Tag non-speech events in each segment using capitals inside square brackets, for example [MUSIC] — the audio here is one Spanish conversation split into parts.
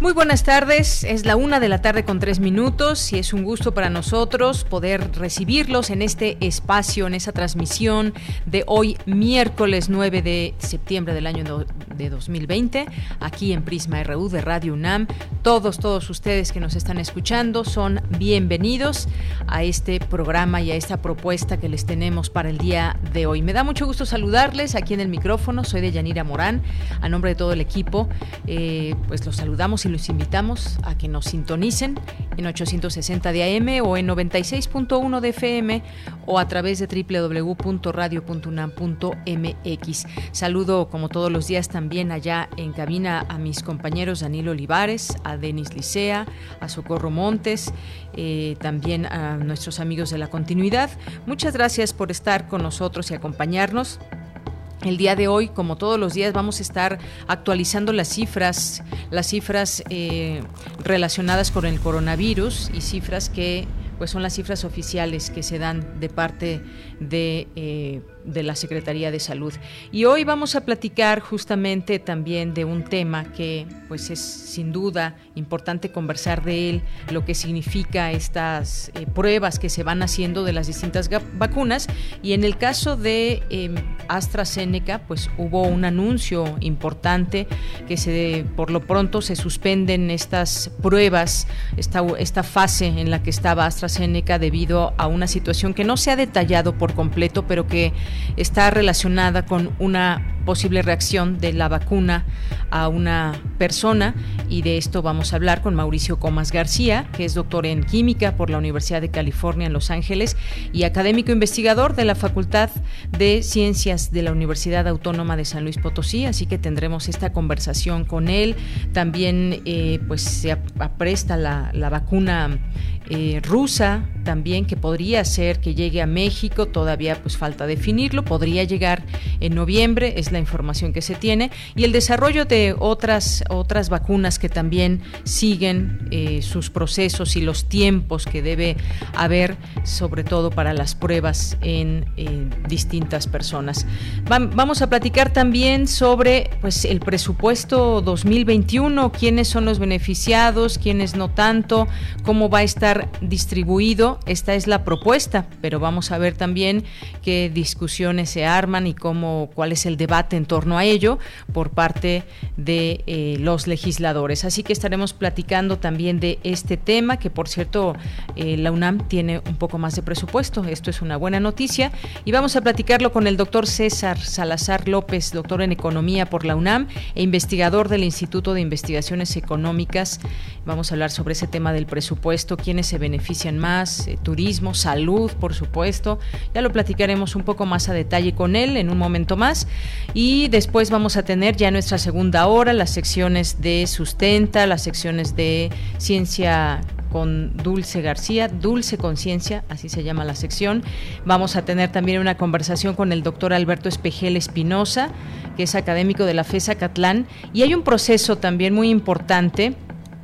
Muy buenas tardes, es la una de la tarde con tres minutos y es un gusto para nosotros poder recibirlos en este espacio, en esa transmisión de hoy miércoles 9 de septiembre del año de 2020, aquí en Prisma RU de Radio UNAM. Todos, todos ustedes que nos están escuchando son bienvenidos a este programa y a esta propuesta que les tenemos para el día de hoy. Me da mucho gusto saludarles aquí en el micrófono, soy de Yanira Morán, a nombre de todo el equipo, eh, pues los saludamos y los invitamos a que nos sintonicen en 860 de AM o en 96.1 de FM o a través de www.radio.unam.mx. Saludo como todos los días también allá en cabina a mis compañeros Danilo Olivares, a Denis Licea, a Socorro Montes, eh, también a nuestros amigos de la continuidad. Muchas gracias por estar con nosotros y acompañarnos. El día de hoy, como todos los días, vamos a estar actualizando las cifras, las cifras eh, relacionadas con el coronavirus y cifras que pues son las cifras oficiales que se dan de parte de, eh, de, la Secretaría de Salud. Y hoy vamos a platicar justamente también de un tema que pues es sin duda importante conversar de él, lo que significa estas eh, pruebas que se van haciendo de las distintas vacunas. Y en el caso de em, AstraZeneca, pues hubo un anuncio importante que se por lo pronto se suspenden estas pruebas, esta, esta fase en la que estaba AstraZeneca debido a una situación que no se ha detallado completo, pero que está relacionada con una posible reacción de la vacuna a una persona y de esto vamos a hablar con Mauricio Comas García, que es doctor en química por la Universidad de California en Los Ángeles y académico investigador de la Facultad de Ciencias de la Universidad Autónoma de San Luis Potosí, así que tendremos esta conversación con él. También eh, pues se apresta la, la vacuna eh, rusa también que podría ser que llegue a México, todavía pues falta definirlo, podría llegar en noviembre, es la información que se tiene, y el desarrollo de otras, otras vacunas que también siguen eh, sus procesos y los tiempos que debe haber, sobre todo para las pruebas en distintas personas. vamos a platicar también sobre pues, el presupuesto 2021, quiénes son los beneficiados, quiénes no tanto, cómo va a estar distribuido. Esta es la propuesta, pero vamos a ver también qué discusiones se arman y cómo, cuál es el debate en torno a ello por parte de eh, los legisladores. Así que estaremos platicando también de este tema, que por cierto eh, la UNAM tiene un poco más de presupuesto. Esto es una buena noticia. Y vamos a platicarlo con el doctor César Salazar López, doctor en Economía por la UNAM e investigador del Instituto de Investigaciones Económicas. Vamos a hablar sobre ese tema del presupuesto, se benefician más, eh, turismo, salud, por supuesto. Ya lo platicaremos un poco más a detalle con él en un momento más. Y después vamos a tener ya nuestra segunda hora, las secciones de sustenta, las secciones de ciencia con Dulce García, Dulce Conciencia, así se llama la sección. Vamos a tener también una conversación con el doctor Alberto Espejel Espinosa, que es académico de la FESA Catlán, y hay un proceso también muy importante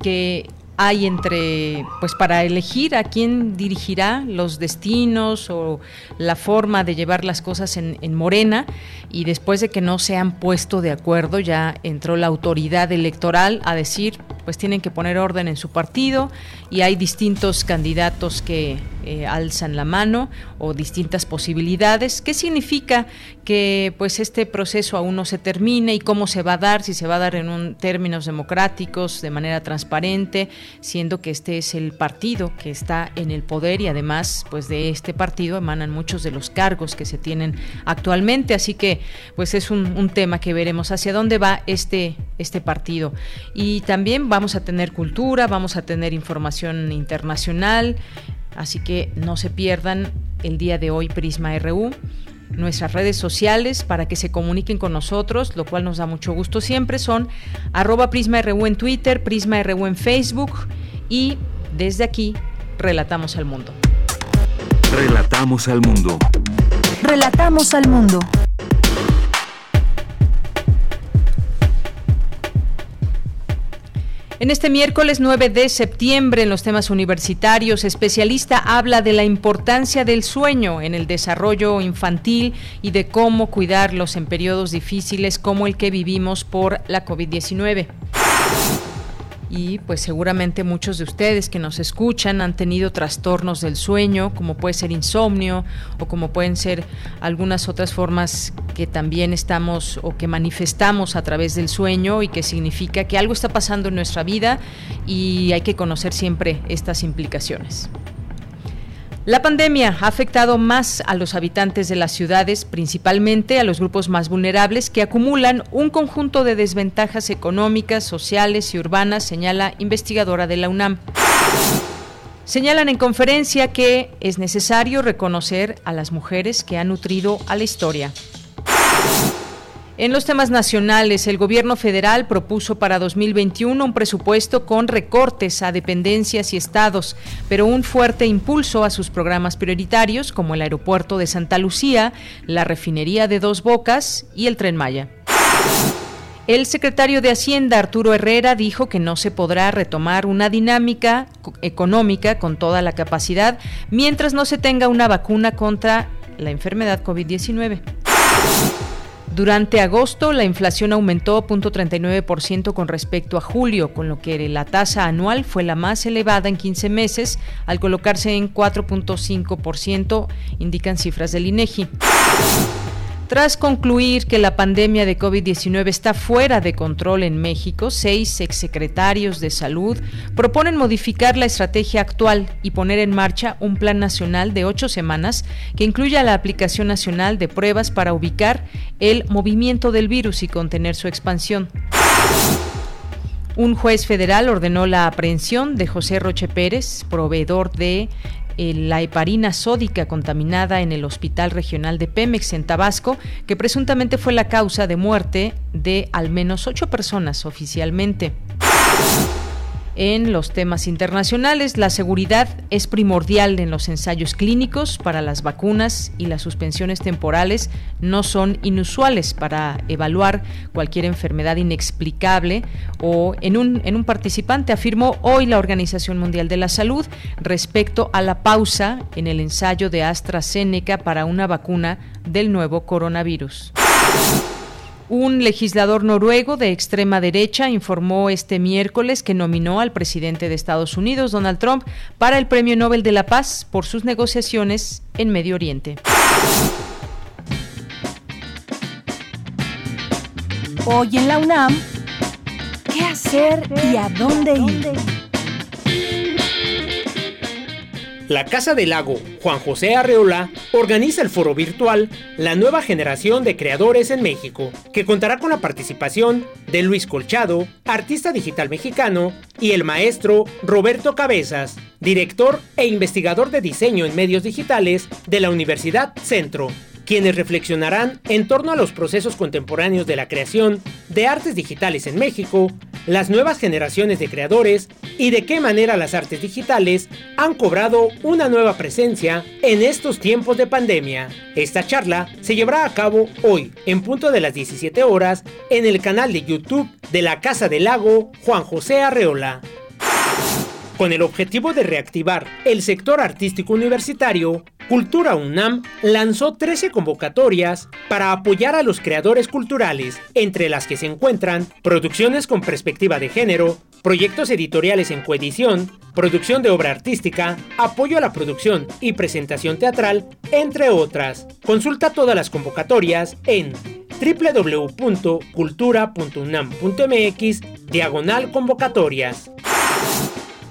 que hay entre, pues para elegir a quién dirigirá los destinos o la forma de llevar las cosas en, en, Morena y después de que no se han puesto de acuerdo ya entró la autoridad electoral a decir pues tienen que poner orden en su partido y hay distintos candidatos que eh, alzan la mano o distintas posibilidades. ¿Qué significa que pues este proceso aún no se termine y cómo se va a dar, si se va a dar en un, términos democráticos, de manera transparente, siendo que este es el partido que está en el poder y además pues de este partido emanan muchos de los cargos que se tienen actualmente, así que pues es un, tema que veremos hacia dónde va este, este partido. Y también va vamos a tener cultura, vamos a tener información internacional, Así que no se pierdan el día de hoy Prisma RU nuestras redes sociales para que se comuniquen con nosotros, lo cual nos da mucho gusto siempre, son arroba PrismaRU en Twitter, PrismaRU en Facebook y desde aquí relatamos al mundo. Relatamos al mundo. Relatamos al mundo. En este miércoles 9 de septiembre, en los temas universitarios, especialista habla de la importancia del sueño en el desarrollo infantil y de cómo cuidarlos en periodos difíciles como el que vivimos por la COVID-19 y pues seguramente muchos de ustedes que nos escuchan han tenido trastornos del sueño, como puede ser insomnio o como pueden ser algunas otras formas que también estamos o que manifestamos a través del sueño y que significa que algo está pasando en nuestra vida y hay que conocer siempre estas implicaciones. La pandemia ha afectado más a los habitantes de las ciudades, principalmente a los grupos más vulnerables que acumulan un conjunto de desventajas económicas, sociales y urbanas, señala investigadora de la UNAM. Señalan en conferencia que es necesario reconocer a las mujeres que han nutrido a la historia. En los temas nacionales, el gobierno federal propuso para 2021 un presupuesto con recortes a dependencias y estados, pero un fuerte impulso a sus programas prioritarios como el aeropuerto de Santa Lucía, la refinería de Dos Bocas y el tren Maya. El secretario de Hacienda, Arturo Herrera, dijo que no se podrá retomar una dinámica económica con toda la capacidad mientras no se tenga una vacuna contra la enfermedad COVID-19. Durante agosto, la inflación aumentó 0.39% con respecto a julio, con lo que la tasa anual fue la más elevada en 15 meses, al colocarse en 4.5%, indican cifras del INEGI. Tras concluir que la pandemia de COVID-19 está fuera de control en México, seis exsecretarios de salud proponen modificar la estrategia actual y poner en marcha un plan nacional de ocho semanas que incluya la aplicación nacional de pruebas para ubicar el movimiento del virus y contener su expansión. Un juez federal ordenó la aprehensión de José Roche Pérez, proveedor de la heparina sódica contaminada en el Hospital Regional de Pemex en Tabasco, que presuntamente fue la causa de muerte de al menos ocho personas oficialmente. En los temas internacionales, la seguridad es primordial en los ensayos clínicos para las vacunas y las suspensiones temporales no son inusuales para evaluar cualquier enfermedad inexplicable o en un, en un participante, afirmó hoy la Organización Mundial de la Salud respecto a la pausa en el ensayo de AstraZeneca para una vacuna del nuevo coronavirus. Un legislador noruego de extrema derecha informó este miércoles que nominó al presidente de Estados Unidos, Donald Trump, para el Premio Nobel de la Paz por sus negociaciones en Medio Oriente. Hoy en la UNAM, ¿qué hacer y a dónde ir? La Casa del Lago Juan José Arreola organiza el foro virtual La nueva generación de creadores en México, que contará con la participación de Luis Colchado, artista digital mexicano, y el maestro Roberto Cabezas, director e investigador de diseño en medios digitales de la Universidad Centro quienes reflexionarán en torno a los procesos contemporáneos de la creación de artes digitales en México, las nuevas generaciones de creadores y de qué manera las artes digitales han cobrado una nueva presencia en estos tiempos de pandemia. Esta charla se llevará a cabo hoy, en punto de las 17 horas, en el canal de YouTube de la Casa del Lago Juan José Arreola. Con el objetivo de reactivar el sector artístico universitario, Cultura UNAM lanzó 13 convocatorias para apoyar a los creadores culturales, entre las que se encuentran producciones con perspectiva de género, proyectos editoriales en coedición, producción de obra artística, apoyo a la producción y presentación teatral, entre otras. Consulta todas las convocatorias en www.cultura.unam.mx diagonal convocatorias.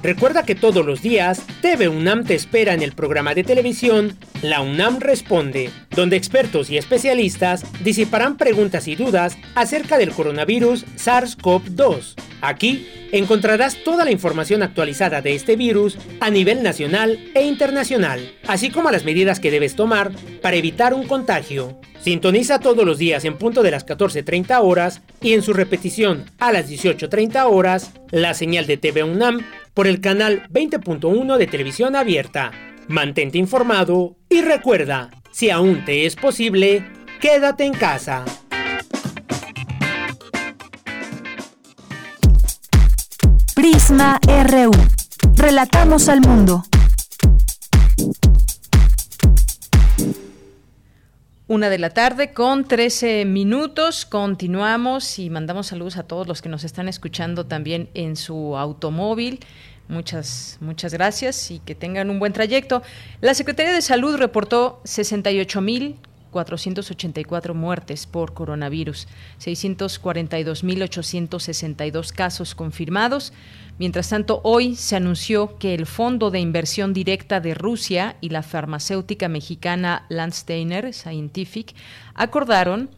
Recuerda que todos los días TV UNAM te espera en el programa de televisión La UNAM Responde, donde expertos y especialistas disiparán preguntas y dudas acerca del coronavirus SARS-CoV-2 Aquí encontrarás toda la información actualizada de este virus a nivel nacional e internacional, así como las medidas que debes tomar para evitar un contagio. Sintoniza todos los días en punto de las 14.30 horas y en su repetición a las 18.30 horas la señal de TV UNAM por el canal 20.1 de televisión abierta. Mantente informado y recuerda, si aún te es posible, quédate en casa. Prisma RU. Relatamos al mundo. Una de la tarde con 13 minutos. Continuamos y mandamos saludos a todos los que nos están escuchando también en su automóvil. Muchas, muchas gracias y que tengan un buen trayecto. La Secretaría de Salud reportó 68 mil 484 muertes por coronavirus, 642.862 casos confirmados. Mientras tanto, hoy se anunció que el Fondo de Inversión Directa de Rusia y la farmacéutica mexicana Landsteiner Scientific acordaron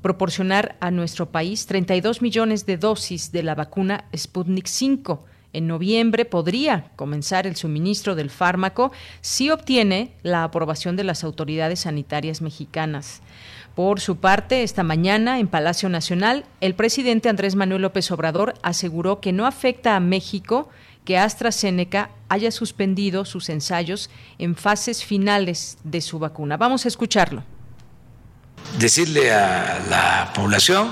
proporcionar a nuestro país 32 millones de dosis de la vacuna Sputnik V en noviembre podría comenzar el suministro del fármaco si obtiene la aprobación de las autoridades sanitarias mexicanas. Por su parte, esta mañana en Palacio Nacional, el presidente Andrés Manuel López Obrador aseguró que no afecta a México que AstraZeneca haya suspendido sus ensayos en fases finales de su vacuna. Vamos a escucharlo. Decirle a la población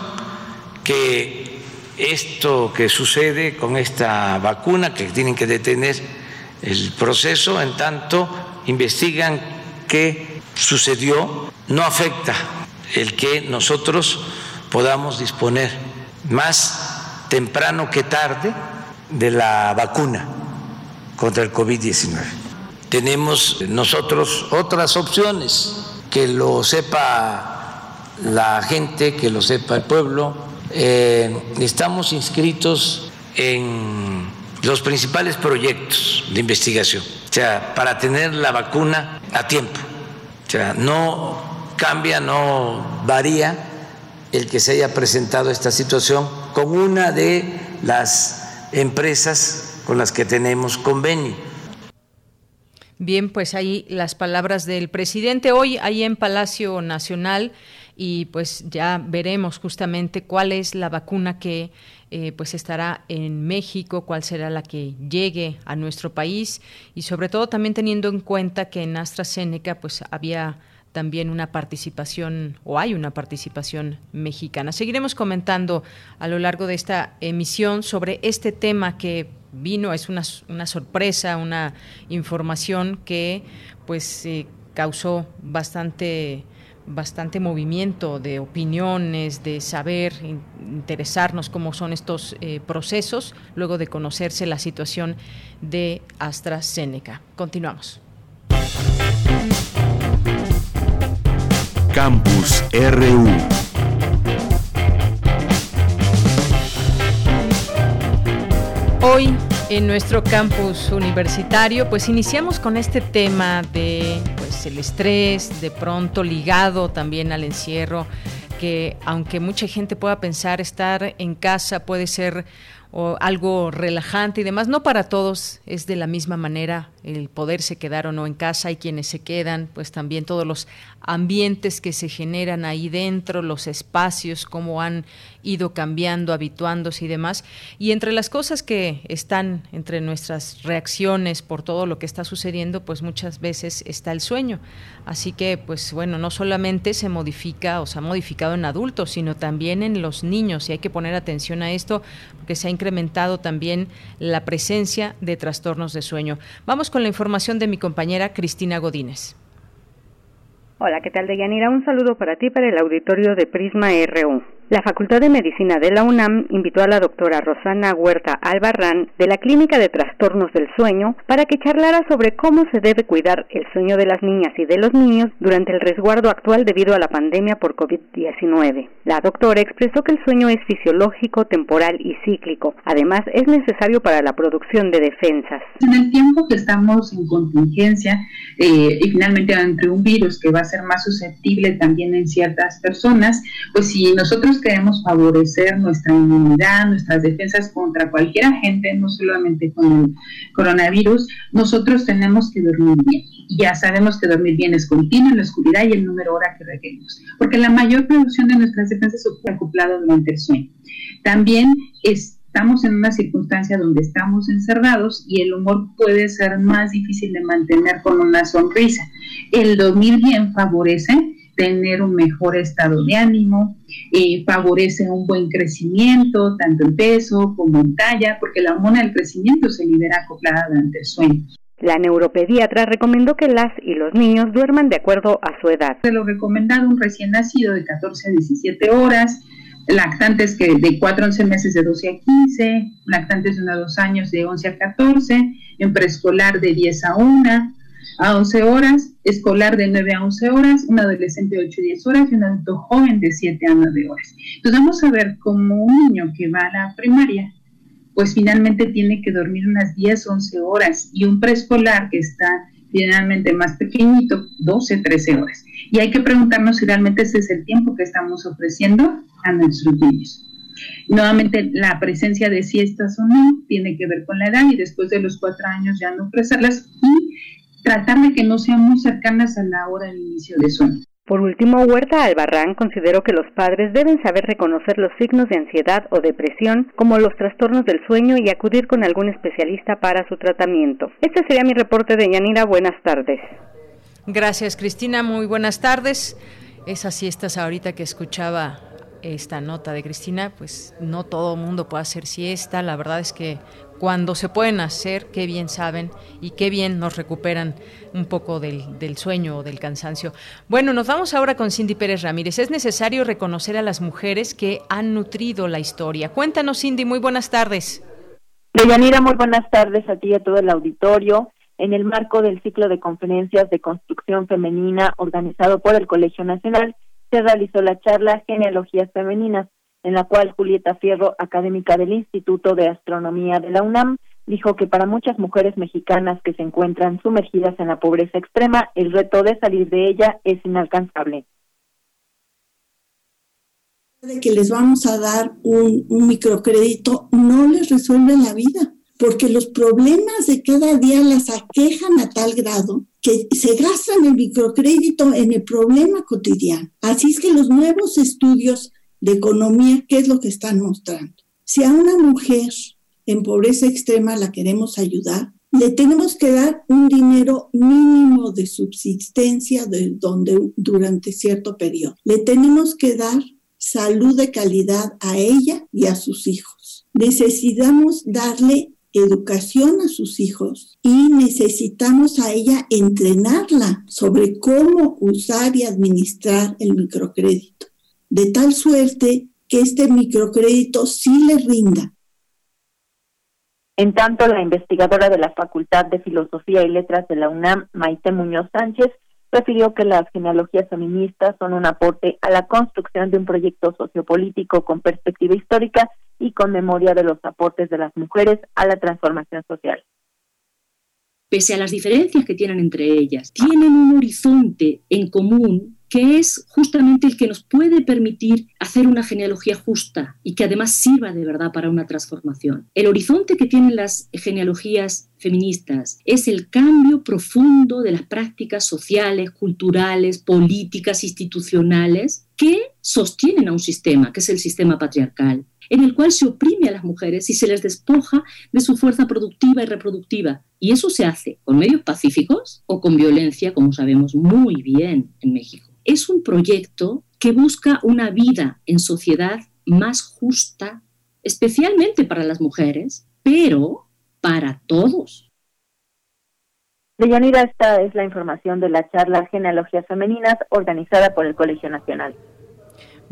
que esto que sucede con esta vacuna, que tienen que detener el proceso en tanto investigan qué sucedió, no afecta el que nosotros podamos disponer más temprano que tarde de la vacuna contra el COVID-19. Tenemos nosotros otras opciones, que lo sepa la gente, que lo sepa el pueblo, eh, estamos inscritos en los principales proyectos de investigación, o sea, para tener la vacuna a tiempo. O sea, no cambia, no varía el que se haya presentado esta situación con una de las empresas con las que tenemos convenio. Bien, pues ahí las palabras del presidente. Hoy, ahí en Palacio Nacional, y pues ya veremos justamente cuál es la vacuna que eh, pues estará en México, cuál será la que llegue a nuestro país y sobre todo también teniendo en cuenta que en AstraZeneca pues había también una participación o hay una participación mexicana. Seguiremos comentando a lo largo de esta emisión sobre este tema que vino, es una, una sorpresa, una información que pues eh, causó bastante bastante movimiento de opiniones, de saber, interesarnos cómo son estos eh, procesos, luego de conocerse la situación de AstraZeneca. Continuamos. Campus RU. Hoy en nuestro campus universitario, pues iniciamos con este tema de pues el estrés, de pronto ligado también al encierro, que aunque mucha gente pueda pensar estar en casa puede ser algo relajante y demás, no para todos es de la misma manera el poderse quedar o no en casa, hay quienes se quedan, pues también todos los ambientes que se generan ahí dentro, los espacios, cómo han ido cambiando, habituándose y demás. Y entre las cosas que están entre nuestras reacciones por todo lo que está sucediendo, pues muchas veces está el sueño. Así que, pues bueno, no solamente se modifica o se ha modificado en adultos, sino también en los niños. Y hay que poner atención a esto porque se ha incrementado también la presencia de trastornos de sueño. Vamos con la información de mi compañera Cristina Godínez. Hola, ¿qué tal, Deyanira? Un saludo para ti para el auditorio de Prisma RU. La Facultad de Medicina de la UNAM invitó a la doctora Rosana Huerta Albarrán de la Clínica de Trastornos del Sueño para que charlara sobre cómo se debe cuidar el sueño de las niñas y de los niños durante el resguardo actual debido a la pandemia por COVID-19. La doctora expresó que el sueño es fisiológico, temporal y cíclico. Además, es necesario para la producción de defensas. En el tiempo que estamos en contingencia eh, y finalmente ante un virus que va a ser más susceptible también en ciertas personas, pues si nosotros nosotros queremos favorecer nuestra inmunidad, nuestras defensas contra cualquier agente, no solamente con el coronavirus, nosotros tenemos que dormir bien. Ya sabemos que dormir bien es continuo en la oscuridad y el número hora que requerimos, porque la mayor producción de nuestras defensas se acoplada durante el sueño. También estamos en una circunstancia donde estamos encerrados y el humor puede ser más difícil de mantener con una sonrisa. El dormir bien favorece tener un mejor estado de ánimo, eh, favorece un buen crecimiento, tanto en peso como en talla, porque la hormona del crecimiento se libera acoplada durante el sueño. La neuropediatra recomendó que las y los niños duerman de acuerdo a su edad. Se lo recomendado un recién nacido de 14 a 17 horas, lactantes que de 4 a 11 meses de 12 a 15, lactantes de 1 a 2 años de 11 a 14, en preescolar de 10 a 1, a 11 horas, escolar de 9 a 11 horas, un adolescente de 8 a 10 horas y un adulto joven de 7 a 9 horas. Entonces vamos a ver como un niño que va a la primaria, pues finalmente tiene que dormir unas 10, 11 horas y un preescolar que está finalmente más pequeñito, 12, 13 horas. Y hay que preguntarnos si realmente ese es el tiempo que estamos ofreciendo a nuestros niños. Nuevamente, la presencia de siestas o no tiene que ver con la edad y después de los cuatro años ya no ofrecerlas y tratar de que no sean muy cercanas a la hora del inicio de sueño. Por último, Huerta Albarrán consideró que los padres deben saber reconocer los signos de ansiedad o depresión como los trastornos del sueño y acudir con algún especialista para su tratamiento. Este sería mi reporte de Yanira. Buenas tardes. Gracias, Cristina. Muy buenas tardes. Esas siestas ahorita que escuchaba esta nota de Cristina, pues no todo el mundo puede hacer siesta. La verdad es que cuando se pueden hacer, qué bien saben y qué bien nos recuperan un poco del, del sueño o del cansancio. Bueno, nos vamos ahora con Cindy Pérez Ramírez. Es necesario reconocer a las mujeres que han nutrido la historia. Cuéntanos, Cindy, muy buenas tardes. Deyanira, muy buenas tardes a ti y a todo el auditorio. En el marco del ciclo de conferencias de construcción femenina organizado por el Colegio Nacional, se realizó la charla Genealogías Femeninas, en la cual Julieta Fierro, académica del Instituto de Astronomía de la UNAM, dijo que para muchas mujeres mexicanas que se encuentran sumergidas en la pobreza extrema, el reto de salir de ella es inalcanzable. De que les vamos a dar un, un microcrédito no les resuelve la vida, porque los problemas de cada día las aquejan a tal grado que se gastan el microcrédito en el problema cotidiano. Así es que los nuevos estudios de economía, ¿qué es lo que están mostrando? Si a una mujer en pobreza extrema la queremos ayudar, le tenemos que dar un dinero mínimo de subsistencia de donde, durante cierto periodo. Le tenemos que dar salud de calidad a ella y a sus hijos. Necesitamos darle educación a sus hijos y necesitamos a ella entrenarla sobre cómo usar y administrar el microcrédito de tal suerte que este microcrédito sí le rinda. En tanto, la investigadora de la Facultad de Filosofía y Letras de la UNAM, Maite Muñoz Sánchez, refirió que las genealogías feministas son un aporte a la construcción de un proyecto sociopolítico con perspectiva histórica y con memoria de los aportes de las mujeres a la transformación social. Pese a las diferencias que tienen entre ellas, tienen un horizonte en común que es justamente el que nos puede permitir hacer una genealogía justa y que además sirva de verdad para una transformación. El horizonte que tienen las genealogías feministas es el cambio profundo de las prácticas sociales, culturales, políticas, institucionales que sostienen a un sistema, que es el sistema patriarcal, en el cual se oprime a las mujeres y se les despoja de su fuerza productiva y reproductiva. Y eso se hace con medios pacíficos o con violencia, como sabemos muy bien en México es un proyecto que busca una vida en sociedad más justa, especialmente para las mujeres, pero para todos. Deyanira, esta es la información de la charla Genealogías Femeninas organizada por el Colegio Nacional.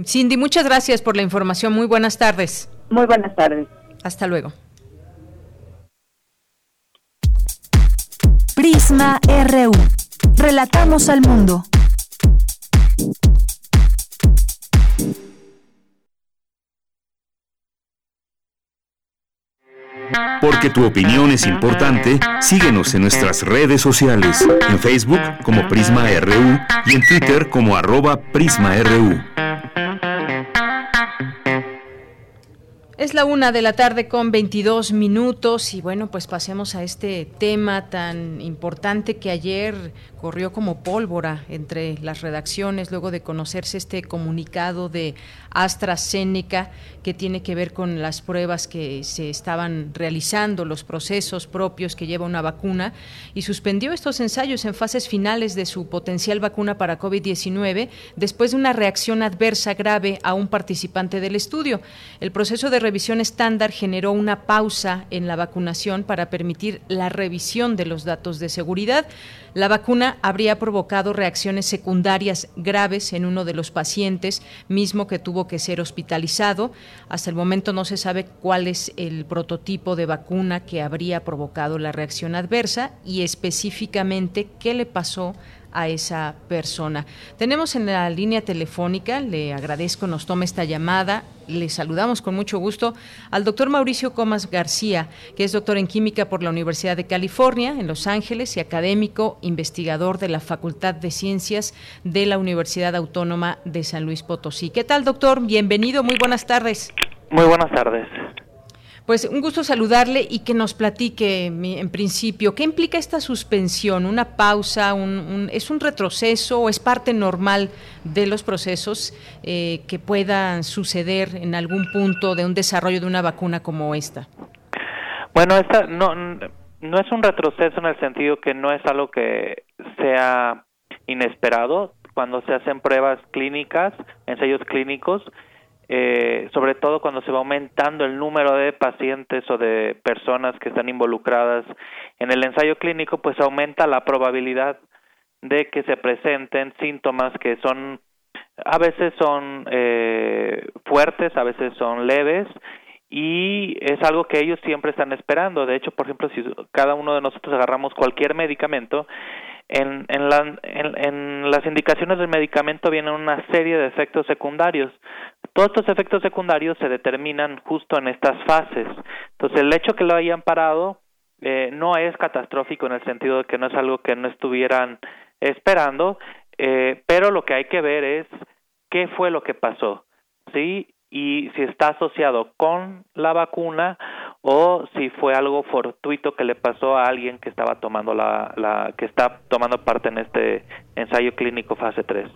Cindy, muchas gracias por la información. Muy buenas tardes. Muy buenas tardes. Hasta luego. Prisma RU. Relatamos al mundo. Porque tu opinión es importante, síguenos en nuestras redes sociales, en Facebook como Prisma RU y en Twitter como arroba PrismaRU. Es la una de la tarde con 22 minutos y bueno, pues pasemos a este tema tan importante que ayer corrió como pólvora entre las redacciones luego de conocerse este comunicado de AstraZeneca que tiene que ver con las pruebas que se estaban realizando, los procesos propios que lleva una vacuna y suspendió estos ensayos en fases finales de su potencial vacuna para COVID-19 después de una reacción adversa grave a un participante del estudio. El proceso de revisión estándar generó una pausa en la vacunación para permitir la revisión de los datos de seguridad. La vacuna habría provocado reacciones secundarias graves en uno de los pacientes, mismo que tuvo que ser hospitalizado. Hasta el momento no se sabe cuál es el prototipo de vacuna que habría provocado la reacción adversa y específicamente qué le pasó esa persona. Tenemos en la línea telefónica, le agradezco, nos tome esta llamada, le saludamos con mucho gusto al doctor Mauricio Comas García, que es doctor en química por la Universidad de California en Los Ángeles y académico investigador de la Facultad de Ciencias de la Universidad Autónoma de San Luis Potosí. ¿Qué tal, doctor? Bienvenido, muy buenas tardes. Muy buenas tardes. Pues un gusto saludarle y que nos platique en principio qué implica esta suspensión, una pausa, un, es un retroceso o es parte normal de los procesos eh, que puedan suceder en algún punto de un desarrollo de una vacuna como esta. Bueno, esta no no es un retroceso en el sentido que no es algo que sea inesperado. Cuando se hacen pruebas clínicas, ensayos clínicos eh, sobre todo cuando se va aumentando el número de pacientes o de personas que están involucradas en el ensayo clínico, pues aumenta la probabilidad de que se presenten síntomas que son a veces son eh, fuertes, a veces son leves y es algo que ellos siempre están esperando. De hecho, por ejemplo, si cada uno de nosotros agarramos cualquier medicamento, en, en, la, en, las indicaciones del medicamento vienen una serie de efectos secundarios. Todos estos efectos secundarios se determinan justo en estas fases. Entonces, el hecho que lo hayan parado eh, no es catastrófico en el sentido de que no es algo que no estuvieran esperando, eh, pero lo que hay que ver es qué fue lo que pasó, ¿sí? Y si está asociado con la vacuna o si fue algo fortuito que le pasó a alguien que estaba tomando la, la que está tomando parte en este ensayo clínico fase 3.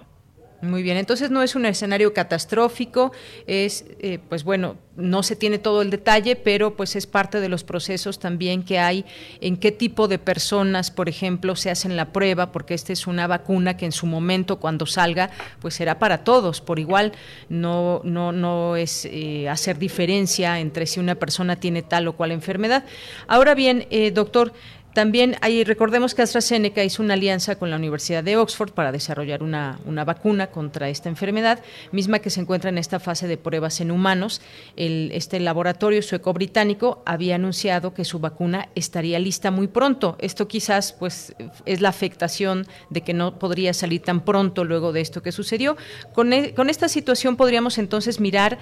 Muy bien, entonces no es un escenario catastrófico, es, eh, pues bueno, no se tiene todo el detalle, pero pues es parte de los procesos también que hay en qué tipo de personas, por ejemplo, se hacen la prueba, porque esta es una vacuna que en su momento, cuando salga, pues será para todos, por igual, no, no, no es eh, hacer diferencia entre si una persona tiene tal o cual enfermedad. Ahora bien, eh, doctor, también hay, recordemos que AstraZeneca hizo una alianza con la Universidad de Oxford para desarrollar una, vacuna contra esta enfermedad, misma que se encuentra en esta fase de pruebas en humanos. Este laboratorio sueco-británico había anunciado que su vacuna estaría lista muy pronto. Esto quizás pues, es la afectación de que no podría salir tan pronto luego de esto que sucedió. Con, e, con esta situación podríamos entonces mirar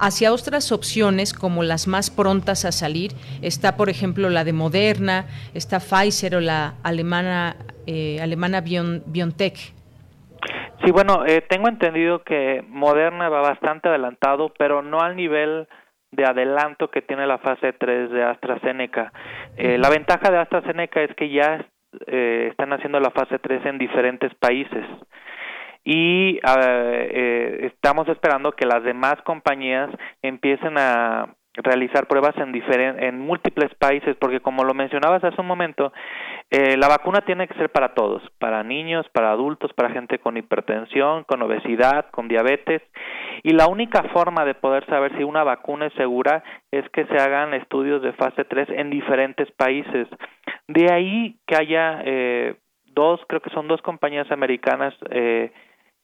hacia otras opciones como las más prontas a salir. Está, por ejemplo, la de Moderna, está Pfizer o la alemana, eh, alemana BioNTech. Sí, bueno, eh, tengo entendido que Moderna va bastante adelantado, pero no al nivel de adelanto que tiene la fase 3 de AstraZeneca. Eh, la ventaja de AstraZeneca es que ya están haciendo la fase 3 en diferentes países y eh, estamos esperando que las demás compañías empiecen a realizar pruebas en en múltiples países porque como lo mencionabas hace un momento eh, la vacuna tiene que ser para todos para niños para adultos para gente con hipertensión con obesidad con diabetes y la única forma de poder saber si una vacuna es segura es que se hagan estudios de fase 3 en diferentes países. De ahí que haya eh, dos creo que son dos compañías americanas eh,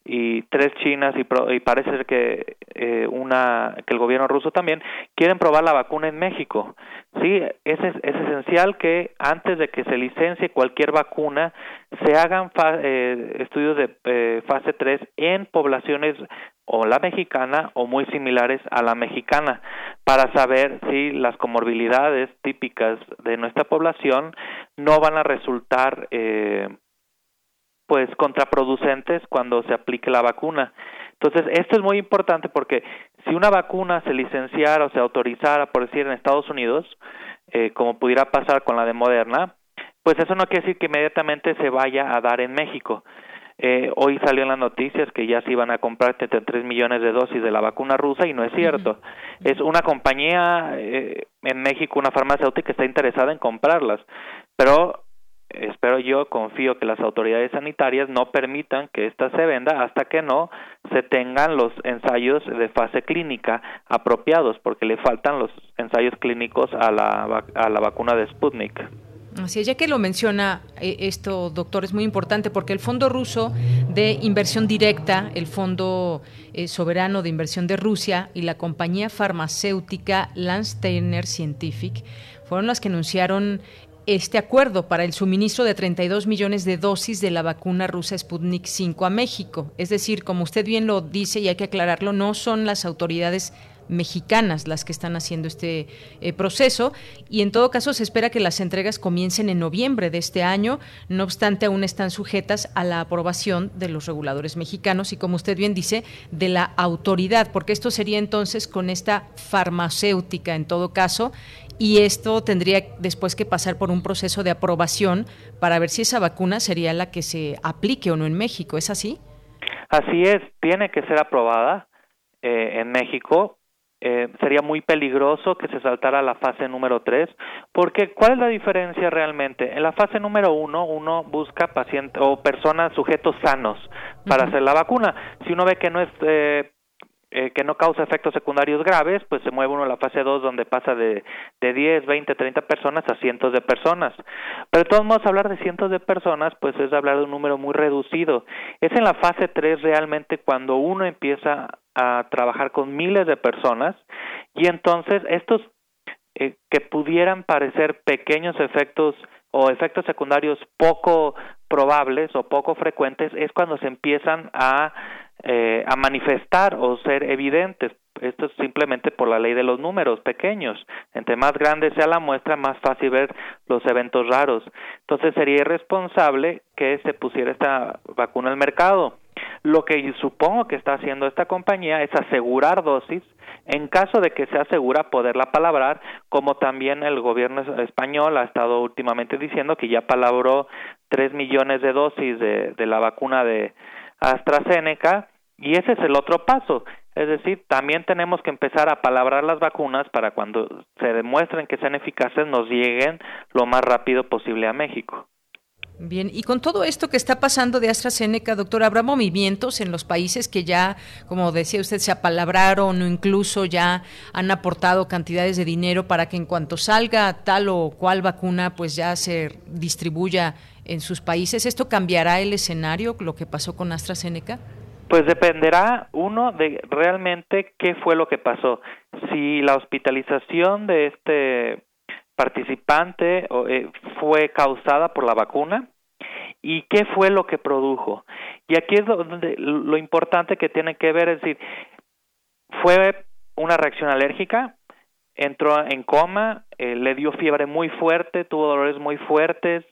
y tres chinas y, y parece ser que eh, una que el gobierno ruso también quieren probar la vacuna en México. Sí es, es, esencial que antes de que se licencie cualquier vacuna se hagan eh, estudios de eh, fase 3 en poblaciones o la mexicana o muy similares a la mexicana para saber si las comorbilidades típicas de nuestra población no van a resultar eh, pues contraproducentes cuando se aplique la vacuna. Entonces, esto es muy importante porque si una vacuna se licenciara o se autorizara, por decir, en Estados Unidos, eh, como pudiera pasar con la de Moderna, pues eso no quiere decir que inmediatamente se vaya a dar en México. Eh, hoy salió en las noticias que ya se iban a comprar 33 millones de dosis de la vacuna rusa y no es cierto. Es una compañía eh, en México, una farmacéutica que está interesada en comprarlas, pero espero yo, confío que las autoridades sanitarias no permitan que esta se venda hasta que no se tengan los ensayos de fase clínica apropiados, porque le faltan los ensayos clínicos a la, a la vacuna de Sputnik. Así es, ya que lo menciona eh, esto, doctor, es muy importante porque el Fondo Ruso de Inversión Directa, el Fondo eh, Soberano de Inversión de Rusia y la compañía farmacéutica Landsteiner Scientific fueron las que anunciaron este acuerdo para el suministro de 32 millones de dosis de la vacuna rusa Sputnik 5 a México. Es decir, como usted bien lo dice y hay que aclararlo, no son las autoridades mexicanas las que están haciendo este eh, proceso y en todo caso se espera que las entregas comiencen en noviembre de este año, no obstante aún están sujetas a la aprobación de los reguladores mexicanos y como usted bien dice, de la autoridad, porque esto sería entonces con esta farmacéutica en todo caso y esto tendría después que pasar por un proceso de aprobación para ver si esa vacuna sería la que se aplique o no en México, ¿es así? Así es, tiene que ser aprobada eh, en México eh, sería muy peligroso que se saltara a la fase número 3, porque ¿cuál es la diferencia realmente? En la fase número 1 uno busca pacientes o personas, sujetos sanos para hacer la vacuna. Si uno ve que no es eh, eh, que no causa efectos secundarios graves, pues se mueve uno a la fase 2 donde pasa de, de 10, 20, 30 personas a cientos de personas. Pero de todos modos, hablar de cientos de personas, pues es hablar de un número muy reducido. Es en la fase 3 realmente cuando uno empieza a trabajar con miles de personas y entonces estos eh, que pudieran parecer pequeños efectos o efectos secundarios poco probables o poco frecuentes es cuando se empiezan a eh, a manifestar o ser evidentes. Esto es simplemente por la ley de los números pequeños. Entre más grande sea la muestra, más fácil ver los eventos raros. Entonces sería irresponsable que se pusiera esta vacuna al mercado. Lo que supongo que está haciendo esta compañía es asegurar dosis en caso de que sea segura poderla palabrar, como también el gobierno español ha estado últimamente diciendo que ya palabró tres millones de dosis de, de la vacuna de, AstraZeneca y ese es el otro paso. Es decir, también tenemos que empezar a palabrar las vacunas para cuando se demuestren que sean eficaces nos lleguen lo más rápido posible a México. Bien, y con todo esto que está pasando de AstraZeneca, doctor, ¿habrá movimientos en los países que ya, como decía usted, se apalabraron o incluso ya han aportado cantidades de dinero para que en cuanto salga tal o cual vacuna, pues ya se distribuya en sus países. ¿Esto cambiará el escenario, lo que pasó con AstraZeneca? Pues dependerá, uno, de realmente qué fue lo que pasó. Si la hospitalización de este participante eh, fue causada por la vacuna y qué fue lo que produjo. Y aquí es donde lo importante que tiene que ver, es decir, fue una reacción alérgica, entró en coma, eh, le dio fiebre muy fuerte, tuvo dolores muy fuertes,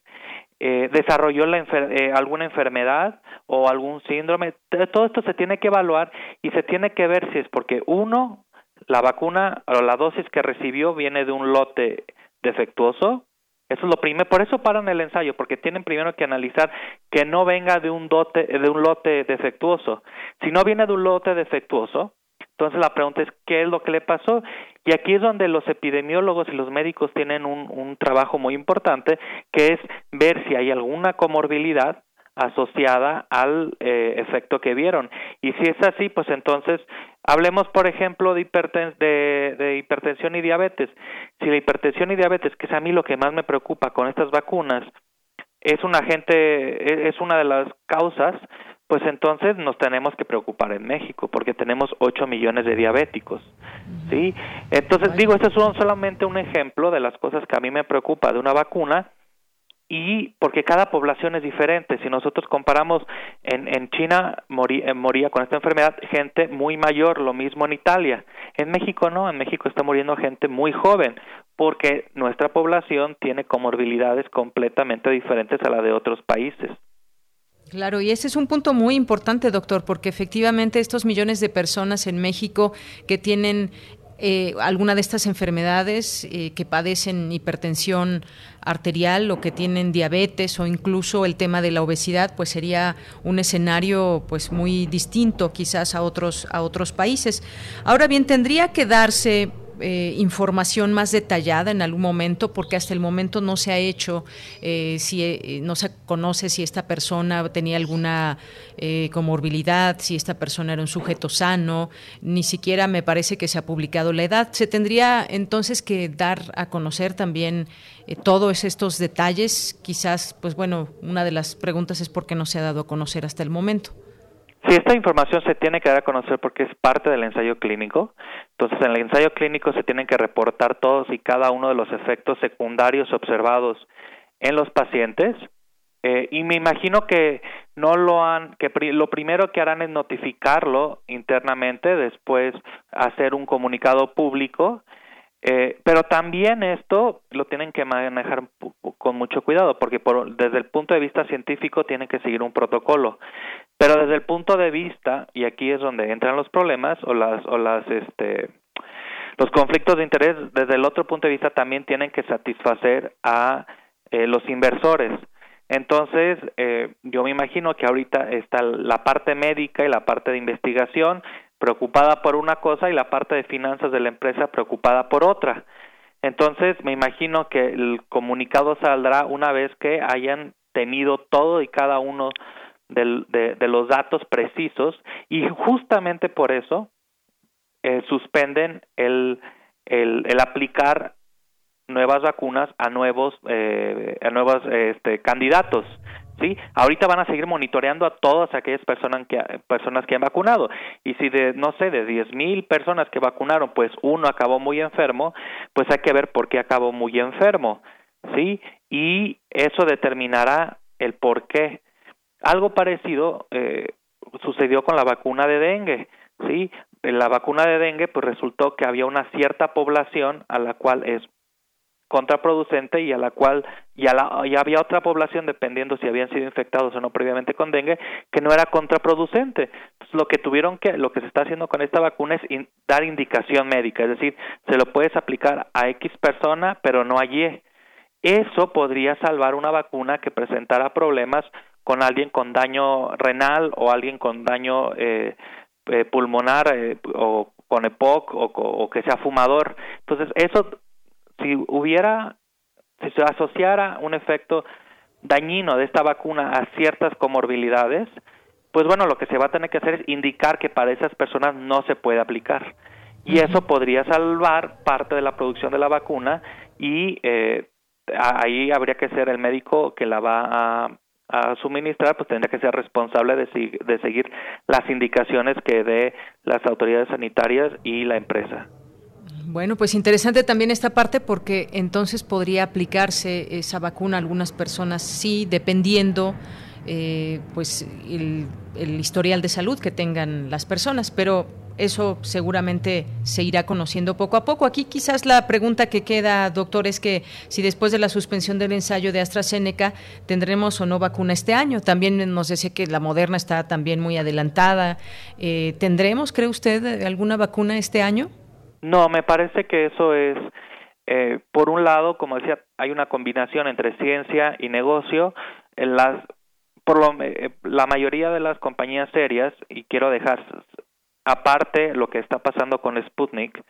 eh, desarrolló la eh, alguna enfermedad o algún síndrome. Todo esto se tiene que evaluar y se tiene que ver si es porque uno, la vacuna o la dosis que recibió viene de un lote defectuoso. Eso es lo primero, por eso paran el ensayo, porque tienen primero que analizar que no venga de un dote, de un lote defectuoso. Si no viene de un lote defectuoso, entonces la pregunta es qué es lo que le pasó y aquí es donde los epidemiólogos y los médicos tienen un, un trabajo muy importante que es ver si hay alguna comorbilidad asociada al eh, efecto que vieron. Y si es así, pues entonces hablemos, por ejemplo, de, de, de, hipertensión y diabetes. Si la hipertensión y diabetes, que es a mí lo que más me preocupa con estas vacunas, es un agente, e, es una de las causas, pues entonces nos tenemos que preocupar en México porque tenemos 8 millones de diabéticos. ¿sí? Entonces digo, este es solamente un ejemplo de las cosas que a mí me preocupa de una vacuna y porque cada población es diferente. Si nosotros comparamos en, en China eh, moría con esta enfermedad gente muy mayor, lo mismo en Italia. En México no, en México está muriendo gente muy joven porque nuestra población tiene comorbilidades completamente diferentes a la de otros países. Claro, y ese es un punto muy importante, doctor, porque efectivamente estos millones de personas en México que tienen eh, alguna de estas enfermedades eh, que padecen hipertensión arterial o que tienen diabetes o incluso el tema de la obesidad, pues sería un escenario pues muy distinto quizás a otros a otros países. Ahora bien, tendría que darse eh, información más detallada en algún momento, porque hasta el momento no se ha hecho, eh, si eh, no se conoce si esta persona tenía alguna comorbilidad, si esta persona era un sujeto sano, ni siquiera me parece que se ha publicado la edad. Se tendría entonces que dar a conocer también todos estos detalles. Quizás, pues bueno, una de las preguntas es por qué no se ha dado a conocer hasta el momento. Si esta información se tiene que dar a conocer porque es parte del ensayo clínico, entonces en el ensayo clínico se tienen que reportar todos y cada uno de los efectos secundarios observados en los pacientes. Eh, y me imagino que no lo han, que lo primero que harán es notificarlo internamente, después hacer un comunicado público. Eh, pero también esto lo tienen que manejar con mucho cuidado, porque por, desde el punto de vista científico tienen que seguir un protocolo. Pero desde el punto de vista, y aquí es donde entran los problemas o las, o las, este, los conflictos de interés, desde el otro punto de vista también tienen que satisfacer a eh, los inversores. Entonces, eh, yo me imagino que ahorita está la parte médica y la parte de investigación preocupada por una cosa y la parte de finanzas de la empresa preocupada por otra. Entonces, me imagino que el comunicado saldrá una vez que hayan tenido todo y cada uno de, los datos precisos y justamente por eso eh, suspenden el, el, el, aplicar nuevas vacunas a nuevos eh, a nuevos este, candidatos ¿sí? Ahorita van a seguir monitoreando a todas aquellas personas que, personas que han vacunado. Y si de, no sé, de diez mil personas que vacunaron, pues uno acabó muy enfermo, pues hay que ver por qué acabó muy enfermo, ¿sí? Y eso determinará el por qué. Algo parecido eh, sucedió con la vacuna de dengue, ¿sí? La vacuna de dengue, pues resultó que había una cierta población a la cual es contraproducente y a la cual ya, había otra población dependiendo si habían sido infectados o no previamente con dengue que no era contraproducente Entonces, lo que tuvieron que lo que se está haciendo con esta vacuna es dar indicación médica es decir se lo puedes aplicar a x persona pero no a y eso podría salvar una vacuna que presentara problemas con alguien con daño renal o alguien con daño eh, eh, pulmonar eh, o con EPOC o, o, que sea fumador. Entonces, eso si hubiera, si se asociara un efecto dañino de esta vacuna a ciertas comorbilidades, pues bueno, lo que se va a tener que hacer es indicar que para esas personas no se puede aplicar. Y eso podría salvar parte de la producción de la vacuna y eh, ahí habría que ser el médico que la va a, a suministrar, pues tendría que ser responsable de, de seguir las indicaciones que dé las autoridades sanitarias y la empresa. Bueno, pues interesante también esta parte porque entonces podría aplicarse esa vacuna a algunas personas, sí, dependiendo eh, pues el, historial de salud que tengan las personas, pero eso seguramente se irá conociendo poco a poco. Aquí quizás la pregunta que queda, doctor, es que si después de la suspensión del ensayo de AstraZeneca tendremos o no vacuna este año. También nos decía que la Moderna está también muy adelantada. Eh, ¿Tendremos, cree usted, alguna vacuna este año? No, me parece que eso es, eh, por un lado, como decía, hay una combinación entre ciencia y negocio. En las, por lo, eh, la mayoría de las compañías serias, y quiero dejar aparte lo que está pasando con Sputnik,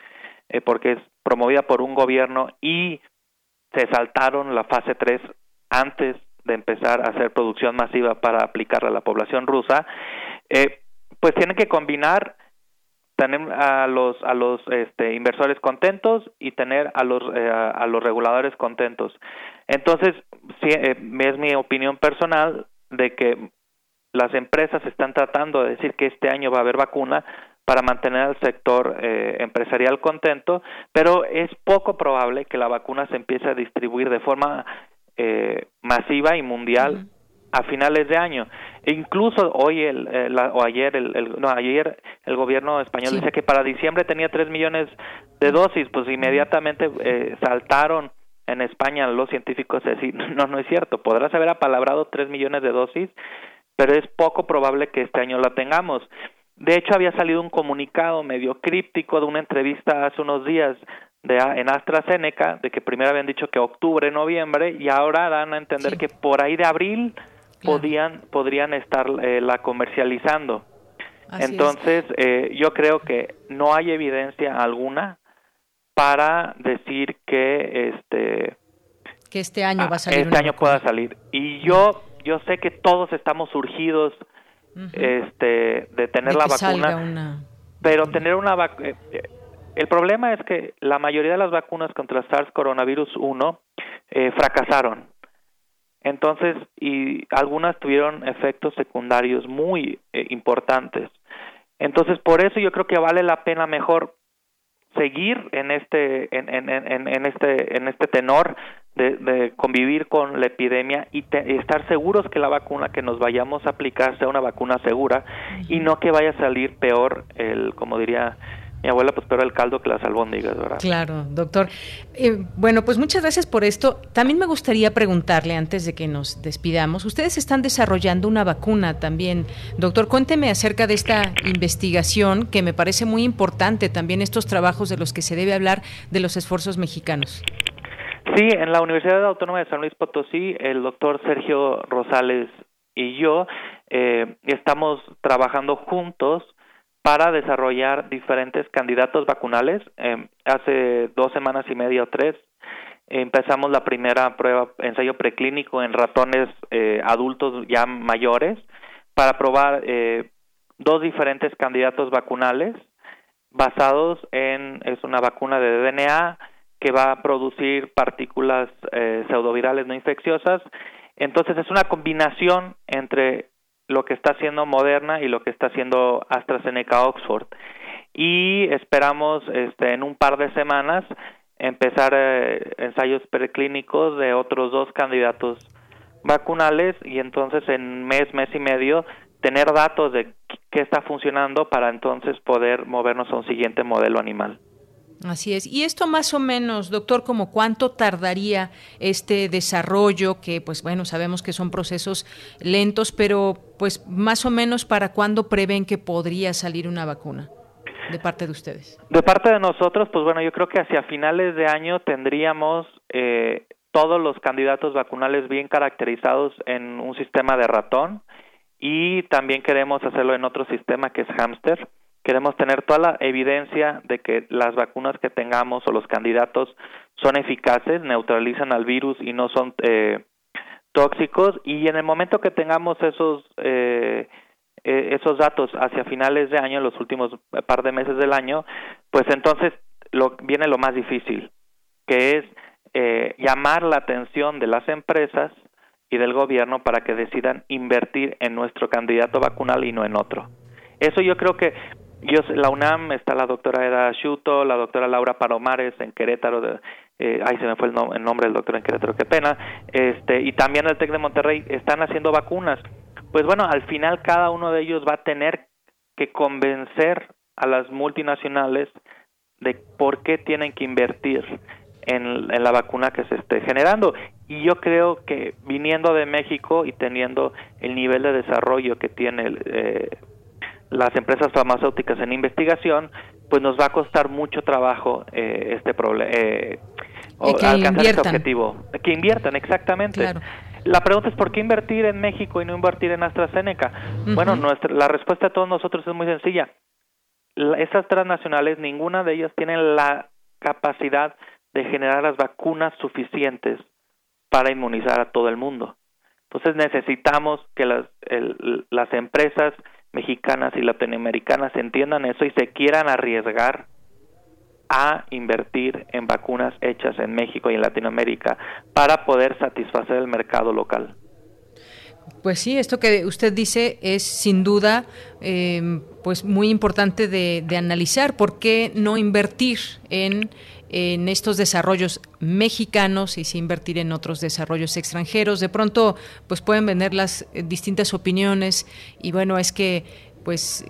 eh, porque es promovida por un gobierno y se saltaron la fase 3 antes de empezar a hacer producción masiva para aplicarla a la población rusa, eh, pues tienen que combinar tener a los a los este, inversores contentos y tener a los eh, a los reguladores contentos. Entonces sí, eh, es mi opinión personal de que las empresas están tratando de decir que este año va a haber vacuna para mantener al sector eh, empresarial contento, pero es poco probable que la vacuna se empiece a distribuir de forma masiva y mundial a finales de año. E incluso hoy el, eh, o ayer el, no ayer el gobierno español dice que para diciembre tenía tres millones de dosis, pues inmediatamente eh, saltaron en España los científicos a decir [LAUGHS] no no es cierto, podrás haber apalabrado tres millones de dosis, pero es poco probable que este año la tengamos. De hecho, había salido un comunicado medio críptico de una entrevista hace unos días de, en AstraZeneca de que primero habían dicho que octubre, noviembre y ahora dan a entender que por ahí de abril podían podrían estar eh, la comercializando. Entonces, eh, yo creo que no hay evidencia alguna para decir que este que este año va a salir este año pueda salir. Y yo yo sé que todos estamos surgidos este de tener la vacuna, pero tener una vacuna eh, el problema es que la mayoría de las vacunas contra SARS coronavirus 1 eh, fracasaron. Entonces, y algunas tuvieron efectos secundarios muy eh, importantes. Entonces, por eso yo creo que vale la pena mejor seguir en este en, en, en, en este en este tenor de, de, convivir con la epidemia y estar seguros que la vacuna que nos vayamos a aplicar sea una vacuna segura y no que vaya a salir peor el como diría mi abuela pues pero el caldo que las albóndigas, ¿verdad? Claro, doctor. Eh, bueno, pues muchas gracias por esto. También me gustaría preguntarle antes de que nos despidamos, ustedes están desarrollando una vacuna también. Doctor, cuénteme acerca de esta investigación que me parece muy importante, también estos trabajos de los que se debe hablar de los esfuerzos mexicanos. Sí, en la Universidad Autónoma de San Luis Potosí, el doctor Sergio Rosales y yo eh, estamos trabajando juntos para desarrollar diferentes candidatos vacunales. Eh, hace dos semanas y media o tres empezamos la primera prueba, ensayo preclínico en ratones eh, adultos ya mayores para probar eh, dos diferentes candidatos vacunales basados en, es una vacuna de DNA que va a producir partículas eh, pseudovirales no infecciosas. Entonces es una combinación entre lo que está haciendo Moderna y lo que está haciendo AstraZeneca Oxford. Y esperamos este, en un par de semanas empezar eh, ensayos preclínicos de otros dos candidatos vacunales y entonces en mes, mes y medio tener datos de qué está funcionando para entonces poder movernos a un siguiente modelo animal. Así es. Y esto más o menos, doctor, como cuánto tardaría este desarrollo, que pues bueno, sabemos que son procesos lentos, pero pues más o menos para cuándo prevén que podría salir una vacuna de parte de ustedes. De parte de nosotros, pues bueno, yo creo que hacia finales de año tendríamos eh, todos los candidatos vacunales bien caracterizados en un sistema de ratón y también queremos hacerlo en otro sistema que es hámster Queremos tener toda la evidencia de que las vacunas que tengamos o los candidatos son eficaces, neutralizan al virus y no son eh, tóxicos. Y en el momento que tengamos esos eh, eh, esos datos hacia finales de año, los últimos par de meses del año, pues entonces lo, viene lo más difícil, que es llamar la atención de las empresas y del gobierno para que decidan invertir en nuestro candidato vacunal y no en otro. Eso yo creo que yo, la UNAM está la doctora Eda Shuto, la doctora Laura Palomares en Querétaro, de, eh, ahí se me fue el, nombre del doctor en Querétaro, qué pena, este, y también el TEC de Monterrey están haciendo vacunas. Pues bueno, al final cada uno de ellos va a tener que convencer a las multinacionales de por qué tienen que invertir en, la vacuna que se esté generando. Y yo creo que viniendo de México y teniendo el nivel de desarrollo que tiene eh, las empresas farmacéuticas en investigación, pues nos va a costar mucho trabajo eh, este problema, eh, alcanzar este objetivo. Que inviertan, exactamente. La pregunta es por qué invertir en México y no invertir en AstraZeneca. Bueno, nuestra, la respuesta a todos nosotros es muy sencilla. esas transnacionales, ninguna de ellas tiene la capacidad de generar las vacunas suficientes para inmunizar a todo el mundo. Entonces necesitamos que las, las empresas mexicanas y latinoamericanas entiendan eso y se quieran arriesgar a invertir en vacunas hechas en México y en Latinoamérica para poder satisfacer el mercado local. Pues sí, esto que usted dice es sin duda eh, pues muy importante de, de, analizar. ¿Por qué no invertir en en estos desarrollos mexicanos y sin invertir en otros desarrollos extranjeros. De pronto, pues pueden vender las eh, distintas opiniones y bueno, es que pues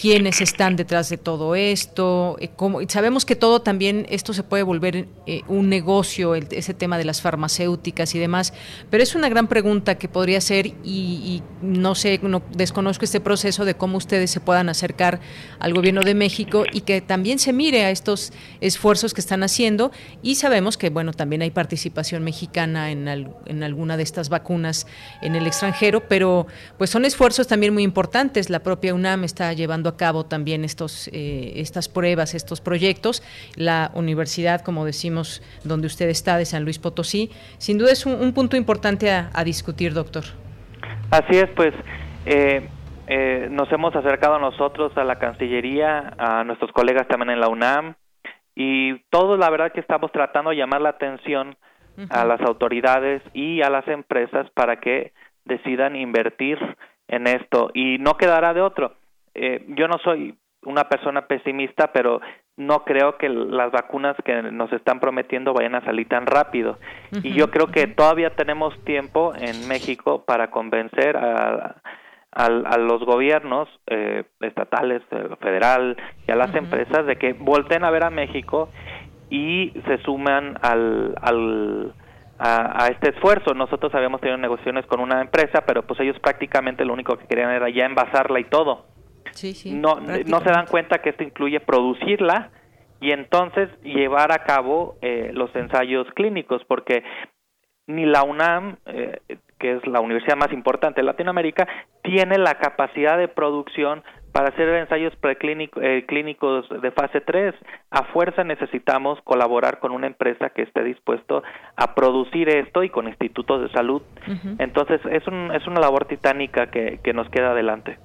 quiénes están detrás de todo esto, eh, sabemos que todo también esto se puede volver eh, un negocio, ese tema de las farmacéuticas y demás, pero es una gran pregunta que podría ser y, no sé, no, desconozco este proceso de cómo ustedes se puedan acercar al gobierno de México y que también se mire a estos esfuerzos que están haciendo y sabemos que bueno también hay participación mexicana en, en alguna de estas vacunas en el extranjero, pero pues son esfuerzos también muy importantes. La propia UNAM está llevando a cabo también estos eh, estas pruebas, estos proyectos. La universidad, como decimos, donde usted está de San Luis Potosí, sin duda es un, punto importante a, discutir, doctor. Así es, pues. Eh, eh, nos hemos acercado nosotros a la Cancillería, a nuestros colegas también en la UNAM, y todos la verdad que estamos tratando de llamar la atención a las autoridades y a las empresas para que decidan invertir en esto y no quedará de otro. Eh, yo no soy una persona pesimista, pero no creo que las vacunas que nos están prometiendo vayan a salir tan rápido. Y yo creo que todavía tenemos tiempo en México para convencer a, a, los gobiernos eh, estatales, eh, federal y a las empresas de que volten a ver a México y se suman al, al a, este esfuerzo. Nosotros habíamos tenido negociaciones con una empresa, pero pues ellos prácticamente lo único que querían era ya envasarla y todo. No, no se dan cuenta que esto incluye producirla y entonces llevar a cabo eh, los ensayos clínicos, porque ni la UNAM, eh, que es la universidad más importante de Latinoamérica, tiene la capacidad de producción para hacer ensayos preclínicos eh, clínicos de fase 3. A fuerza necesitamos colaborar con una empresa que esté dispuesto a producir esto y con institutos de salud. Entonces es, un, es una labor titánica que, que nos queda adelante.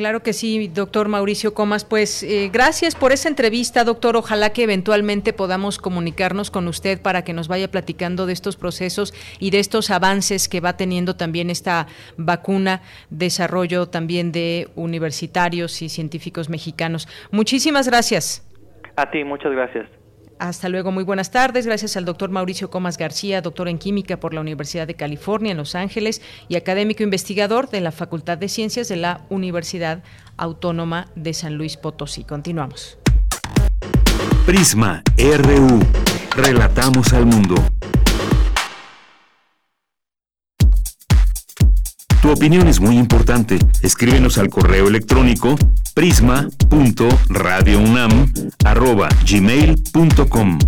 Claro que sí, doctor Mauricio Comas. Pues eh, gracias por esa entrevista, doctor. Ojalá que eventualmente podamos comunicarnos con usted para que nos vaya platicando de estos procesos y de estos avances que va teniendo también esta vacuna, desarrollo también de universitarios y científicos mexicanos. Muchísimas gracias. A ti, muchas gracias. Hasta luego, muy buenas tardes. Gracias al doctor Mauricio Comas García, doctor en química por la Universidad de California en Los Ángeles y académico investigador de la Facultad de Ciencias de la Universidad Autónoma de San Luis Potosí. Continuamos. Prisma RU. Relatamos al mundo. Tu opinión es muy importante. Escríbenos al correo electrónico prisma.radiounam@gmail.com.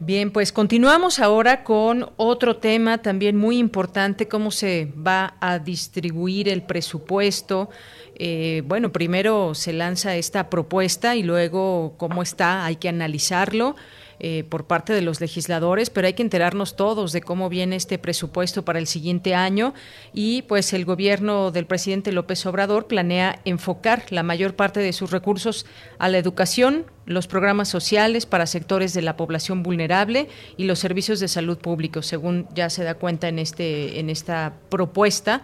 Bien, pues continuamos ahora con otro tema también muy importante, cómo se va a distribuir el presupuesto. Eh, bueno, primero se lanza esta propuesta y luego cómo está, hay que analizarlo. Eh, por parte de los legisladores, pero hay que enterarnos todos de cómo viene este presupuesto para el siguiente año. Y pues el gobierno del presidente López Obrador planea enfocar la mayor parte de sus recursos a la educación, los programas sociales para sectores de la población vulnerable y los servicios de salud públicos, según ya se da cuenta en este en esta propuesta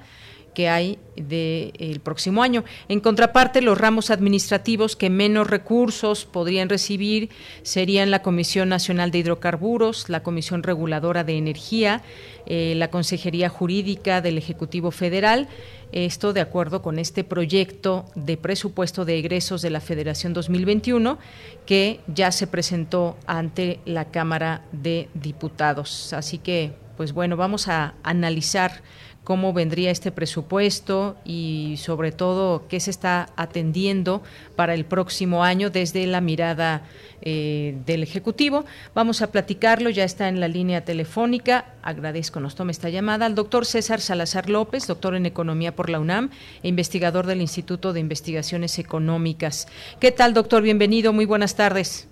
que hay del próximo año. En contraparte, los ramos administrativos que menos recursos podrían recibir serían la Comisión Nacional de Hidrocarburos, la Comisión Reguladora de Energía, eh, la Consejería Jurídica del Ejecutivo Federal. Esto de acuerdo con este proyecto de presupuesto de egresos de la Federación 2021 que ya se presentó ante la Cámara de Diputados. Así que, pues bueno, vamos a analizar cómo vendría este presupuesto y sobre todo qué se está atendiendo para el próximo año desde la mirada eh, del Ejecutivo. Vamos a platicarlo, ya está en la línea telefónica. Agradezco, nos tome esta llamada al doctor César Salazar López, doctor en Economía por la UNAM e investigador del Instituto de Investigaciones Económicas. ¿Qué tal, doctor? Bienvenido, muy buenas tardes.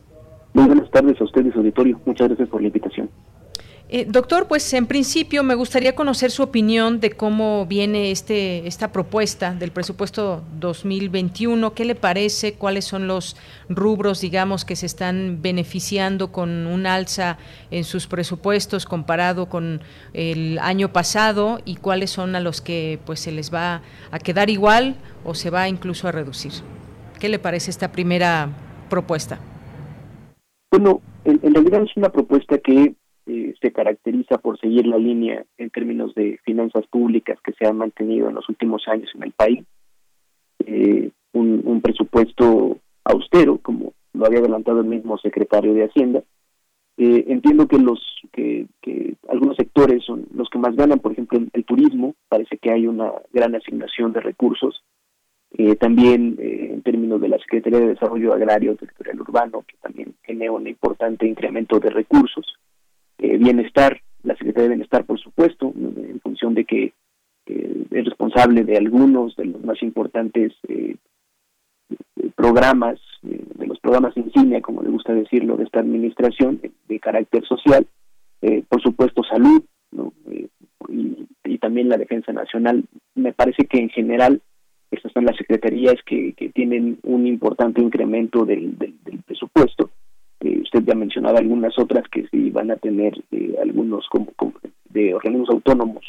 Muy buenas tardes a ustedes, auditorio. Muchas gracias por la invitación. Eh, doctor, pues en principio me gustaría conocer su opinión de cómo viene este esta propuesta del presupuesto 2021. ¿Qué le parece? ¿Cuáles son los rubros, digamos, que se están beneficiando con un alza en sus presupuestos comparado con el año pasado y cuáles son a los que pues se les va a quedar igual o se va incluso a reducir? ¿Qué le parece esta primera propuesta? Bueno, en realidad es una propuesta que eh, se caracteriza por seguir la línea en términos de finanzas públicas que se ha mantenido en los últimos años en el país. Eh, un, presupuesto austero, como lo había adelantado el mismo secretario de Hacienda. Eh, entiendo que los que, algunos sectores son los que más ganan, por ejemplo, el, turismo, parece que hay una gran asignación de recursos. también en términos de la Secretaría de Desarrollo Agrario Territorial Urbano, que también tiene un importante incremento de recursos. Eh, bienestar, la Secretaría de Bienestar, por supuesto, en función de que es responsable de algunos de los más importantes eh, programas, eh, de los programas insignia, como le gusta decirlo, de esta administración, de, carácter social, por supuesto salud, y, también la defensa nacional. Me parece que en general estas son las secretarías que, tienen un importante incremento del presupuesto usted ya mencionaba algunas otras que sí van a tener eh, algunos como, de organismos autónomos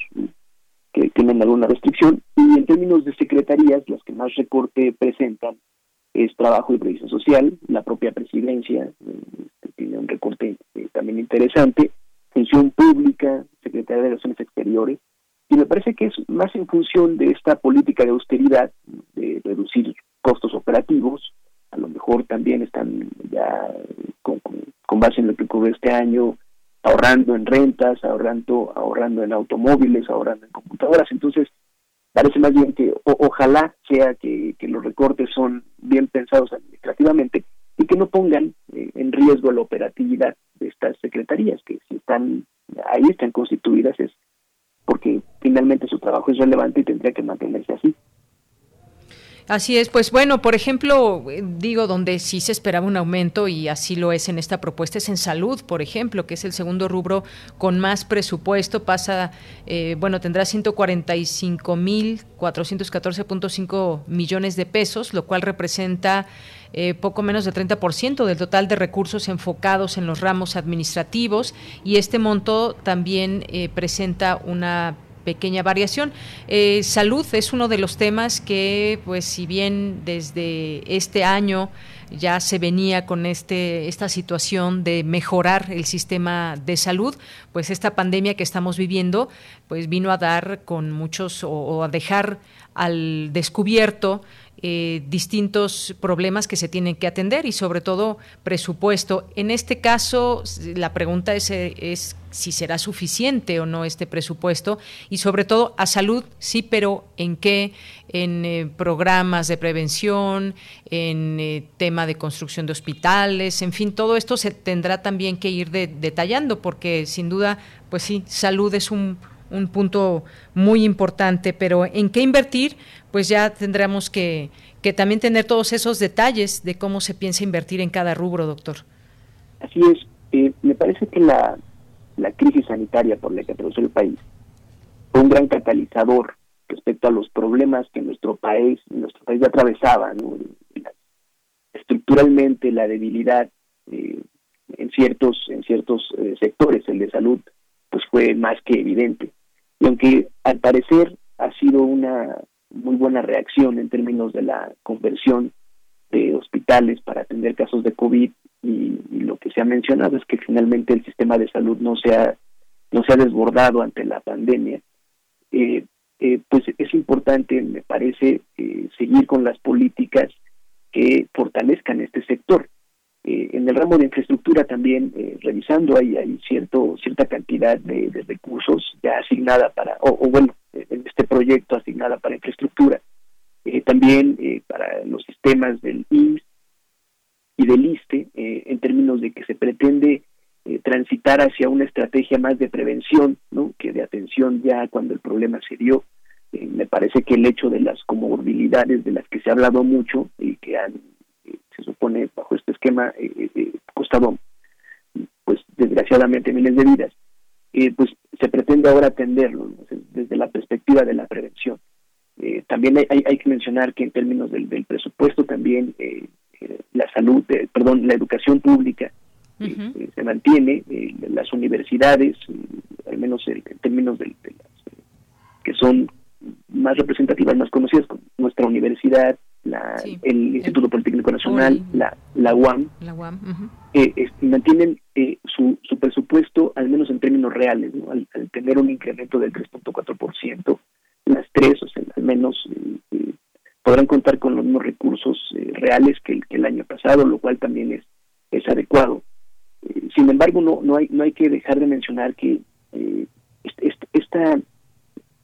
que tienen alguna restricción. Y en términos de secretarías las que más recorte presentan es trabajo y previsión social la propia presidencia eh, tiene un recorte eh, también interesante función pública secretaría de relaciones exteriores y me parece que es más en función de esta política de austeridad de reducir costos operativos a lo mejor también están ya con, base en lo que ocurrió este año ahorrando en rentas, ahorrando, ahorrando en automóviles, ahorrando en computadoras. Entonces, parece más bien que ojalá sea que, los recortes son bien pensados administrativamente y que no pongan eh, en riesgo la operatividad de estas secretarías, que si están ahí, están constituidas, es porque finalmente su trabajo es relevante y tendría que mantenerse así. Así es, pues bueno, por ejemplo, eh, digo, donde sí se esperaba un aumento y así lo es en esta propuesta, es en salud, por ejemplo, que es el segundo rubro con más presupuesto, pasa, eh, bueno, tendrá 145 mil 414.5 millones de pesos, lo cual representa eh, poco menos del 30% del total de recursos enfocados en los ramos administrativos y este monto también presenta una pequeña variación. Eh, salud es uno de los temas que, pues, si bien desde este año ya se venía con este esta situación de mejorar el sistema de salud, pues esta pandemia que estamos viviendo, pues vino a dar con muchos o a dejar al descubierto eh, distintos problemas que se tienen que atender y sobre todo presupuesto. En este caso, la pregunta es, eh, es si será suficiente o no este presupuesto y sobre todo a salud, sí, pero en qué, en eh, programas de prevención, en tema de construcción de hospitales, en fin, todo esto se tendrá también que ir detallando porque sin duda, pues sí, salud es un punto muy importante, pero en qué invertir, pues ya tendremos que, también tener todos esos detalles de cómo se piensa invertir en cada rubro, doctor. Así es. Eh, me parece que la, la crisis sanitaria por la que atravesó el país fue un gran catalizador respecto a los problemas que nuestro país, nuestro país atravesaba, estructuralmente la debilidad eh, en ciertos en ciertos eh, sectores, el de salud, pues fue más que evidente. Y aunque al parecer ha sido una muy buena reacción en términos de la conversión de hospitales para atender casos de COVID y, lo que se ha mencionado es que finalmente el sistema de salud no se ha, no se ha desbordado ante la pandemia, eh, eh, pues es importante, me parece, eh, seguir con las políticas que fortalezcan este sector. En el ramo de infraestructura también, revisando, hay, hay cierto, cierta cantidad de, recursos ya asignada para, o, bueno, en este proyecto asignada para infraestructura. Eh, también para los sistemas del IMSS y del ISTE, en términos de que se pretende transitar hacia una estrategia más de prevención, ¿no? que de atención ya cuando el problema se dio. me parece que el hecho de las comorbilidades de las que se ha hablado mucho y que han se supone bajo este esquema eh, eh, eh, costado pues desgraciadamente miles de vidas pues se pretende ahora atenderlo desde la perspectiva de la prevención. También hay, hay, que mencionar que en términos del, presupuesto también la salud perdón la educación pública se mantiene las universidades al menos en términos de, de las que son más representativas más conocidas como nuestra universidad la, el Instituto Politécnico Nacional, la, la UAM, eh, mantienen eh, su, su, presupuesto, al menos en términos reales, al, tener un incremento del 3.4%, las tres, o sea, al menos eh, podrán contar con los mismos recursos reales que el, que el, año pasado, lo cual también es, es adecuado. sin embargo, no, no, hay, no hay que dejar de mencionar que esta,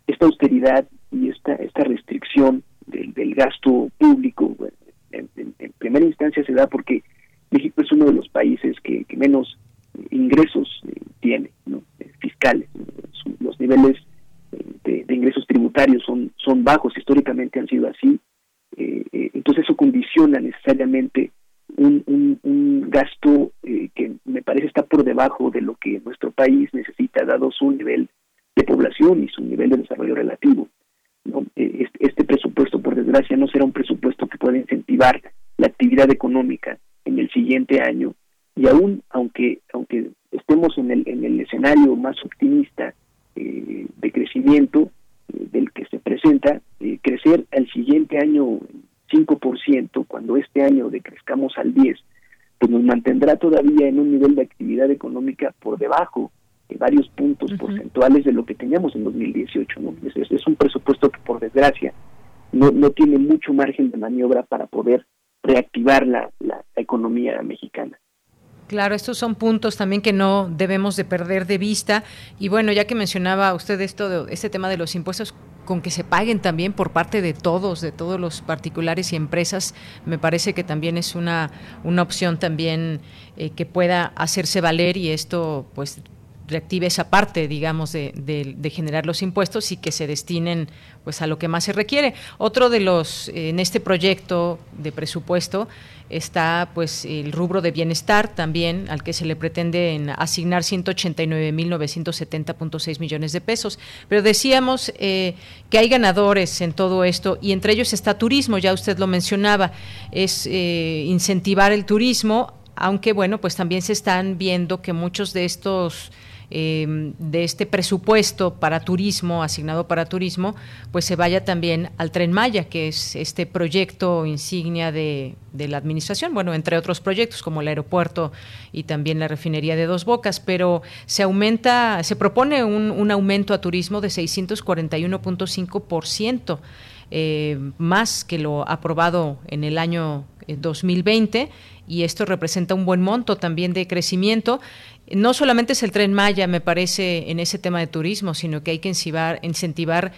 esta austeridad y esta, esta restricción del, del gasto público, en, primera instancia se da porque México es uno de los países que, menos ingresos eh, tiene, eh, fiscales. Los niveles eh, de, ingresos tributarios son, son bajos, históricamente han sido así. entonces eso condiciona necesariamente un, gasto que me parece está por debajo de lo que nuestro país necesita, dado su nivel de población y su nivel de desarrollo relativo. Este, este presupuesto, por desgracia, no será un presupuesto que pueda incentivar la actividad económica en el siguiente año. Y aún aunque aunque estemos en el en el escenario más optimista eh, de crecimiento eh, del que se presenta eh, crecer al siguiente año 5% cuando este año decrezcamos al 10 pues nos mantendrá todavía en un nivel de actividad económica por debajo de varios puntos porcentuales de lo que teníamos en 2018 ¿no? es, es, un presupuesto que por desgracia no, no tiene mucho margen de maniobra para poder reactivar la, la economía mexicana. Claro, estos son puntos también que no debemos de perder de vista. Y bueno, ya que mencionaba usted esto, de, este tema de los impuestos, con que se paguen también por parte de todos, de todos los particulares y empresas, me parece que también es una, una opción también eh, que pueda hacerse valer y esto pues reactive esa parte, digamos, de, generar los impuestos y que se destinen pues a lo que más se requiere. Otro de los, en este proyecto de presupuesto está pues el rubro de bienestar también, al que se le pretende asignar 189.970.6 millones de pesos. Pero decíamos eh, que hay ganadores en todo esto y entre ellos está turismo, ya usted lo mencionaba, es eh, incentivar el turismo, aunque bueno, pues también se están viendo que muchos de estos Em, de este presupuesto para turismo, asignado para turismo, pues se vaya también al Tren Maya, que es este proyecto insignia de, la administración, bueno, entre otros proyectos como el aeropuerto y también la refinería de Dos Bocas, pero se aumenta, se propone un, aumento a turismo de 641.5%. Eh, más que lo aprobado en el año 2020 eh, y esto representa un buen monto también de crecimiento no solamente es el tren Maya, me parece, en ese tema de turismo, sino que hay que incentivar, incentivar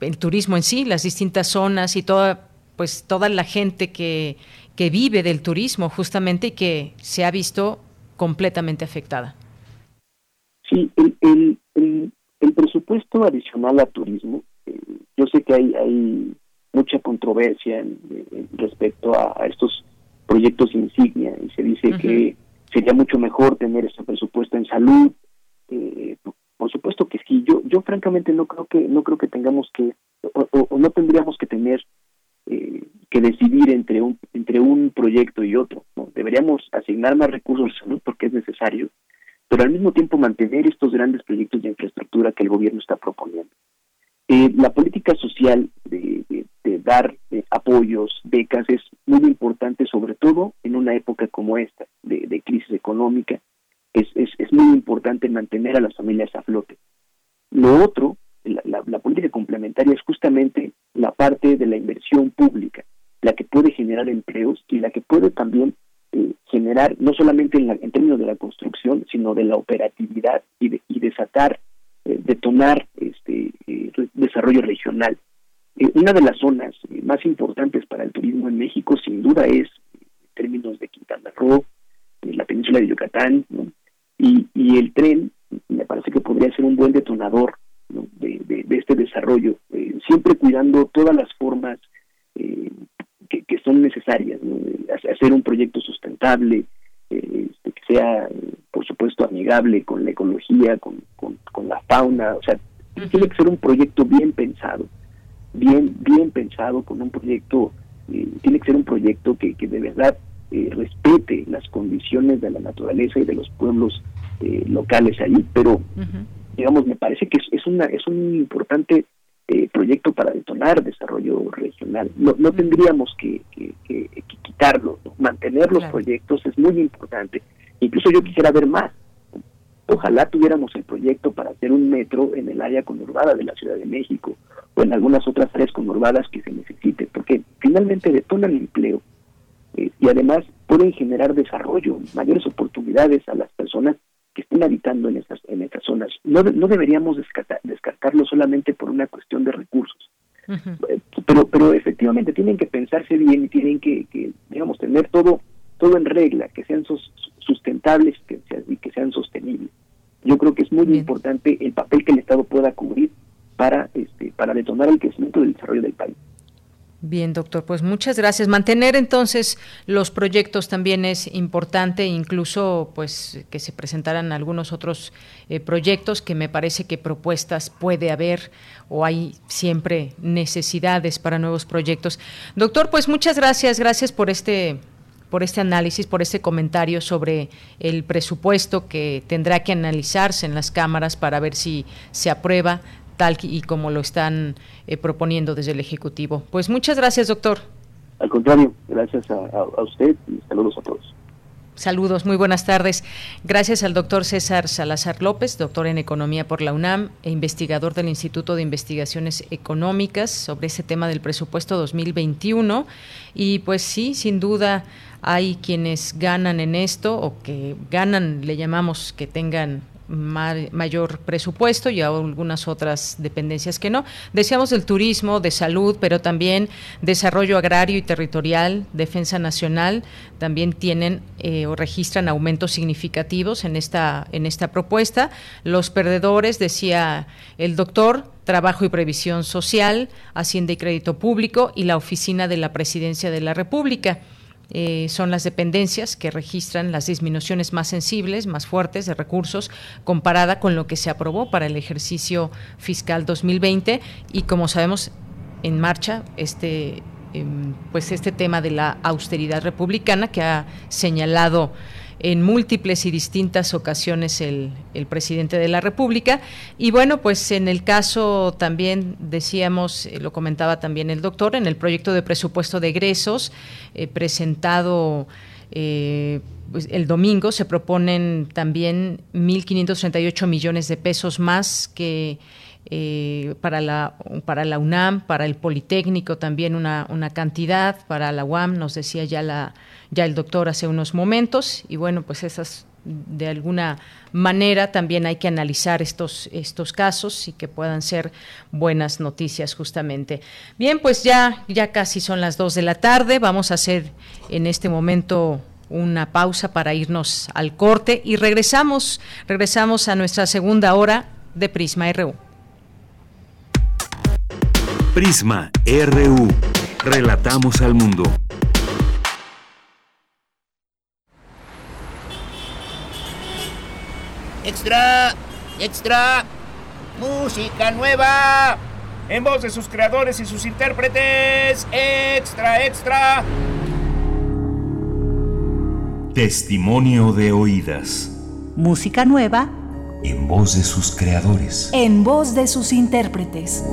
el turismo en sí, las distintas zonas y toda, pues, toda la gente que, que vive del turismo justamente y que se ha visto completamente afectada. Sí, el, el, el, presupuesto adicional a turismo, eh, yo sé que hay, hay mucha controversia respecto a, estos proyectos insignia y se dice que sería mucho mejor tener ese presupuesto en salud. Eh, por supuesto que sí. Yo, yo francamente no creo que no creo que tengamos que o, no tendríamos que tener eh, que decidir entre un entre un proyecto y otro. ¿no? Deberíamos asignar más recursos a salud porque es necesario, pero al mismo tiempo mantener estos grandes proyectos de infraestructura que el gobierno está proponiendo. Eh, la política social de, dar eh, apoyos, becas, es muy importante, sobre todo en una época como esta, de, crisis económica. Es, es, muy importante mantener a las familias a flote. Lo otro, la, política complementaria es justamente la parte de la inversión pública, la que puede generar empleos y la que puede también eh, generar, no solamente en, en, términos de la construcción, sino de la operatividad y, de, y desatar detonar este eh, desarrollo regional. Eh, una de las zonas más importantes para el turismo en México, sin duda, es en términos de Quintana Roo, la península de Yucatán, y, y el tren me parece que podría ser un buen detonador de, de, este desarrollo, siempre cuidando todas las formas que, que, son necesarias, hacer un proyecto sustentable, este, que sea, por supuesto, amigable con la ecología, con, con, la fauna, o sea, tiene que ser un proyecto bien pensado, bien, bien pensado, con un proyecto, eh, tiene que ser un proyecto que, que de verdad eh, respete las condiciones de la naturaleza y de los pueblos eh, locales ahí, pero digamos, me parece que es, una, es un importante eh, proyecto para detonar desarrollo regional. No, no tendríamos que, quitarlo, mantener los proyectos es muy importante. Incluso yo quisiera ver más. Ojalá tuviéramos el proyecto para hacer un metro en el área conurbada de la Ciudad de México o en algunas otras áreas conurbadas que se necesite, porque finalmente detonan el empleo eh, y además pueden generar desarrollo, mayores oportunidades a las personas que estén habitando en estas en estas zonas. No, no deberíamos descartarlo solamente por una cuestión de recursos. Eh, pero pero efectivamente tienen que pensarse bien y tienen que, digamos tener todo todo en regla, que sean sustentables que y que sean sostenibles. Yo creo que es muy importante el papel que el Estado pueda cubrir para este para detonar el crecimiento del desarrollo del país. Bien, doctor, pues muchas gracias. Mantener entonces los proyectos también es importante, incluso pues que se presentaran algunos otros eh, proyectos que me parece que propuestas puede haber o hay siempre necesidades para nuevos proyectos. Doctor, pues muchas gracias, gracias por este por este análisis, por este comentario sobre el presupuesto que tendrá que analizarse en las cámaras para ver si se aprueba tal y como lo están eh, proponiendo desde el Ejecutivo. Pues muchas gracias, doctor. Al contrario, gracias a, usted y saludos a todos. Saludos, muy buenas tardes. Gracias al doctor César Salazar López, doctor en Economía por la UNAM e investigador del Instituto de Investigaciones Económicas sobre ese tema del presupuesto 2021. Y pues sí, sin duda hay quienes ganan en esto o que ganan, le llamamos que tengan mayor presupuesto y algunas otras dependencias que no. Decíamos del turismo, de salud, pero también desarrollo agrario y territorial, defensa nacional, también tienen eh, o registran aumentos significativos en esta, en esta propuesta. Los perdedores, decía el doctor, Trabajo y Previsión Social, Hacienda y Crédito Público y la Oficina de la Presidencia de la República. Eh, son las dependencias que registran las disminuciones más sensibles, más fuertes de recursos comparada con lo que se aprobó para el ejercicio fiscal 2020 y como sabemos en marcha este em, pues este tema de la austeridad republicana que ha señalado en múltiples y distintas ocasiones el, presidente de la República. Y bueno, pues en el caso también decíamos, eh, lo comentaba también el doctor, en el proyecto de presupuesto de egresos eh, presentado eh, pues el domingo se proponen también 1.538 millones de pesos más que para, la, para la UNAM, para el Politécnico también una, una cantidad, para la UAM, nos decía ya la ya el doctor hace unos momentos y bueno, pues esas de alguna manera también hay que analizar estos, estos casos y que puedan ser buenas noticias justamente. Bien, pues ya, ya casi son las dos de la tarde. Vamos a hacer en este momento una pausa para irnos al corte y regresamos, regresamos a nuestra segunda hora de Prisma RU. Prisma RU. Relatamos al mundo. Extra, extra, música nueva. En voz de sus creadores y sus intérpretes. Extra, extra. Testimonio de oídas. Música nueva. En voz de sus creadores. En voz de sus intérpretes.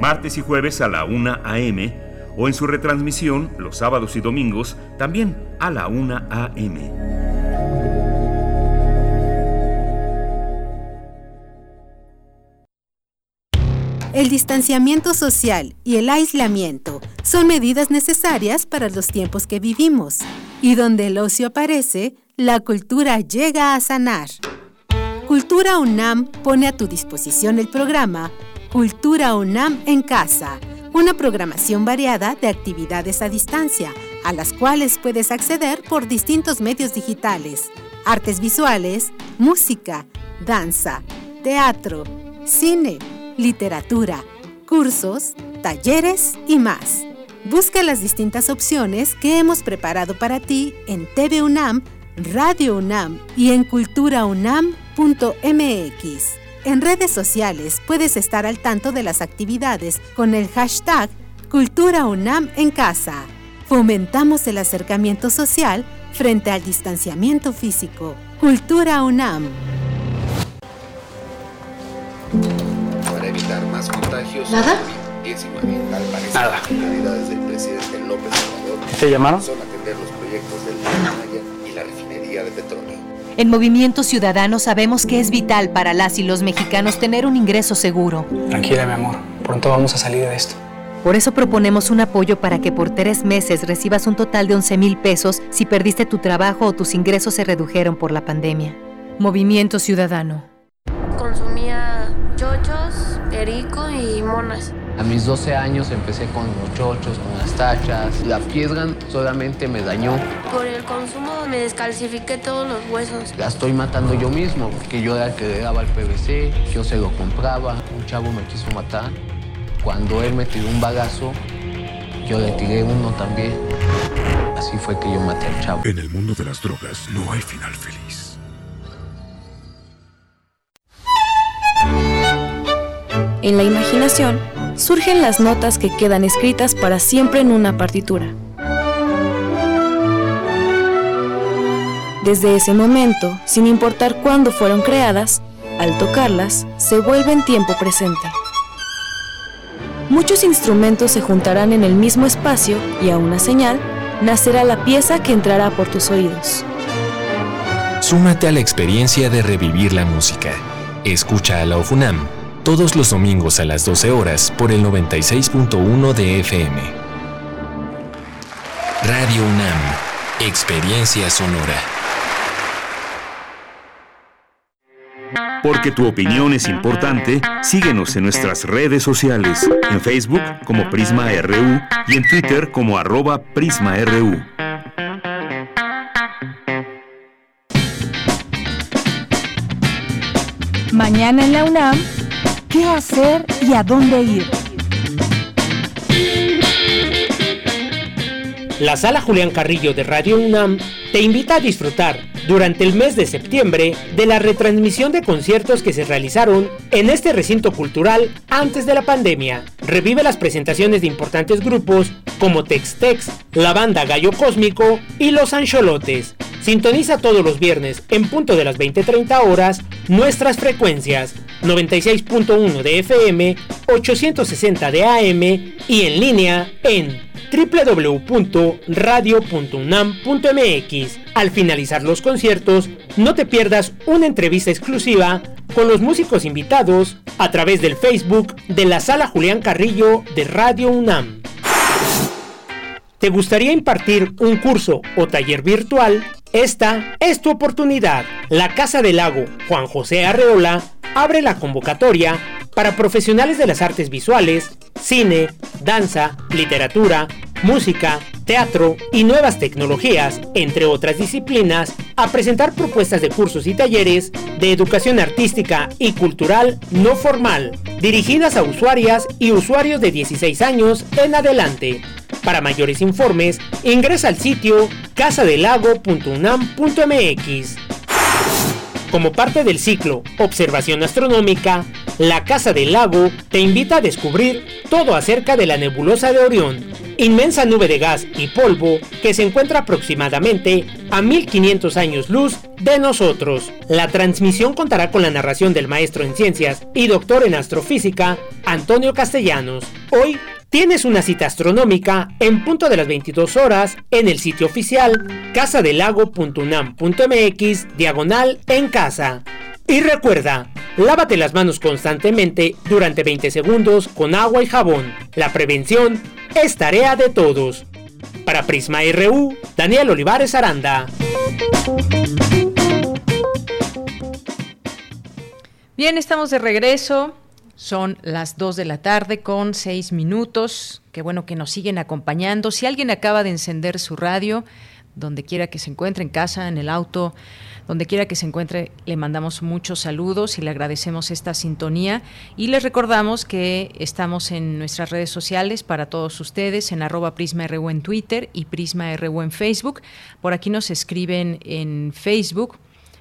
Martes y jueves a la 1 a.m. o en su retransmisión los sábados y domingos también a la 1 a.m. El distanciamiento social y el aislamiento son medidas necesarias para los tiempos que vivimos. Y donde el ocio aparece, la cultura llega a sanar. Cultura UNAM pone a tu disposición el programa Cultura UNAM en Casa, una programación variada de actividades a distancia, a las cuales puedes acceder por distintos medios digitales, artes visuales, música, danza, teatro, cine, literatura, cursos, talleres y más. Busca las distintas opciones que hemos preparado para ti en TV UNAM, Radio UNAM y en culturaunam.mx. En redes sociales puedes estar al tanto de las actividades con el hashtag Cultura UNAM en casa. Fomentamos el acercamiento social frente al distanciamiento físico. Cultura UNAM. Contagios. ¿Nada? 19. Al parecer, Nada. las prioridades del presidente López Obrador ¿Te llamaron? son atender los proyectos del Tren Maya y la refinería de petróleo. En Movimiento Ciudadano sabemos que es vital para las y los mexicanos tener un ingreso seguro. Tranquila, mi amor. Pronto vamos a salir de esto. Por eso proponemos un apoyo para que por tres meses recibas un total de 11 mil pesos si perdiste tu trabajo o tus ingresos se redujeron por la pandemia. Movimiento Ciudadano. Y monas. A mis 12 años empecé con los chochos, con las tachas. La piedra solamente me dañó. Por el consumo me descalcifiqué todos los huesos. La estoy matando yo mismo, porque yo era el que le daba el PVC, yo se lo compraba. Un chavo me quiso matar. Cuando él me tiró un bagazo, yo le tiré uno también. Así fue que yo maté al chavo. En el mundo de las drogas no hay final feliz. En la imaginación surgen las notas que quedan escritas para siempre en una partitura. Desde ese momento, sin importar cuándo fueron creadas, al tocarlas, se vuelven tiempo presente. Muchos instrumentos se juntarán en el mismo espacio y a una señal nacerá la pieza que entrará por tus oídos. Súmate a la experiencia de revivir la música. Escucha a la OFUNAM todos los domingos a las 12 horas por el 96.1 de FM. Radio UNAM, Experiencia Sonora. Porque tu opinión es importante, síguenos en nuestras redes sociales, en Facebook como Prisma RU y en Twitter como arroba PrismaRU. Mañana en la UNAM, ¿qué hacer y a dónde ir? La sala Julián Carrillo de Radio UNAM te invita a disfrutar durante el mes de septiembre de la retransmisión de conciertos que se realizaron en este recinto cultural antes de la pandemia. Revive las presentaciones de importantes grupos como Tex Tex, la banda Gallo Cósmico y Los Ancholotes. Sintoniza todos los viernes en punto de las 20:30 horas nuestras frecuencias 96.1 de FM, 860 de AM y en línea en www.radio.unam.mx. Al finalizar los conciertos, no te pierdas una entrevista exclusiva con los músicos invitados a través del Facebook de la Sala Julián Carrillo de Radio UNAM. ¿Te gustaría impartir un curso o taller virtual? Esta es tu oportunidad. La Casa del Lago Juan José Arreola abre la convocatoria para profesionales de las artes visuales, cine, danza, literatura, música, teatro y nuevas tecnologías, entre otras disciplinas, a presentar propuestas de cursos y talleres de educación artística y cultural no formal, dirigidas a usuarias y usuarios de 16 años en adelante. Para mayores informes, ingresa al sitio casadelago.unam.mx. Como parte del ciclo Observación Astronómica, la Casa del Lago te invita a descubrir todo acerca de la nebulosa de Orión, inmensa nube de gas y polvo que se encuentra aproximadamente a 1500 años luz de nosotros. La transmisión contará con la narración del maestro en ciencias y doctor en astrofísica, Antonio Castellanos. Hoy tienes una cita astronómica en punto de las 22 horas en el sitio oficial casadelago.unam.mx diagonal en casa. Y recuerda, lávate las manos constantemente durante 20 segundos con agua y jabón. La prevención es tarea de todos. Para Prisma RU, Daniel Olivares Aranda. Bien, estamos de regreso. Son las 2 de la tarde con 6 minutos. Qué bueno que nos siguen acompañando. Si alguien acaba de encender su radio, donde quiera que se encuentre, en casa, en el auto, donde quiera que se encuentre, le mandamos muchos saludos y le agradecemos esta sintonía. Y les recordamos que estamos en nuestras redes sociales para todos ustedes, en arroba PrismaRU en Twitter y PrismaRU en Facebook. Por aquí nos escriben en Facebook.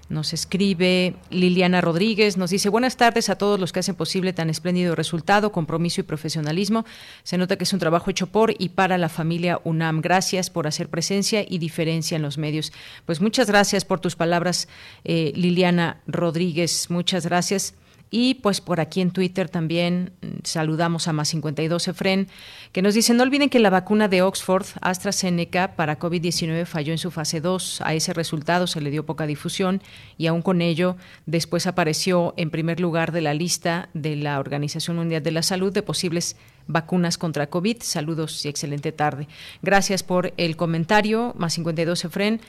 Nos escribe Liliana Rodríguez, nos dice buenas tardes a todos los que hacen posible tan espléndido resultado, compromiso y profesionalismo. Se nota que es un trabajo hecho por y para la familia UNAM. Gracias por hacer presencia y diferencia en los medios. Pues muchas gracias por tus palabras, eh, Liliana Rodríguez. Muchas gracias. Y pues por aquí en Twitter también mm, saludamos a más 52 Efren, que nos dice, no olviden que la vacuna de Oxford, AstraZeneca, para COVID-19 falló en su fase 2. A ese resultado se le dio poca difusión y aún con ello después apareció en primer lugar de la lista de la Organización Mundial de la Salud de posibles vacunas contra COVID. Saludos y excelente tarde. Gracias por el comentario. Más 52 Efren.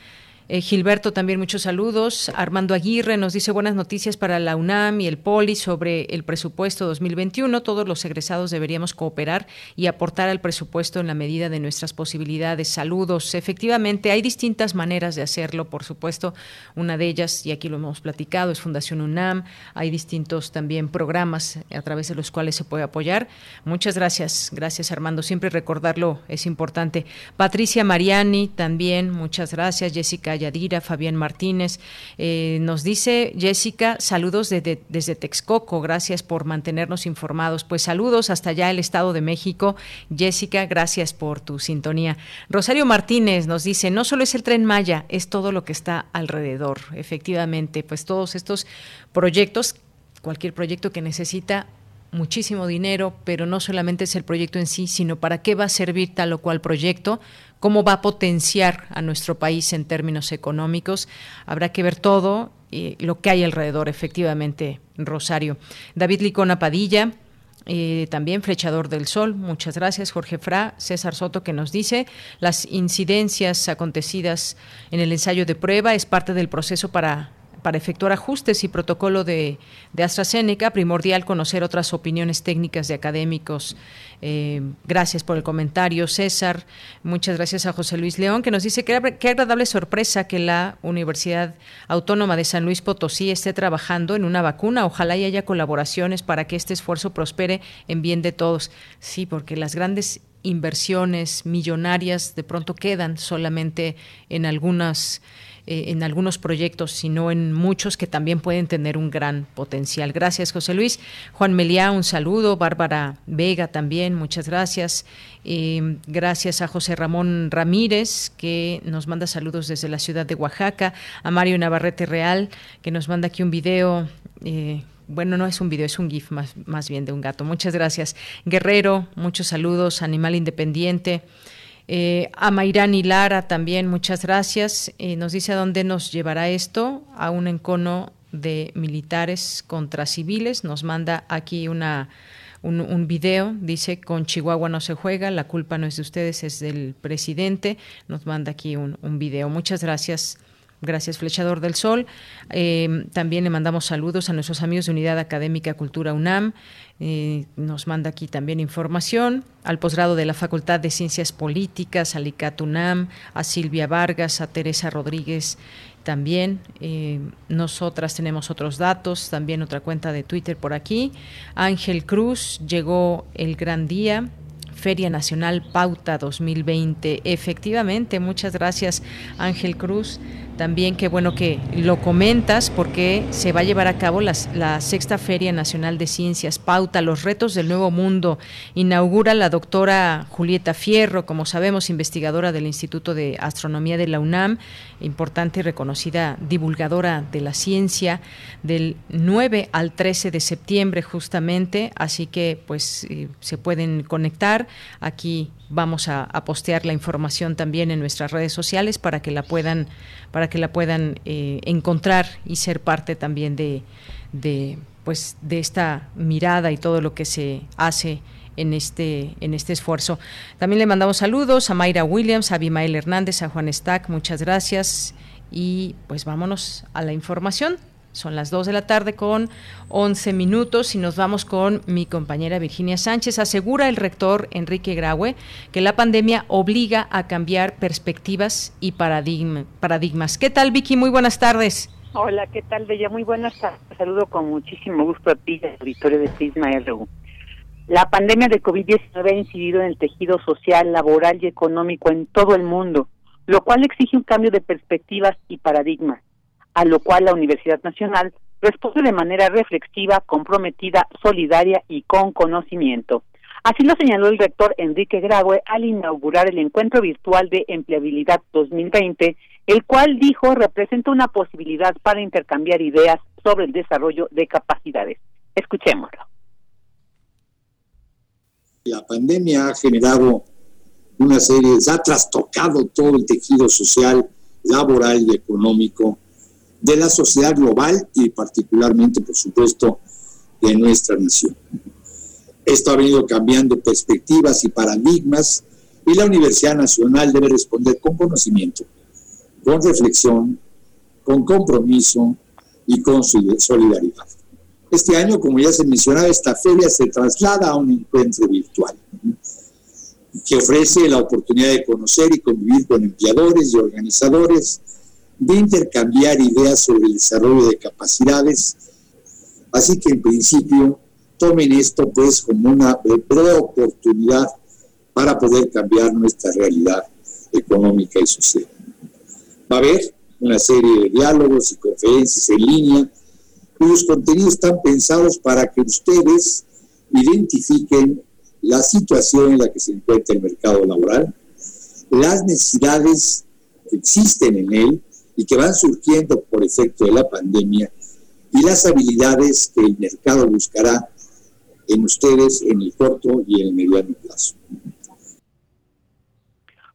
Eh, Gilberto, también muchos saludos. Armando Aguirre nos dice buenas noticias para la UNAM y el POLI sobre el presupuesto 2021. Todos los egresados deberíamos cooperar y aportar al presupuesto en la medida de nuestras posibilidades. Saludos. Efectivamente, hay distintas maneras de hacerlo, por supuesto. Una de ellas, y aquí lo hemos platicado, es Fundación UNAM. Hay distintos también programas a través de los cuales se puede apoyar. Muchas gracias. Gracias, Armando. Siempre recordarlo es importante. Patricia Mariani, también, muchas gracias. Jessica Yadira, Fabián Martínez. Eh, nos dice Jessica, saludos desde Texcoco, gracias por mantenernos informados. Pues saludos hasta allá el Estado de México. Jessica, gracias por tu sintonía. Rosario Martínez nos dice, no solo es el tren Maya, es todo lo que está alrededor. Efectivamente, pues todos estos proyectos, cualquier proyecto que necesita muchísimo dinero, pero no solamente es el proyecto en sí, sino para qué va a servir tal o cual proyecto, cómo va a potenciar a nuestro país en términos económicos. Habrá que ver todo y lo que hay alrededor, efectivamente, Rosario. David Licona Padilla. Eh, también Flechador del Sol, muchas gracias. Jorge Fra, César Soto, que nos dice las incidencias acontecidas en el ensayo de prueba es parte del proceso para para efectuar ajustes y protocolo de, AstraZeneca, primordial conocer otras opiniones técnicas de académicos. Eh, gracias por el comentario, César. Muchas gracias a José Luis León, que nos dice que qué agradable sorpresa que la Universidad Autónoma de San Luis Potosí esté trabajando en una vacuna. Ojalá y haya colaboraciones para que este esfuerzo prospere en bien de todos. Sí, porque las grandes inversiones millonarias de pronto quedan solamente en algunas eh, en algunos proyectos, sino en muchos que también pueden tener un gran potencial. Gracias, José Luis. Juan Meliá, un saludo. Bárbara Vega también, muchas gracias. Eh, gracias a José Ramón Ramírez, que nos manda saludos desde la ciudad de Oaxaca. A Mario Navarrete Real, que nos manda aquí un video. Eh, bueno, no es un video, es un GIF más, más bien de un gato. Muchas gracias. Guerrero, muchos saludos. Animal Independiente. Eh, a Mayrani Lara también, muchas gracias. Eh, nos dice a dónde nos llevará esto, a un encono de militares contra civiles. Nos manda aquí una, un, video, dice, con Chihuahua no se juega, la culpa no es de ustedes, es del presidente. Nos manda aquí un, un video. Muchas gracias. Gracias, Flechador del Sol. Eh, también le mandamos saludos a nuestros amigos de Unidad Académica Cultura UNAM. Eh, nos manda aquí también información al posgrado de la Facultad de Ciencias Políticas, a UNAM, a Silvia Vargas, a Teresa Rodríguez también. Eh, nosotras tenemos otros datos, también otra cuenta de Twitter por aquí. Ángel Cruz, llegó el gran día. Feria Nacional Pauta 2020. Efectivamente, muchas gracias Ángel Cruz. También qué bueno que lo comentas porque se va a llevar a cabo la sexta Feria Nacional de Ciencias, Pauta, los retos del nuevo mundo. Inaugura la doctora Julieta Fierro, como sabemos, investigadora del Instituto de Astronomía de la UNAM, importante y reconocida divulgadora de la ciencia, del 9 al 13 de septiembre justamente, así que pues eh, se pueden conectar aquí vamos a, postear la información también en nuestras redes sociales para que la puedan para que la puedan eh, encontrar y ser parte también de, de pues de esta mirada y todo lo que se hace en este, en este esfuerzo. También le mandamos saludos a Mayra Williams, a Abimael Hernández, a Juan Stack, muchas gracias. Y pues vámonos a la información. Son las 2 de la tarde con 11 minutos y nos vamos con mi compañera Virginia Sánchez. Asegura el rector Enrique Graue que la pandemia obliga a cambiar perspectivas y paradigmas. ¿Qué tal, Vicky? Muy buenas tardes. Hola, ¿qué tal, Bella? Muy buenas tardes. Saludo con muchísimo gusto a ti, auditorio de Prisma RU. La pandemia de COVID-19 ha incidido en el tejido social, laboral y económico en todo el mundo, lo cual exige un cambio de perspectivas y paradigmas a lo cual la Universidad Nacional responde de manera reflexiva, comprometida, solidaria y con conocimiento. Así lo señaló el rector Enrique Graue al inaugurar el encuentro virtual de empleabilidad 2020, el cual dijo representa una posibilidad para intercambiar ideas sobre el desarrollo de capacidades. Escuchémoslo. La pandemia ha generado una serie, ha trastocado todo el tejido social, laboral y económico de la sociedad global y particularmente, por supuesto, de nuestra nación. Esto ha venido cambiando perspectivas y paradigmas y la Universidad Nacional debe responder con conocimiento, con reflexión, con compromiso y con solidaridad. Este año, como ya se mencionaba, esta feria se traslada a un encuentro virtual que ofrece la oportunidad de conocer y convivir con empleadores y organizadores, de intercambiar ideas sobre el desarrollo de capacidades. Así que en principio tomen esto pues como una oportunidad para poder cambiar nuestra realidad económica y social. Va a haber una serie de diálogos y conferencias en línea cuyos contenidos están pensados para que ustedes identifiquen la situación en la que se encuentra el mercado laboral, las necesidades que existen en él y que van surgiendo por efecto de la pandemia y las habilidades que el mercado buscará en ustedes en el corto y en el mediano plazo.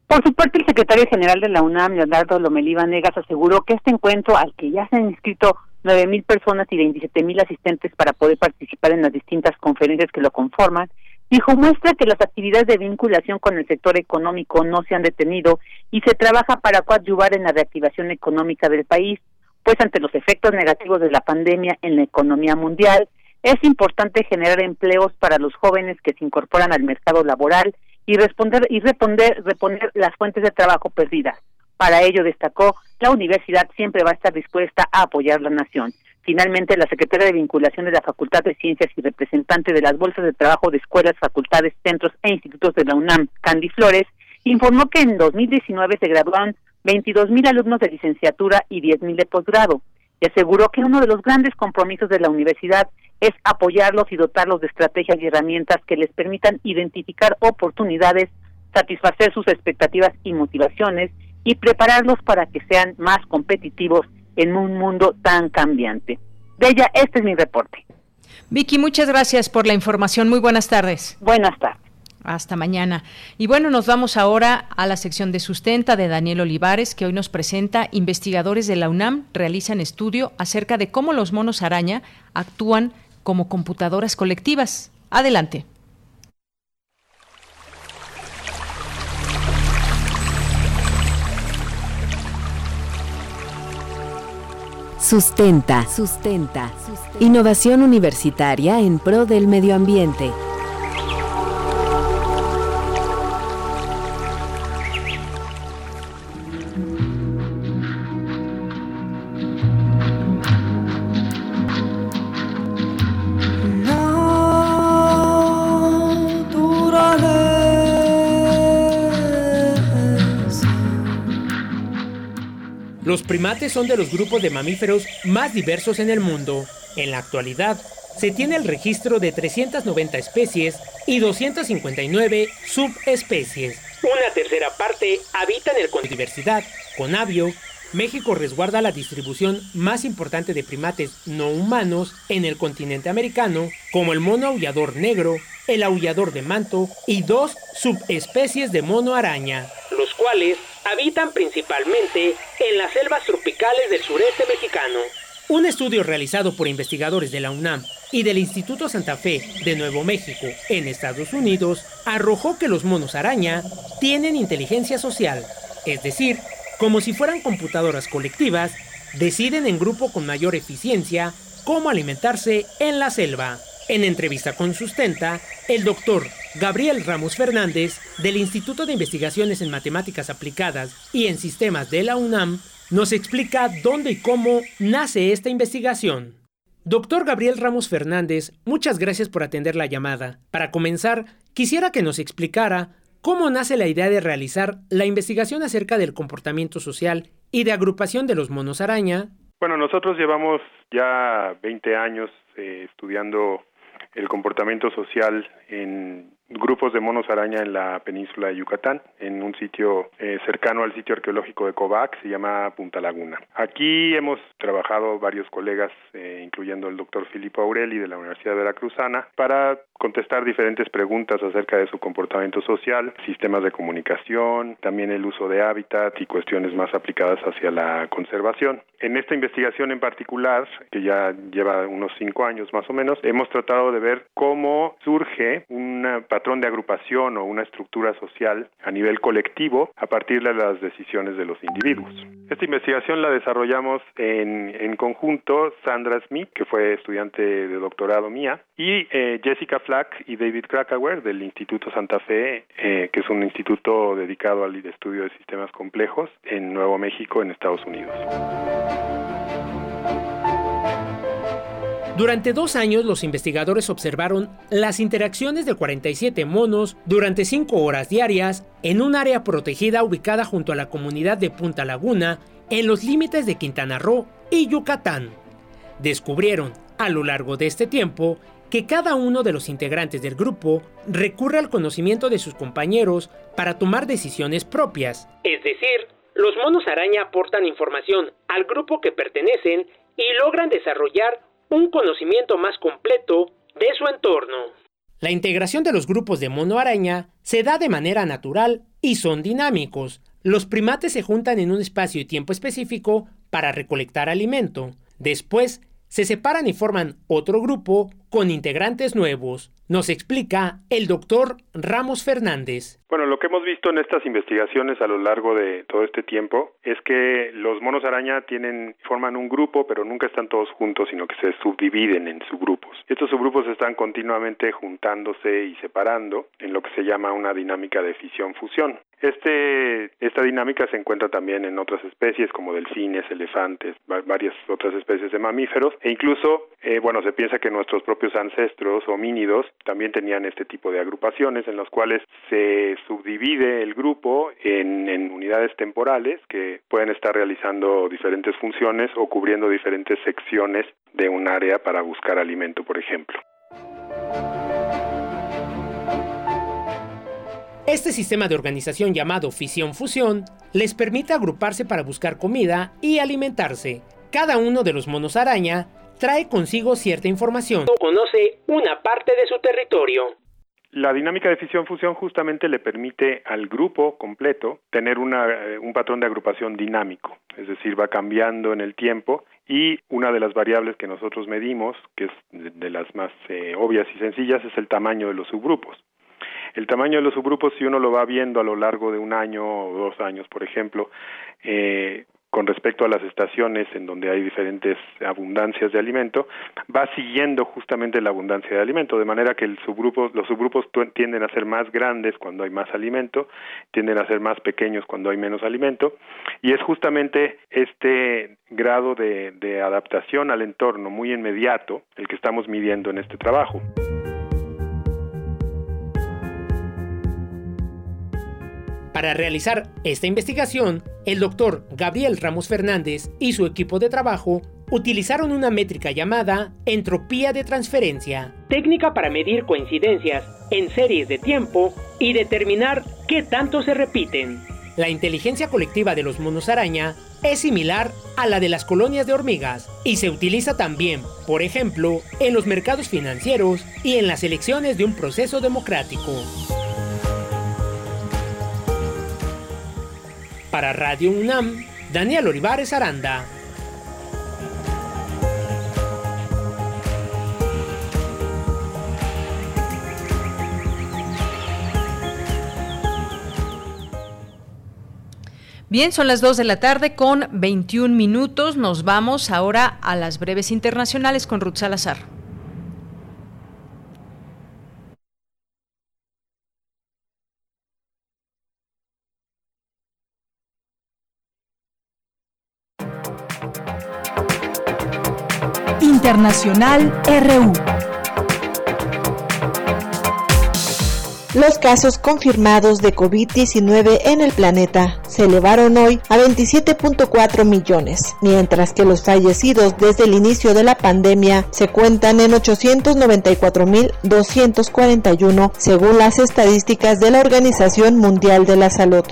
Por su parte, el secretario general de la UNAM, Leonardo Lomelí Negas, aseguró que este encuentro, al que ya se han inscrito 9.000 personas y 27.000 asistentes para poder participar en las distintas conferencias que lo conforman, dijo muestra que las actividades de vinculación con el sector económico no se han detenido y se trabaja para coadyuvar en la reactivación económica del país, pues ante los efectos negativos de la pandemia en la economía mundial, es importante generar empleos para los jóvenes que se incorporan al mercado laboral y responder y responder, reponer las fuentes de trabajo perdidas. Para ello, destacó, la universidad siempre va a estar dispuesta a apoyar la nación. Finalmente, la secretaria de Vinculación de la Facultad de Ciencias y representante de las bolsas de trabajo de escuelas, facultades, centros e institutos de la UNAM, Candy Flores, informó que en 2019 se graduaron 22 mil alumnos de licenciatura y 10 mil de posgrado y aseguró que uno de los grandes compromisos de la universidad es apoyarlos y dotarlos de estrategias y herramientas que les permitan identificar oportunidades, satisfacer sus expectativas y motivaciones y prepararlos para que sean más competitivos en un mundo tan cambiante. De ella, este es mi reporte. Vicky, muchas gracias por la información. Muy buenas tardes. Buenas tardes. Hasta mañana. Y bueno, nos vamos ahora a la sección de sustenta de Daniel Olivares, que hoy nos presenta investigadores de la UNAM realizan estudio acerca de cómo los monos araña actúan como computadoras colectivas. Adelante. Sustenta. Sustenta. Innovación universitaria en pro del medio ambiente. Los primates son de los grupos de mamíferos más diversos en el mundo. En la actualidad, se tiene el registro de 390 especies y 259 subespecies. Una tercera parte habita en el con diversidad. Conavio, México resguarda la distribución más importante de primates no humanos en el continente americano, como el mono aullador negro, el aullador de manto y dos subespecies de mono araña, los cuales habitan principalmente en las selvas tropicales del sureste mexicano. Un estudio realizado por investigadores de la UNAM y del Instituto Santa Fe de Nuevo México en Estados Unidos arrojó que los monos araña tienen inteligencia social, es decir, como si fueran computadoras colectivas, deciden en grupo con mayor eficiencia cómo alimentarse en la selva. En entrevista con Sustenta, el doctor Gabriel Ramos Fernández, del Instituto de Investigaciones en Matemáticas Aplicadas y en Sistemas de la UNAM, nos explica dónde y cómo nace esta investigación. Doctor Gabriel Ramos Fernández, muchas gracias por atender la llamada. Para comenzar, quisiera que nos explicara cómo nace la idea de realizar la investigación acerca del comportamiento social y de agrupación de los monos araña. Bueno, nosotros llevamos ya 20 años eh, estudiando el comportamiento social en grupos de monos araña en la península de Yucatán, en un sitio eh, cercano al sitio arqueológico de Covac, se llama Punta Laguna. Aquí hemos trabajado varios colegas, eh, incluyendo el doctor Filippo Aureli de la Universidad Veracruzana, para contestar diferentes preguntas acerca de su comportamiento social, sistemas de comunicación, también el uso de hábitat y cuestiones más aplicadas hacia la conservación. En esta investigación en particular, que ya lleva unos cinco años más o menos, hemos tratado de ver cómo surge un patrón de agrupación o una estructura social a nivel colectivo a partir de las decisiones de los individuos. Esta investigación la desarrollamos en, en conjunto Sandra Smith, que fue estudiante de doctorado mía, y eh, Jessica Flack y David Krakauer del Instituto Santa Fe, eh, que es un instituto dedicado al estudio de sistemas complejos en Nuevo México, en Estados Unidos. Durante dos años los investigadores observaron las interacciones de 47 monos durante cinco horas diarias en un área protegida ubicada junto a la comunidad de Punta Laguna en los límites de Quintana Roo y Yucatán. Descubrieron, a lo largo de este tiempo, que cada uno de los integrantes del grupo recurre al conocimiento de sus compañeros para tomar decisiones propias. Es decir, los monos araña aportan información al grupo que pertenecen y logran desarrollar un conocimiento más completo de su entorno. La integración de los grupos de mono araña se da de manera natural y son dinámicos. Los primates se juntan en un espacio y tiempo específico para recolectar alimento. Después se separan y forman otro grupo con integrantes nuevos. Nos explica el doctor Ramos Fernández. Bueno, lo que hemos visto en estas investigaciones a lo largo de todo este tiempo es que los monos araña tienen forman un grupo, pero nunca están todos juntos, sino que se subdividen en subgrupos. Estos subgrupos están continuamente juntándose y separando en lo que se llama una dinámica de fisión-fusión. Este, esta dinámica se encuentra también en otras especies como delfines, elefantes, varias otras especies de mamíferos e incluso, eh, bueno, se piensa que nuestros propios ancestros homínidos también tenían este tipo de agrupaciones en las cuales se subdivide el grupo en, en unidades temporales que pueden estar realizando diferentes funciones o cubriendo diferentes secciones de un área para buscar alimento, por ejemplo. Este sistema de organización llamado fisión-fusión les permite agruparse para buscar comida y alimentarse. Cada uno de los monos araña trae consigo cierta información o conoce una parte de su territorio. La dinámica de fisión-fusión justamente le permite al grupo completo tener eh, un patrón de agrupación dinámico, es decir, va cambiando en el tiempo y una de las variables que nosotros medimos, que es de, las más eh, obvias y sencillas, es el tamaño de los subgrupos. El tamaño de los subgrupos, si uno lo va viendo a lo largo de un año o dos años, por ejemplo, eh, con respecto a las estaciones en donde hay diferentes abundancias de alimento, va siguiendo justamente la abundancia de alimento, de manera que los subgrupos tienden a ser más grandes cuando hay más alimento, tienden a ser más pequeños cuando hay menos alimento, y es justamente este grado de adaptación al entorno muy inmediato el que estamos midiendo en este trabajo. Para realizar esta investigación, el doctor Gabriel Ramos Fernández y su equipo de trabajo utilizaron una métrica llamada entropía de transferencia, técnica para medir coincidencias en series de tiempo y determinar qué tanto se repiten. La inteligencia colectiva de los monos araña es similar a la de las colonias de hormigas y se utiliza también, por ejemplo, en los mercados financieros y en las elecciones de un proceso democrático. Para Radio UNAM, Daniel Olivares Aranda. Bien, son las 2 de la tarde con 21 minutos. Nos vamos ahora a las breves internacionales con Ruth Salazar. Internacional RU. Los casos confirmados de COVID-19 en el planeta se elevaron hoy a 27.4 millones, mientras que los fallecidos desde el inicio de la pandemia se cuentan en 894.241 según las estadísticas de la Organización Mundial de la Salud.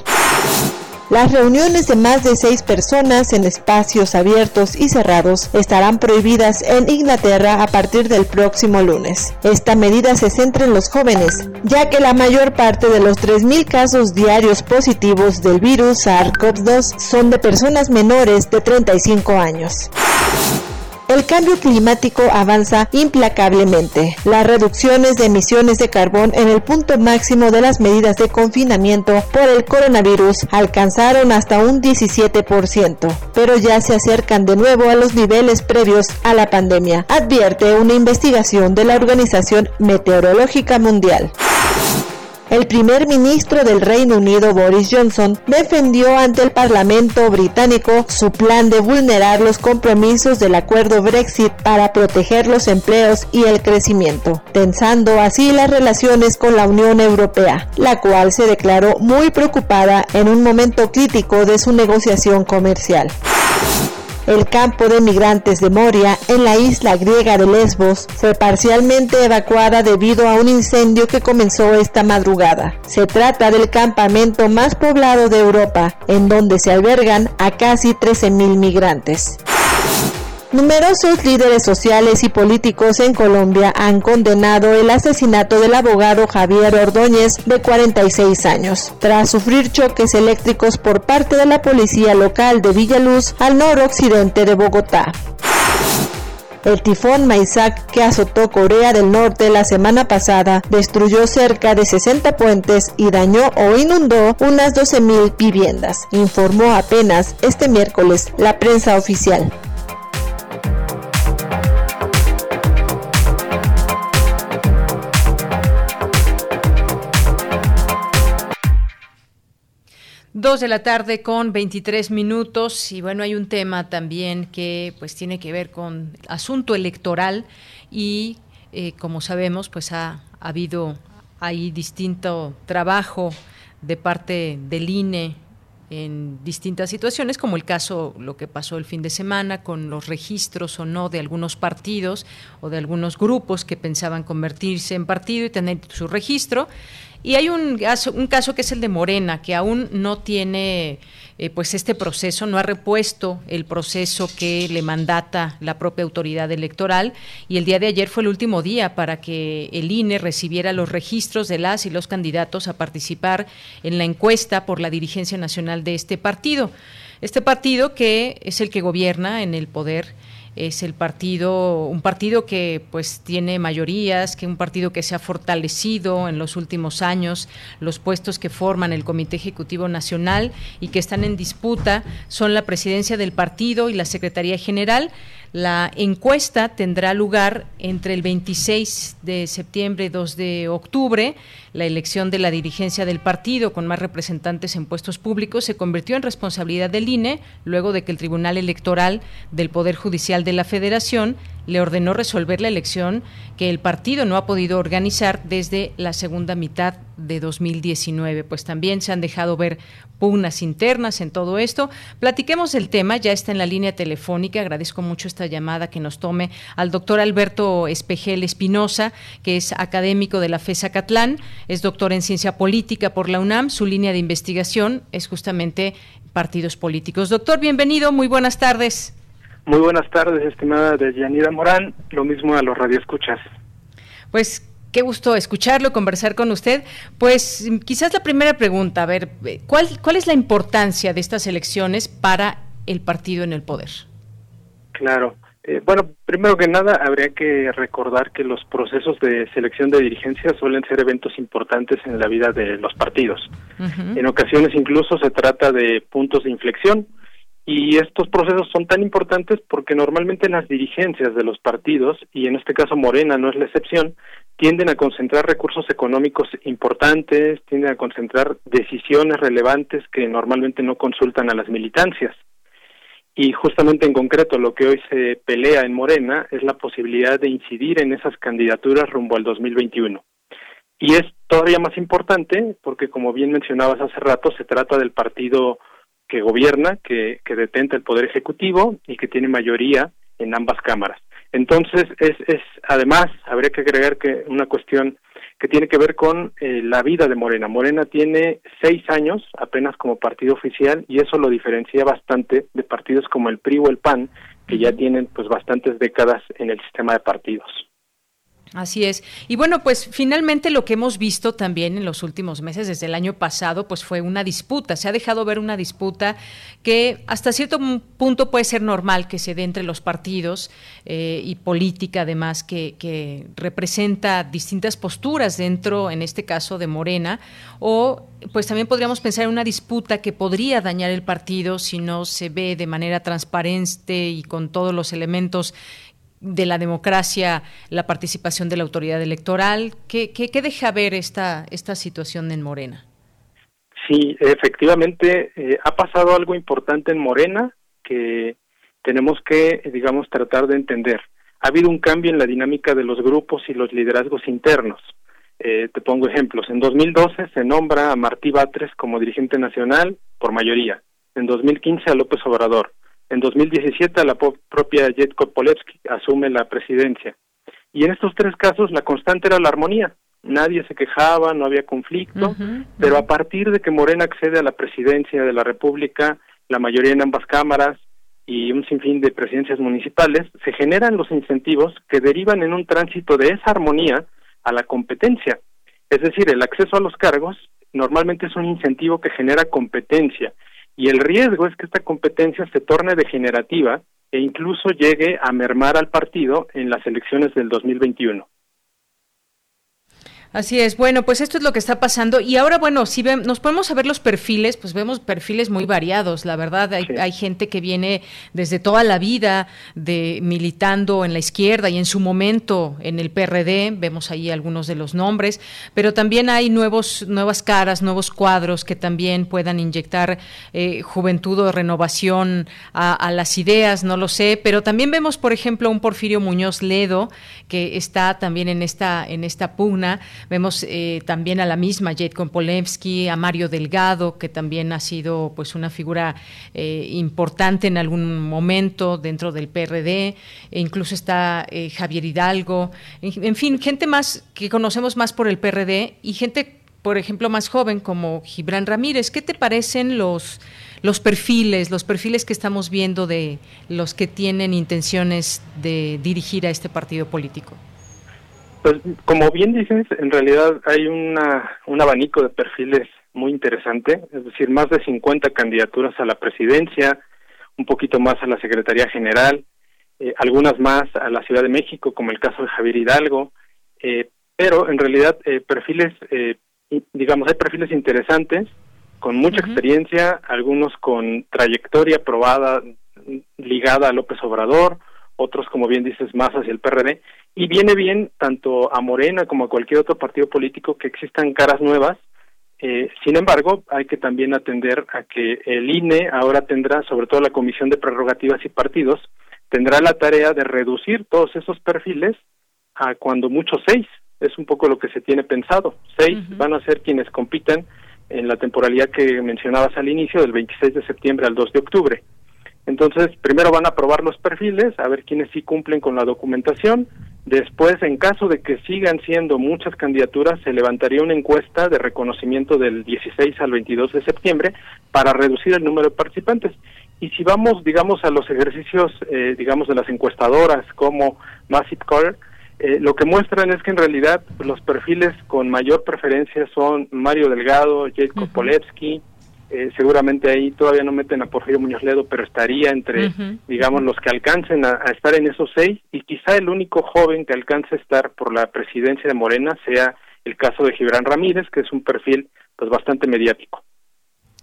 Las reuniones de más de seis personas en espacios abiertos y cerrados estarán prohibidas en Inglaterra a partir del próximo lunes. Esta medida se centra en los jóvenes, ya que la mayor parte de los 3.000 casos diarios positivos del virus SARS-CoV-2 son de personas menores de 35 años. El cambio climático avanza implacablemente. Las reducciones de emisiones de carbón en el punto máximo de las medidas de confinamiento por el coronavirus alcanzaron hasta un 17%, pero ya se acercan de nuevo a los niveles previos a la pandemia, advierte una investigación de la Organización Meteorológica Mundial. El primer ministro del Reino Unido, Boris Johnson, defendió ante el Parlamento británico su plan de vulnerar los compromisos del acuerdo Brexit para proteger los empleos y el crecimiento, tensando así las relaciones con la Unión Europea, la cual se declaró muy preocupada en un momento crítico de su negociación comercial. El campo de migrantes de Moria, en la isla griega de Lesbos, fue parcialmente evacuada debido a un incendio que comenzó esta madrugada. Se trata del campamento más poblado de Europa, en donde se albergan a casi 13.000 migrantes. Numerosos líderes sociales y políticos en Colombia han condenado el asesinato del abogado Javier Ordóñez, de 46 años, tras sufrir choques eléctricos por parte de la policía local de Villaluz al noroccidente de Bogotá. El tifón Maisak que azotó Corea del Norte la semana pasada destruyó cerca de 60 puentes y dañó o inundó unas 12.000 viviendas, informó apenas este miércoles la prensa oficial. Dos de la tarde con 23 minutos y bueno, hay un tema también que pues tiene que ver con asunto electoral y eh, como sabemos pues ha, ha habido ahí distinto trabajo de parte del INE en distintas situaciones, como el caso, lo que pasó el fin de semana con los registros o no de algunos partidos o de algunos grupos que pensaban convertirse en partido y tener su registro. Y hay un caso, que es el de Morena, que aún no tiene eh, pues este proceso, no ha repuesto el proceso que le mandata la propia autoridad electoral. Y el día de ayer fue el último día para que el INE recibiera los registros de las y los candidatos a participar en la encuesta por la dirigencia nacional de este partido. Este partido que es el que gobierna en el poder es el partido, un partido que pues tiene mayorías, que un partido que se ha fortalecido en los últimos años, los puestos que forman el Comité Ejecutivo Nacional y que están en disputa son la presidencia del partido y la Secretaría General. La encuesta tendrá lugar entre el 26 de septiembre y 2 de octubre. La elección de la dirigencia del partido con más representantes en puestos públicos se convirtió en responsabilidad del INE luego de que el Tribunal Electoral del Poder Judicial de la Federación le ordenó resolver la elección que el partido no ha podido organizar desde la segunda mitad de 2019. Pues también se han dejado ver pugnas internas en todo esto. Platiquemos el tema, ya está en la línea telefónica. Agradezco mucho esta llamada que nos tome al doctor Alberto Espejel Espinosa, que es académico de la FESA Catlán, es doctor en ciencia política por la UNAM. Su línea de investigación es justamente partidos políticos. Doctor, bienvenido, muy buenas tardes. Muy buenas tardes, estimada de Yanira Morán. Lo mismo a los radioescuchas. Pues qué gusto escucharlo, conversar con usted. Pues quizás la primera pregunta, a ver, ¿cuál, cuál es la importancia de estas elecciones para el partido en el poder? Claro. Eh, bueno, primero que nada, habría que recordar que los procesos de selección de dirigencia suelen ser eventos importantes en la vida de los partidos. En ocasiones incluso se trata de puntos de inflexión y estos procesos son tan importantes porque normalmente las dirigencias de los partidos, y en este caso Morena no es la excepción, tienden a concentrar recursos económicos importantes, tienden a concentrar decisiones relevantes que normalmente no consultan a las militancias. Y justamente en concreto lo que hoy se pelea en Morena es la posibilidad de incidir en esas candidaturas rumbo al 2021. Y es todavía más importante porque, como bien mencionabas hace rato, se trata del partido que gobierna, que, que detenta el Poder Ejecutivo y que tiene mayoría en ambas cámaras. Entonces, es, es además, habría que agregar que una cuestión que tiene que ver con eh, la vida de Morena. Morena tiene seis años apenas como partido oficial y eso lo diferencia bastante de partidos como el PRI o el PAN, que ya tienen pues bastantes décadas en el sistema de partidos. Así es. Y bueno, pues finalmente lo que hemos visto también en los últimos meses, desde el año pasado, pues fue una disputa. Se ha dejado ver una disputa que hasta cierto punto puede ser normal que se dé entre los partidos eh, y política, además, que, que representa distintas posturas dentro, en este caso, de Morena. O pues también podríamos pensar en una disputa que podría dañar el partido si no se ve de manera transparente y con todos los elementos de la democracia la participación de la autoridad electoral. ¿Qué, qué, deja ver esta, esta situación en Morena? Sí, efectivamente, eh, ha pasado algo importante en Morena que tenemos que, digamos, tratar de entender. Ha habido un cambio en la dinámica de los grupos y los liderazgos internos. Eh, te pongo ejemplos. En 2012 se nombra a Martí Batres como dirigente nacional por mayoría. En 2015 a López Obrador. En 2017 la propia Jetko Polevsky asume la presidencia. Y en estos tres casos la constante era la armonía. Nadie se quejaba, no había conflicto, pero a partir de que Morena accede a la presidencia de la República, la mayoría en ambas cámaras y un sinfín de presidencias municipales, se generan los incentivos que derivan en un tránsito de esa armonía a la competencia. Es decir, el acceso a los cargos normalmente es un incentivo que genera competencia y el riesgo es que esta competencia se torne degenerativa e incluso llegue a mermar al partido en las elecciones del 2021. Así es, bueno, pues esto es lo que está pasando. Y ahora, bueno, si nos podemos saber los perfiles, pues vemos perfiles muy variados, la verdad. Hay, hay, gente que viene desde toda la vida de militando en la izquierda y en su momento en el PRD, vemos ahí algunos de los nombres, pero también hay nuevos, nuevas caras, nuevos cuadros que también puedan inyectar eh, juventud o renovación a, a, las ideas, no lo sé. Pero también vemos, por ejemplo, un Porfirio Muñoz Ledo, que está también en esta, en esta pugna Vemos eh, también a la misma Jade Kompolevsky, a Mario Delgado, que también ha sido pues una figura eh, importante en algún momento dentro del PRD, e incluso está eh, Javier Hidalgo, en, fin, gente más que conocemos más por el PRD y gente, por ejemplo, más joven como Gibran Ramírez. ¿Qué te parecen los los perfiles, los perfiles que estamos viendo de los que tienen intenciones de dirigir a este partido político? Pues como bien dices, en realidad hay una, un abanico de perfiles muy interesante, es decir, más de 50 candidaturas a la presidencia, un poquito más a la Secretaría General, eh, algunas más a la Ciudad de México, como el caso de Javier Hidalgo, eh, pero en realidad eh, perfiles, digamos, hay perfiles interesantes, con mucha experiencia, algunos con trayectoria probada ligada a López Obrador, otros, como bien dices, más hacia el PRD, y viene bien tanto a Morena como a cualquier otro partido político que existan caras nuevas. Eh, sin embargo, hay que también atender a que el INE ahora tendrá, sobre todo la Comisión de Prerrogativas y Partidos, tendrá la tarea de reducir todos esos perfiles a cuando mucho seis. Es un poco lo que se tiene pensado. Seis van a ser quienes compitan en la temporalidad que mencionabas al inicio, del 26 de septiembre al 2 de octubre. Entonces, primero van a probar los perfiles, a ver quiénes sí cumplen con la documentación. Después, en caso de que sigan siendo muchas candidaturas, se levantaría una encuesta de reconocimiento del 16 al 22 de septiembre para reducir el número de participantes. Y si vamos, digamos, a los ejercicios, eh, digamos, de las encuestadoras como Massive Core, eh, lo que muestran es que en realidad los perfiles con mayor preferencia son Mario Delgado, Jacob Polevsky, eh, seguramente ahí todavía no meten a Porfirio Muñoz Ledo, pero estaría entre, digamos, los que alcancen a, estar en esos seis y quizá el único joven que alcance a estar por la presidencia de Morena sea el caso de Gibran Ramírez, que es un perfil pues bastante mediático.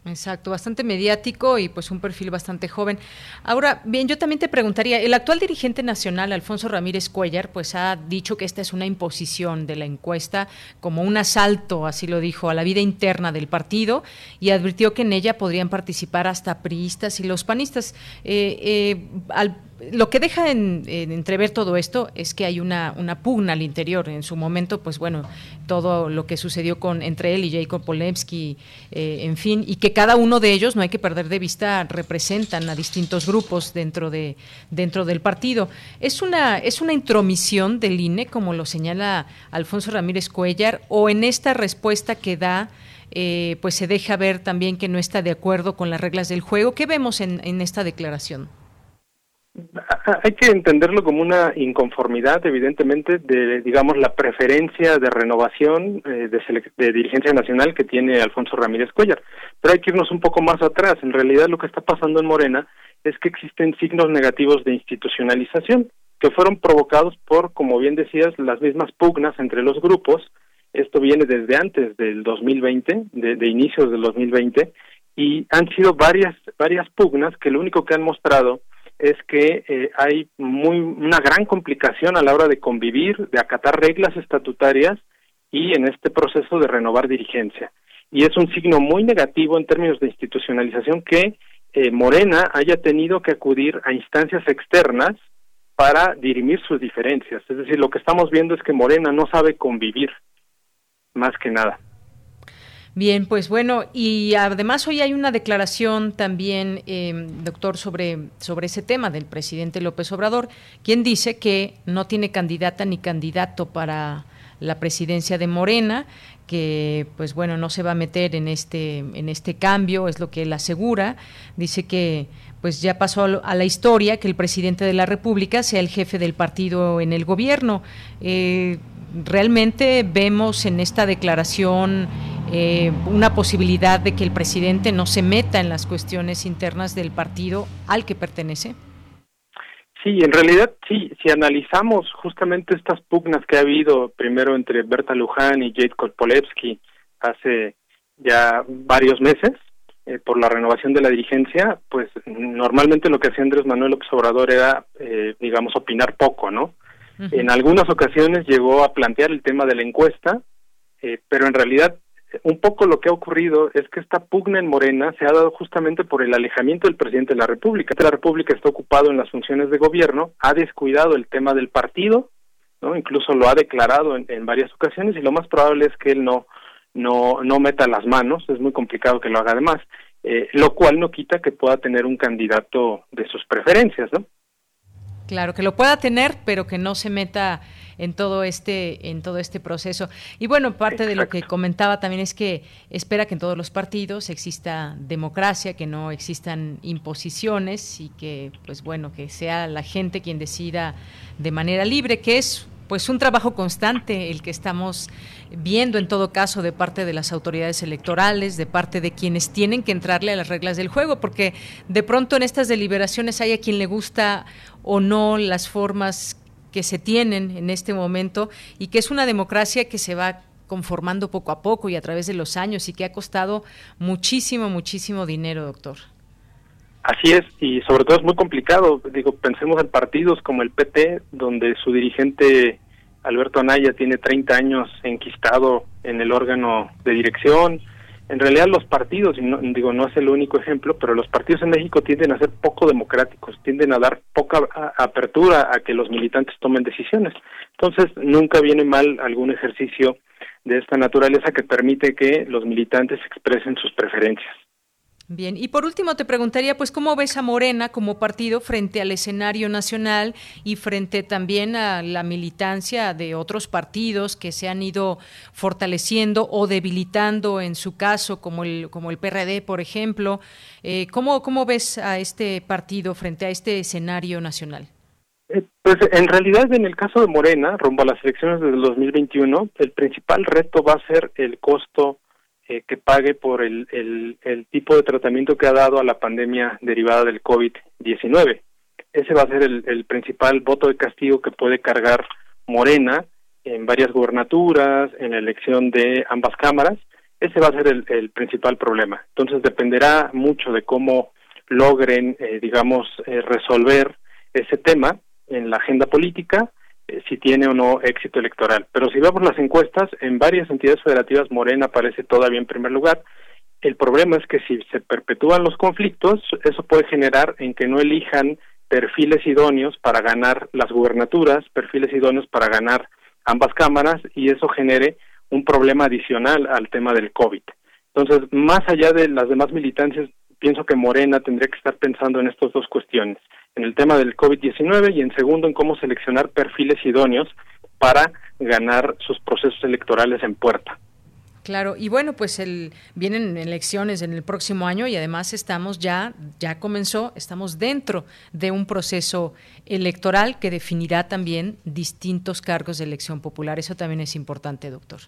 Exacto, bastante mediático y pues un perfil bastante joven. Ahora, bien, yo también te preguntaría, el actual dirigente nacional, Alfonso Ramírez Cuellar, pues ha dicho que esta es una imposición de la encuesta, como un asalto, así lo dijo, a la vida interna del partido y advirtió que en ella podrían participar hasta priistas y los panistas. Eh, eh, al lo que deja en, entrever todo esto es que hay una, pugna al interior. En su momento, pues bueno, todo lo que sucedió con entre él y Jacob Polemski, eh, en fin, y que cada uno de ellos, no hay que perder de vista, representan a distintos grupos dentro de dentro del partido. Es una es una intromisión del INE, como lo señala Alfonso Ramírez Cuellar, o en esta respuesta que da eh, pues se deja ver también que no está de acuerdo con las reglas del juego. ¿Qué vemos en esta declaración? Hay que entenderlo como una inconformidad, evidentemente, de, digamos, la preferencia de renovación eh, de, dirigencia nacional que tiene Alfonso Ramírez Cuellar. Pero hay que irnos un poco más atrás. En realidad, lo que está pasando en Morena es que existen signos negativos de institucionalización que fueron provocados por, como bien decías, las mismas pugnas entre los grupos. Esto viene desde antes del 2020, de, de inicios del 2020, y han sido varias varias pugnas que lo único que han mostrado es que eh, hay muy una gran complicación a la hora de convivir, de acatar reglas estatutarias y en este proceso de renovar dirigencia. Y es un signo muy negativo en términos de institucionalización que eh, Morena haya tenido que acudir a instancias externas para dirimir sus diferencias. Es decir, lo que estamos viendo es que Morena no sabe convivir, más que nada. Bien, pues bueno, y además hoy hay una declaración también, eh, doctor, sobre, sobre ese tema del presidente López Obrador, quien dice que no tiene candidata ni candidato para la presidencia de Morena, que pues bueno, no se va a meter en este, en este cambio, es lo que él asegura. Dice que pues ya pasó a la historia que el presidente de la República sea el jefe del partido en el gobierno. Eh, realmente vemos en esta declaración eh, una posibilidad de que el presidente no se meta en las cuestiones internas del partido al que pertenece? Sí, en realidad sí, si analizamos justamente estas pugnas que ha habido primero entre Berta Luján y Jade Kolpolevsky hace ya varios meses eh, por la renovación de la dirigencia, pues normalmente lo que hacía Andrés Manuel López Obrador era, eh, digamos, opinar poco, ¿no? En algunas ocasiones llegó a plantear el tema de la encuesta, pero en realidad un poco lo que ha ocurrido es que esta pugna en Morena se ha dado justamente por el alejamiento del presidente de la República. La República está ocupado en las funciones de gobierno, ha descuidado el tema del partido, no, incluso lo ha declarado en, varias ocasiones y lo más probable es que él no no no meta las manos, es muy complicado que lo haga además, eh, lo cual no quita que pueda tener un candidato de sus preferencias, ¿no? Claro, que lo pueda tener, pero que no se meta en todo este en todo este proceso. Y bueno, parte de lo que comentaba también es que espera que en todos los partidos exista democracia, que no existan imposiciones y que pues bueno, que sea la gente quien decida de manera libre, que es pues un trabajo constante el que estamos viendo en todo caso de parte de las autoridades electorales, de parte de quienes tienen que entrarle a las reglas del juego, porque de pronto en estas deliberaciones hay a quien le gusta o no las formas que se tienen en este momento y que es una democracia que se va conformando poco a poco y a través de los años y que ha costado muchísimo, muchísimo dinero, doctor. Así es, y sobre todo es muy complicado. Digo, pensemos en partidos como el PT, donde su dirigente Alberto Anaya tiene 30 años enquistado en el órgano de dirección, en realidad los partidos, y no, digo, no es el único ejemplo, pero los partidos en México tienden a ser poco democráticos, tienden a dar poca apertura a que los militantes tomen decisiones. Entonces, nunca viene mal algún ejercicio de esta naturaleza que permite que los militantes expresen sus preferencias. Bien, y por último te preguntaría, pues, ¿cómo ves a Morena como partido frente al escenario nacional y frente también a la militancia de otros partidos que se han ido fortaleciendo o debilitando en su caso, como el, como el PRD, por ejemplo? Eh, ¿cómo, ¿Cómo ves a este partido frente a este escenario nacional? Eh, pues en realidad en el caso de Morena, rumbo a las elecciones del 2021, el principal reto va a ser el costo eh, que pague por el, el, tipo de tratamiento que ha dado a la pandemia derivada del COVID-19. Ese va a ser el, el principal voto de castigo que puede cargar Morena en varias gubernaturas, en la elección de ambas cámaras. Ese va a ser el, el principal problema. Entonces dependerá mucho de cómo logren, eh, digamos, eh, resolver ese tema en la agenda política eh, si tiene o no éxito electoral. Pero si vemos las encuestas, en varias entidades federativas Morena aparece todavía en primer lugar. El problema es que si se perpetúan los conflictos, eso puede generar en que no elijan perfiles idóneos para ganar las gubernaturas, perfiles idóneos para ganar ambas cámaras y eso genere un problema adicional al tema del COVID. Entonces, más allá de las demás militancias, pienso que Morena tendría que estar pensando en estas dos cuestiones, en el tema del COVID-19 y en segundo en cómo seleccionar perfiles idóneos para ganar sus procesos electorales en puerta. Claro, y bueno, pues el, vienen elecciones en el próximo año y además estamos ya, ya comenzó, estamos dentro de un proceso electoral que definirá también distintos cargos de elección popular. Eso también es importante, doctor.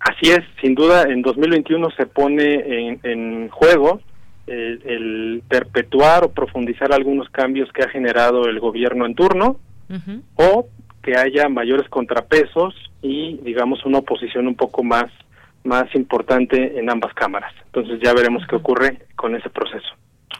Así es, sin duda, en 2021 se pone en, juego el, perpetuar o profundizar algunos cambios que ha generado el gobierno en turno o que haya mayores contrapesos y digamos una oposición un poco más más importante en ambas cámaras. Entonces ya veremos qué ocurre con ese proceso.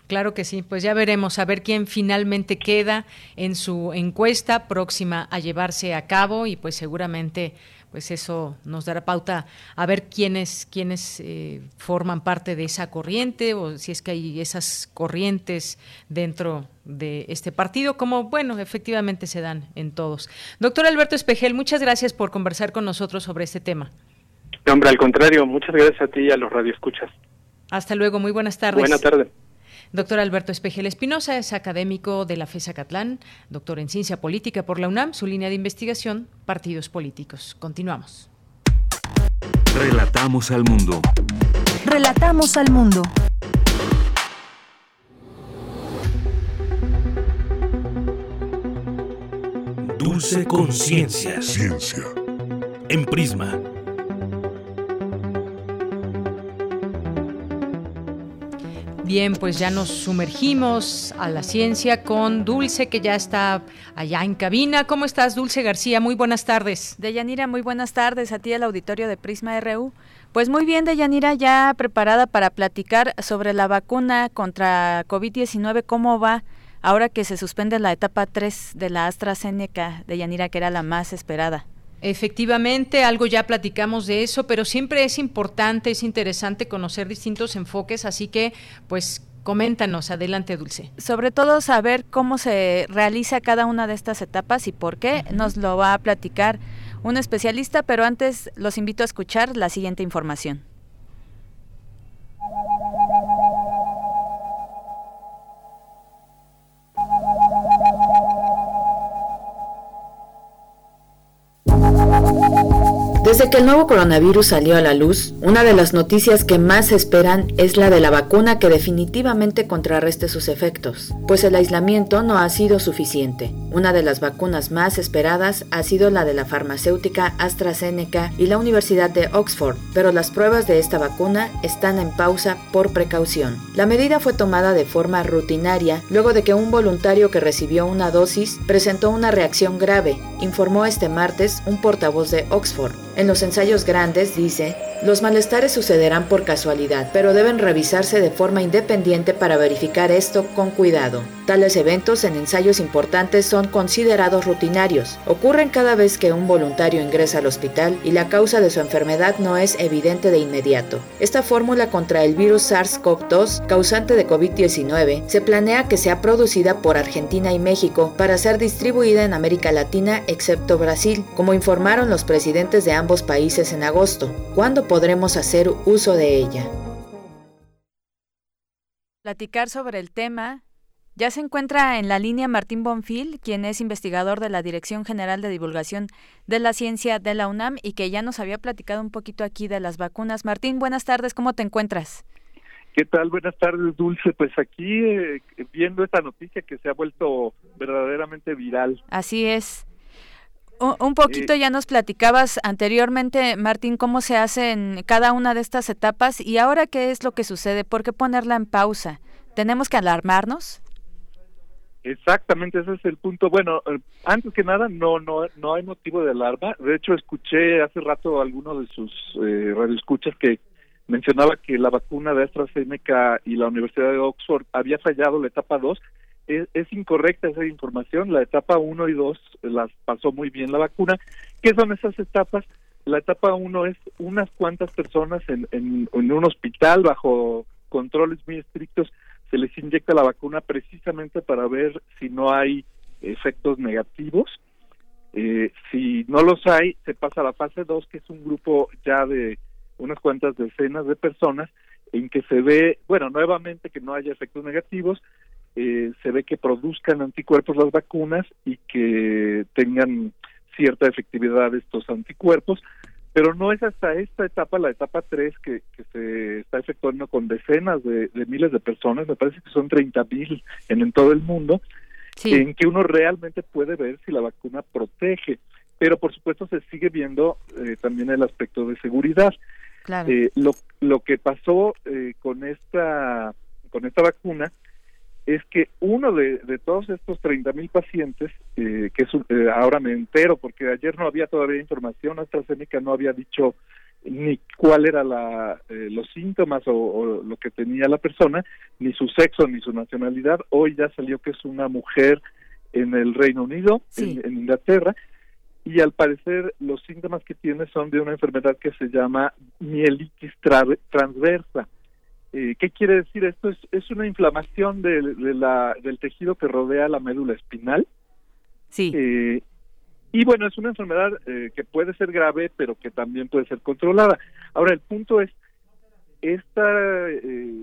Claro que sí, pues ya veremos a ver quién finalmente queda en su encuesta próxima a llevarse a cabo y pues seguramente pues eso nos dará pauta a ver quiénes quiénes eh, forman parte de esa corriente o si es que hay esas corrientes dentro de este partido, como bueno, efectivamente se dan en todos. Doctor Alberto Espejel, muchas gracias por conversar con nosotros sobre este tema. hombre, al contrario, muchas gracias a ti y a los radioescuchas. Hasta luego, muy buenas tardes. Buenas tardes. Doctor Alberto Espejel Espinosa es académico de la FESA Catlán, doctor en Ciencia Política por la UNAM, su línea de investigación, partidos políticos. Continuamos. Relatamos al mundo. Relatamos al mundo. Dulce Conciencia. Ciencia. En Prisma. Bien, pues ya nos sumergimos a la ciencia con Dulce, que ya está allá en cabina. ¿Cómo estás, Dulce García? Muy buenas tardes. Deyanira, muy buenas tardes a ti, el auditorio de Prisma RU. Pues muy bien, Deyanira, ya preparada para platicar sobre la vacuna contra COVID-19, cómo va ahora que se suspende la etapa 3 de la AstraZeneca, Deyanira, que era la más esperada. Efectivamente, algo ya platicamos de eso, pero siempre es importante, es interesante conocer distintos enfoques, así que pues coméntanos, adelante Dulce. Sobre todo saber cómo se realiza cada una de estas etapas y por qué, nos lo va a platicar un especialista, pero antes los invito a escuchar la siguiente información. Desde que el nuevo coronavirus salió a la luz, una de las noticias que más se esperan es la de la vacuna que definitivamente contrarreste sus efectos, pues el aislamiento no ha sido suficiente. Una de las vacunas más esperadas ha sido la de la farmacéutica AstraZeneca y la Universidad de Oxford, pero las pruebas de esta vacuna están en pausa por precaución. La medida fue tomada de forma rutinaria luego de que un voluntario que recibió una dosis presentó una reacción grave, informó este martes un portavoz de Oxford. En los ensayos grandes, dice, los malestares sucederán por casualidad, pero deben revisarse de forma independiente para verificar esto con cuidado. Tales eventos en ensayos importantes son considerados rutinarios. Ocurren cada vez que un voluntario ingresa al hospital y la causa de su enfermedad no es evidente de inmediato. Esta fórmula contra el virus SARS-CoV-2, causante de COVID-19, se planea que sea producida por Argentina y México para ser distribuida en América Latina excepto Brasil, como informaron los presidentes de ambos países en agosto. ¿Cuándo podremos hacer uso de ella. Platicar sobre el tema. Ya se encuentra en la línea Martín Bonfil, quien es investigador de la Dirección General de Divulgación de la Ciencia de la UNAM y que ya nos había platicado un poquito aquí de las vacunas. Martín, buenas tardes, ¿cómo te encuentras? ¿Qué tal? Buenas tardes, Dulce. Pues aquí eh, viendo esta noticia que se ha vuelto verdaderamente viral. Así es un poquito ya nos platicabas anteriormente, Martín, cómo se hace en cada una de estas etapas y ahora qué es lo que sucede, ¿por qué ponerla en pausa? ¿Tenemos que alarmarnos? Exactamente, ese es el punto. Bueno, eh, antes que nada, no, no, no hay motivo de alarma. De hecho, escuché hace rato a alguno de sus eh, radioescuchas que mencionaba que la vacuna de AstraZeneca y la Universidad de Oxford había fallado la etapa 2 es, incorrecta esa información. La etapa 1 y 2 las pasó muy bien la vacuna. ¿Qué son esas etapas? La etapa 1 es unas cuantas personas en, en, un hospital bajo controles muy estrictos se les inyecta la vacuna precisamente para ver si no hay efectos negativos. Eh, si no los hay, se pasa a la fase 2, que es un grupo ya de unas cuantas decenas de personas en que se ve, bueno, nuevamente que no haya efectos negativos, eh, se ve que produzcan anticuerpos las vacunas y que tengan cierta efectividad estos anticuerpos, pero no es hasta esta etapa, la etapa 3, que, que se está efectuando con decenas de, miles de personas, me parece que son 30 mil en, en todo el mundo, en que uno realmente puede ver si la vacuna protege, pero por supuesto se sigue viendo eh, también el aspecto de seguridad. Eh, lo, lo que pasó eh, con esta con esta vacuna es que uno de, de todos estos 30 mil pacientes, eh, que es, ahora me entero porque ayer no había todavía información, AstraZeneca no había dicho ni cuál era la, los síntomas o, lo que tenía la persona, ni su sexo ni su nacionalidad. Hoy ya salió que es una mujer en el Reino Unido, en Inglaterra, y al parecer los síntomas que tiene son de una enfermedad que se llama mielitis transversa. Eh, ¿Qué quiere decir esto? Es, es una inflamación de, la, del tejido que rodea la médula espinal. Sí. Eh, y bueno, es una enfermedad eh, que puede ser grave, pero que también puede ser controlada. Ahora, el punto es, esta,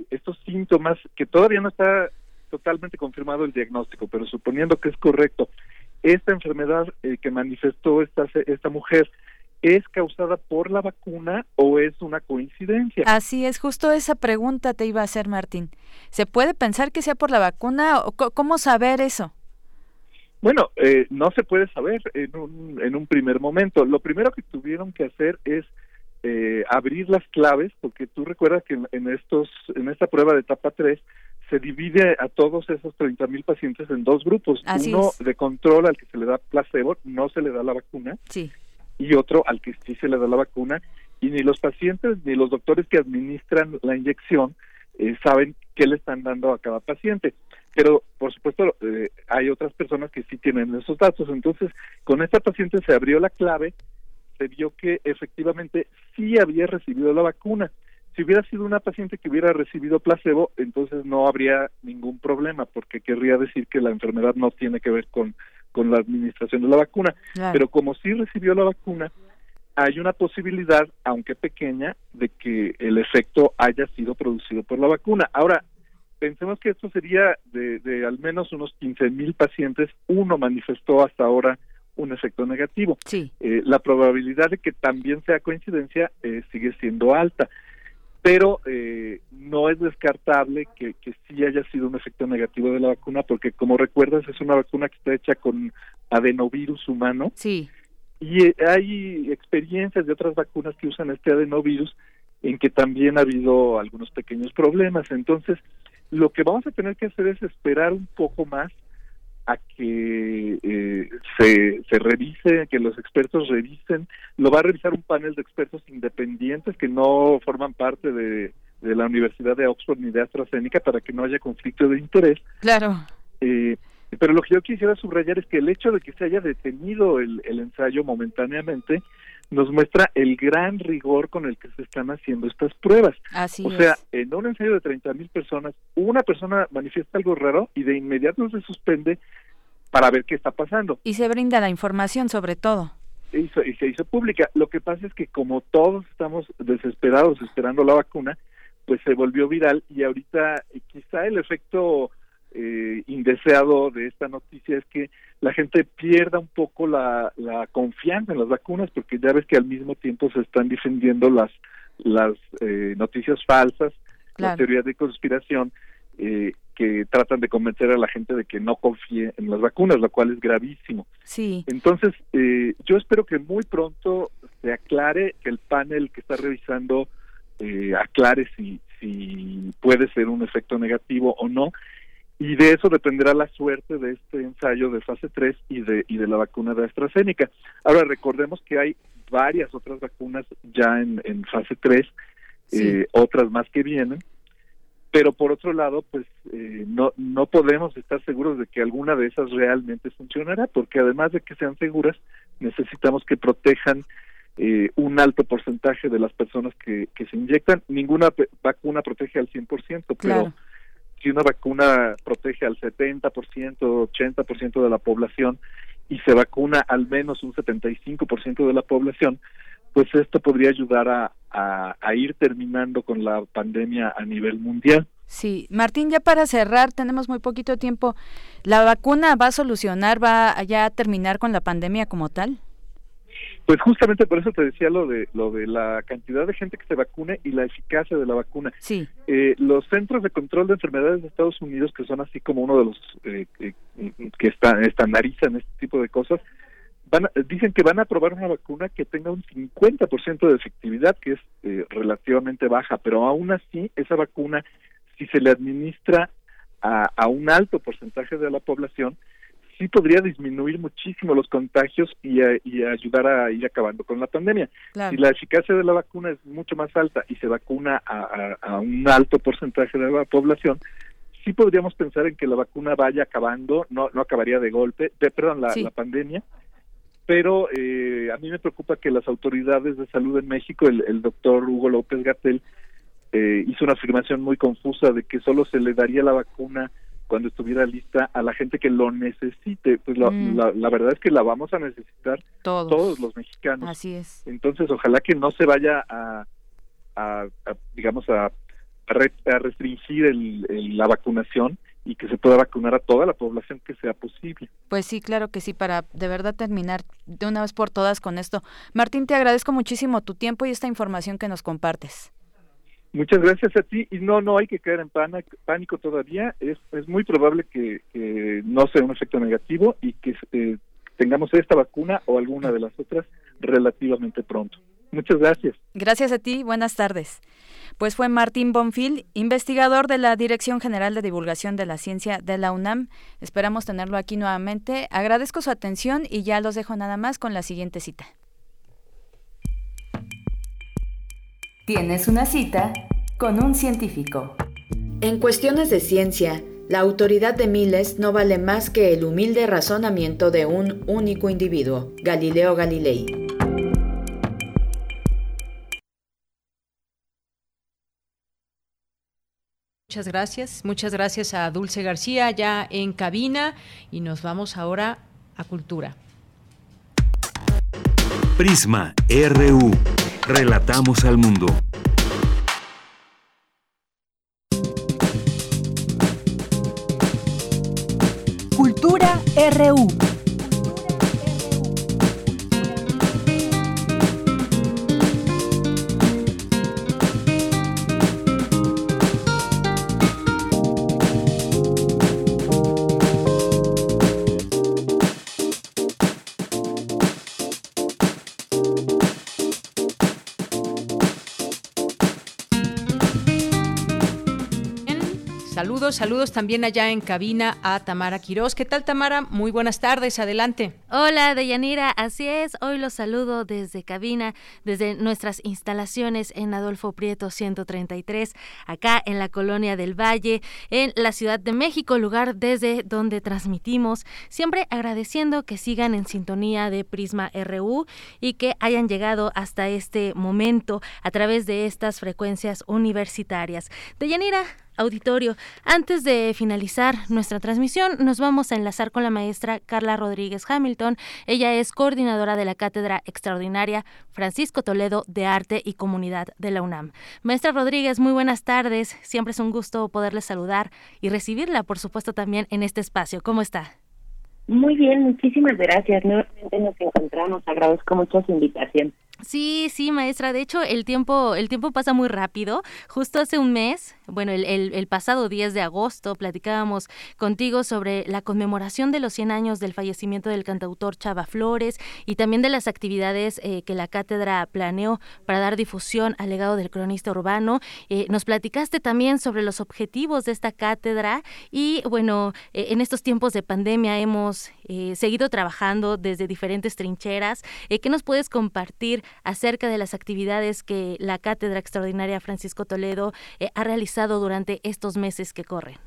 estos síntomas, que todavía no está totalmente confirmado el diagnóstico, pero suponiendo que es correcto, esta enfermedad eh, que manifestó esta, esta mujer es causada por la vacuna o es una coincidencia. Así es, justo esa pregunta te iba a hacer Martín. ¿Se puede pensar que sea por la vacuna o cómo saber eso? Bueno, eh, no se puede saber en un, en un primer momento. Lo primero que tuvieron que hacer es eh, abrir las claves, porque tú recuerdas que en, estos en esta prueba de etapa 3 se divide a todos esos 30 mil pacientes en dos grupos. Uno de control al que se le da placebo, no se le da la vacuna. Sí. Y otro al que sí se le da la vacuna. Y ni los pacientes ni los doctores que administran la inyección eh, saben qué le están dando a cada paciente. Pero, por supuesto, eh, hay otras personas que sí tienen esos datos. Entonces, con esta paciente se abrió la clave, se vio que efectivamente sí había recibido la vacuna si hubiera sido una paciente que hubiera recibido placebo, entonces no habría ningún problema, porque querría decir que la enfermedad no tiene que ver con, con la administración de la vacuna. Pero como sí recibió la vacuna, hay una posibilidad, aunque pequeña, de que el efecto haya sido producido por la vacuna. Ahora, pensemos que esto sería de, de al menos unos 15 mil pacientes, uno manifestó hasta ahora un efecto negativo. Sí. Eh, la probabilidad de que también sea coincidencia eh, sigue siendo alta pero eh, no es descartable que, que sí haya sido un efecto negativo de la vacuna, porque como recuerdas es una vacuna que está hecha con adenovirus humano. Sí. Y eh, hay experiencias de otras vacunas que usan este adenovirus en que también ha habido algunos pequeños problemas. Entonces, lo que vamos a tener que hacer es esperar un poco más a que eh, se, se revise, que los expertos revisen. Lo va a revisar un panel de expertos independientes que no forman parte de, de la Universidad de Oxford ni de AstraZeneca para que no haya conflicto de interés. Claro. Eh, pero lo que yo quisiera subrayar es que el hecho de que se haya detenido el, el ensayo momentáneamente nos muestra el gran rigor con el que se están haciendo estas pruebas. Así o sea, en un ensayo de 30 mil personas, una persona manifiesta algo raro y de inmediato se suspende para ver qué está pasando. Y se brinda la información sobre todo. Y, se hizo pública. Lo que pasa es que como todos estamos desesperados esperando la vacuna, pues se volvió viral y ahorita quizá el efecto eh, indeseado de esta noticia es que la gente pierda un poco la, la confianza en las vacunas porque ya ves que al mismo tiempo se están defendiendo las las eh, noticias falsas, las teorías de conspiración eh, que tratan de convencer a la gente de que no confíe en las vacunas, lo cual es gravísimo. Sí. Entonces, eh, yo espero que muy pronto se aclare, que el panel que está revisando eh, aclare si, si puede ser un efecto negativo o no, y de eso dependerá la suerte de este ensayo de fase 3 y de, y de la vacuna de AstraZeneca. Ahora, recordemos que hay varias otras vacunas ya en, en fase 3, eh, otras más que vienen, pero por otro lado, pues eh, no, no podemos estar seguros de que alguna de esas realmente funcionará, porque además de que sean seguras, necesitamos que protejan eh, un alto porcentaje de las personas que, que se inyectan. Ninguna vacuna protege al 100%, pero si una vacuna protege al 70%, 80% de la población y se vacuna al menos un 75% de la población, pues esto podría ayudar a, a, ir terminando con la pandemia a nivel mundial. Sí, Martín, ya para cerrar, tenemos muy poquito tiempo. ¿La vacuna va a solucionar, va a ya terminar con la pandemia como tal? Pues justamente por eso te decía lo de lo de la cantidad de gente que se vacune y la eficacia de la vacuna. Sí. Eh, los centros de control de enfermedades de Estados Unidos, que son así como uno de los eh, que están, estandarizan este tipo de cosas, van dicen que van a aprobar una vacuna que tenga un 50% de efectividad, que es eh, relativamente baja, pero aún así esa vacuna, si se le administra a, a un alto porcentaje de la población, sí podría disminuir muchísimo los contagios y, y ayudar a ir acabando con la pandemia. Si la eficacia de la vacuna es mucho más alta y se vacuna a, un alto porcentaje de la población, sí podríamos pensar en que la vacuna vaya acabando, no, no acabaría de golpe, de, perdón, la, pandemia, pero eh, a mí me preocupa que las autoridades de salud en México, el, doctor Hugo López Gatel, eh, hizo una afirmación muy confusa de que solo se le daría la vacuna cuando estuviera lista a la gente que lo necesite. Pues mm. la, verdad es que la vamos a necesitar todos, los mexicanos. Así es. Entonces, ojalá que no se vaya a, digamos, a, restringir el, la vacunación y que se pueda vacunar a toda la población que sea posible. Pues sí, claro que sí, para de verdad terminar de una vez por todas con esto. Martín, te agradezco muchísimo tu tiempo y esta información que nos compartes. Muchas gracias a ti y no, no hay que caer en pánico todavía. Es, es muy probable que, no sea un efecto negativo y que eh, tengamos esta vacuna o alguna de las otras relativamente pronto. Muchas gracias. Gracias a ti. Buenas tardes. Pues fue Martín Bonfil, investigador de la Dirección General de Divulgación de la Ciencia de la UNAM. Esperamos tenerlo aquí nuevamente. Agradezco su atención y ya los dejo nada más con la siguiente cita. Tienes una cita con un científico. En cuestiones de ciencia, la autoridad de miles no vale más que el humilde razonamiento de un único individuo, Galileo Galilei. Muchas gracias, muchas gracias a Dulce García ya en cabina y nos vamos ahora a Cultura. Prisma RU. Relatamos al mundo. Cultura RU. Saludos, saludos también allá en cabina a Tamara Quirós. ¿Qué tal, Tamara? Muy buenas tardes, adelante. Hola, Deyanira, así es. Hoy los saludo desde cabina, desde nuestras instalaciones en Adolfo Prieto 133, acá en la colonia del Valle, en la Ciudad de México, lugar desde donde transmitimos. Siempre agradeciendo que sigan en sintonía de Prisma RU y que hayan llegado hasta este momento a través de estas frecuencias universitarias. Deyanira, auditorio. Antes de finalizar nuestra transmisión, nos vamos a enlazar con la maestra Carla Rodríguez Hamilton. Ella es coordinadora de la Cátedra Extraordinaria Francisco Toledo de Arte y Comunidad de la UNAM. Maestra Rodríguez, muy buenas tardes. Siempre es un gusto poderle saludar y recibirla, por supuesto, también en este espacio. ¿Cómo está? Muy bien, muchísimas gracias. Nuevamente nos encontramos. Agradezco mucho su invitación. Sí, sí, maestra. De hecho, el tiempo, el tiempo pasa muy rápido. Justo hace un mes, bueno, el, pasado 10 de agosto, platicábamos contigo sobre la conmemoración de los 100 años del fallecimiento del cantautor Chava Flores y también de las actividades eh, que la cátedra planeó para dar difusión al legado del cronista urbano. Eh, nos platicaste también sobre los objetivos de esta cátedra y, bueno, eh, en estos tiempos de pandemia hemos seguido trabajando desde diferentes trincheras. ¿Qué nos puedes compartir? Acerca de las actividades que la Cátedra Extraordinaria Francisco Toledo eh, ha realizado durante estos meses que corren.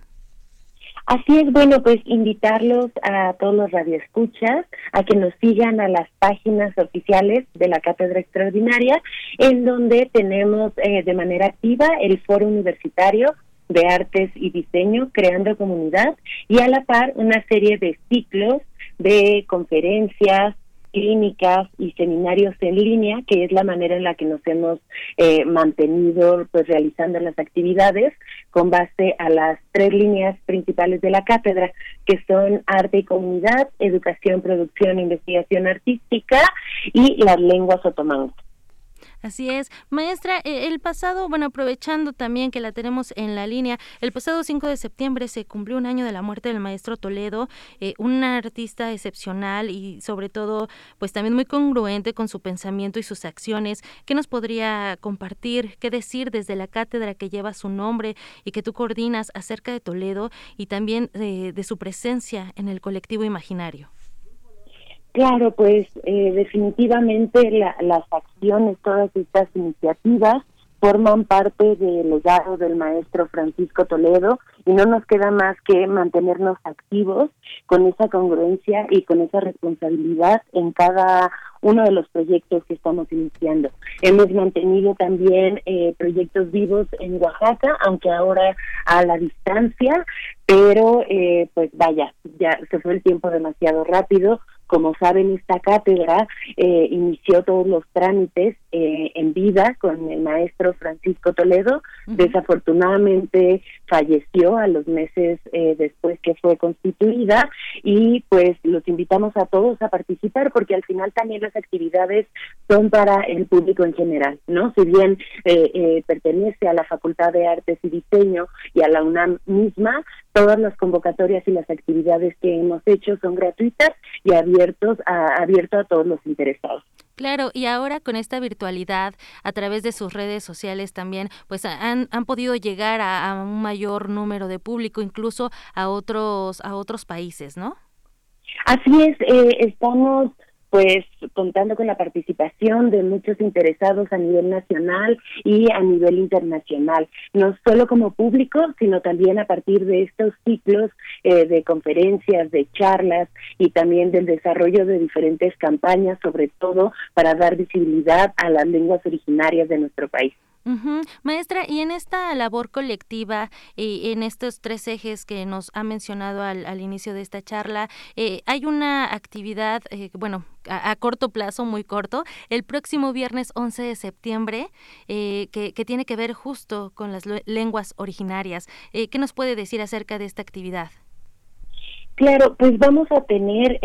Así es, bueno, pues invitarlos a todos los radioescuchas a que nos sigan a las páginas oficiales de la Cátedra Extraordinaria, en donde tenemos eh, de manera activa el foro universitario de artes y diseño, creando comunidad, y a la par una serie de ciclos de conferencias, clínicas y seminarios en línea, que es la manera en la que nos hemos eh, mantenido pues realizando las actividades con base a las tres líneas principales de la cátedra, que son arte y comunidad, educación, producción investigación artística y las lenguas otomanas. Así es. Maestra, eh, el pasado, bueno, aprovechando también que la tenemos en la línea, el pasado 5 de septiembre se cumplió un año de la muerte del maestro Toledo, eh, un artista excepcional y sobre todo, pues también muy congruente con su pensamiento y sus acciones. ¿Qué nos podría compartir, qué decir desde la cátedra que lleva su nombre y que tú coordinas acerca de Toledo y también eh, de su presencia en el colectivo imaginario? Claro, pues eh, definitivamente las acciones, todas estas iniciativas forman parte del legado del maestro Francisco Toledo y no nos queda más que mantenernos activos con esa congruencia y con esa responsabilidad en cada uno de los proyectos que estamos iniciando. Hemos mantenido también eh, proyectos vivos en Oaxaca, aunque ahora a la distancia, pero eh, pues vaya, ya se fue el tiempo demasiado rápido. Como saben, esta cátedra eh, inició todos los trámites eh, en vida con el maestro Francisco Toledo. Desafortunadamente falleció a los meses eh, después que fue constituida y pues los invitamos a todos a participar porque al final también actividades son para el público en general, ¿no? Si bien pertenece a la Facultad de Artes y Diseño y a la UNAM misma, todas las convocatorias y las actividades que hemos hecho son gratuitas y abiertos a, abierto a todos los interesados. Claro, y ahora con esta virtualidad, a través de sus redes sociales también, pues han, han podido llegar a, un mayor número de público, incluso a otros, a otros países, ¿no? Así es, eh, estamos pues contando con la participación de muchos interesados a nivel nacional y a nivel internacional, no solo como público, sino también a partir de estos ciclos eh, de conferencias, de charlas y también del desarrollo de diferentes campañas, sobre todo para dar visibilidad a las lenguas originarias de nuestro país. Maestra, y en esta labor colectiva y en estos tres ejes que nos ha mencionado al, inicio de esta charla, eh, hay una actividad, eh, bueno, a, corto plazo, muy corto, el próximo viernes 11 de septiembre, eh, que, que, tiene que ver justo con las lenguas originarias. ¿Qué nos puede decir acerca de esta actividad? Claro, pues vamos a tener,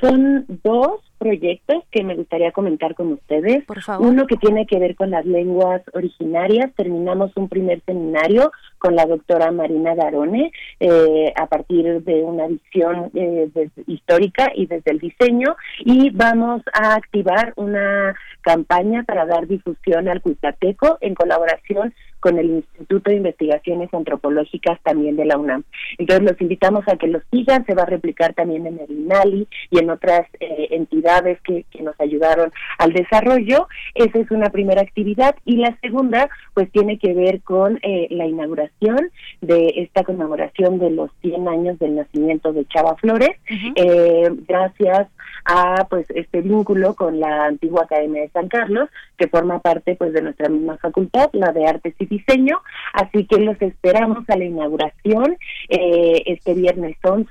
son dos proyectos que me gustaría comentar con ustedes. Por favor. Uno que tiene que ver con las lenguas originarias. Terminamos un primer seminario con la doctora Marina Garone eh, a partir de una visión eh, histórica y desde el diseño y vamos a activar una campaña para dar difusión al Cuitateco en colaboración con el Instituto de Investigaciones Antropológicas también de la UNAM. Entonces los invitamos a que los sigan, se va a replicar también en el INALI y en otras eh, entidades que, que nos ayudaron al desarrollo. Esa es una primera actividad y la segunda pues tiene que ver con eh, la inauguración de esta conmemoración de los 100 años del nacimiento de Chava Flores, eh, gracias a pues este vínculo con la antigua Academia de San Carlos, que forma parte pues de nuestra misma facultad, la de Artes y Diseño, así que los esperamos a la inauguración eh, este viernes 11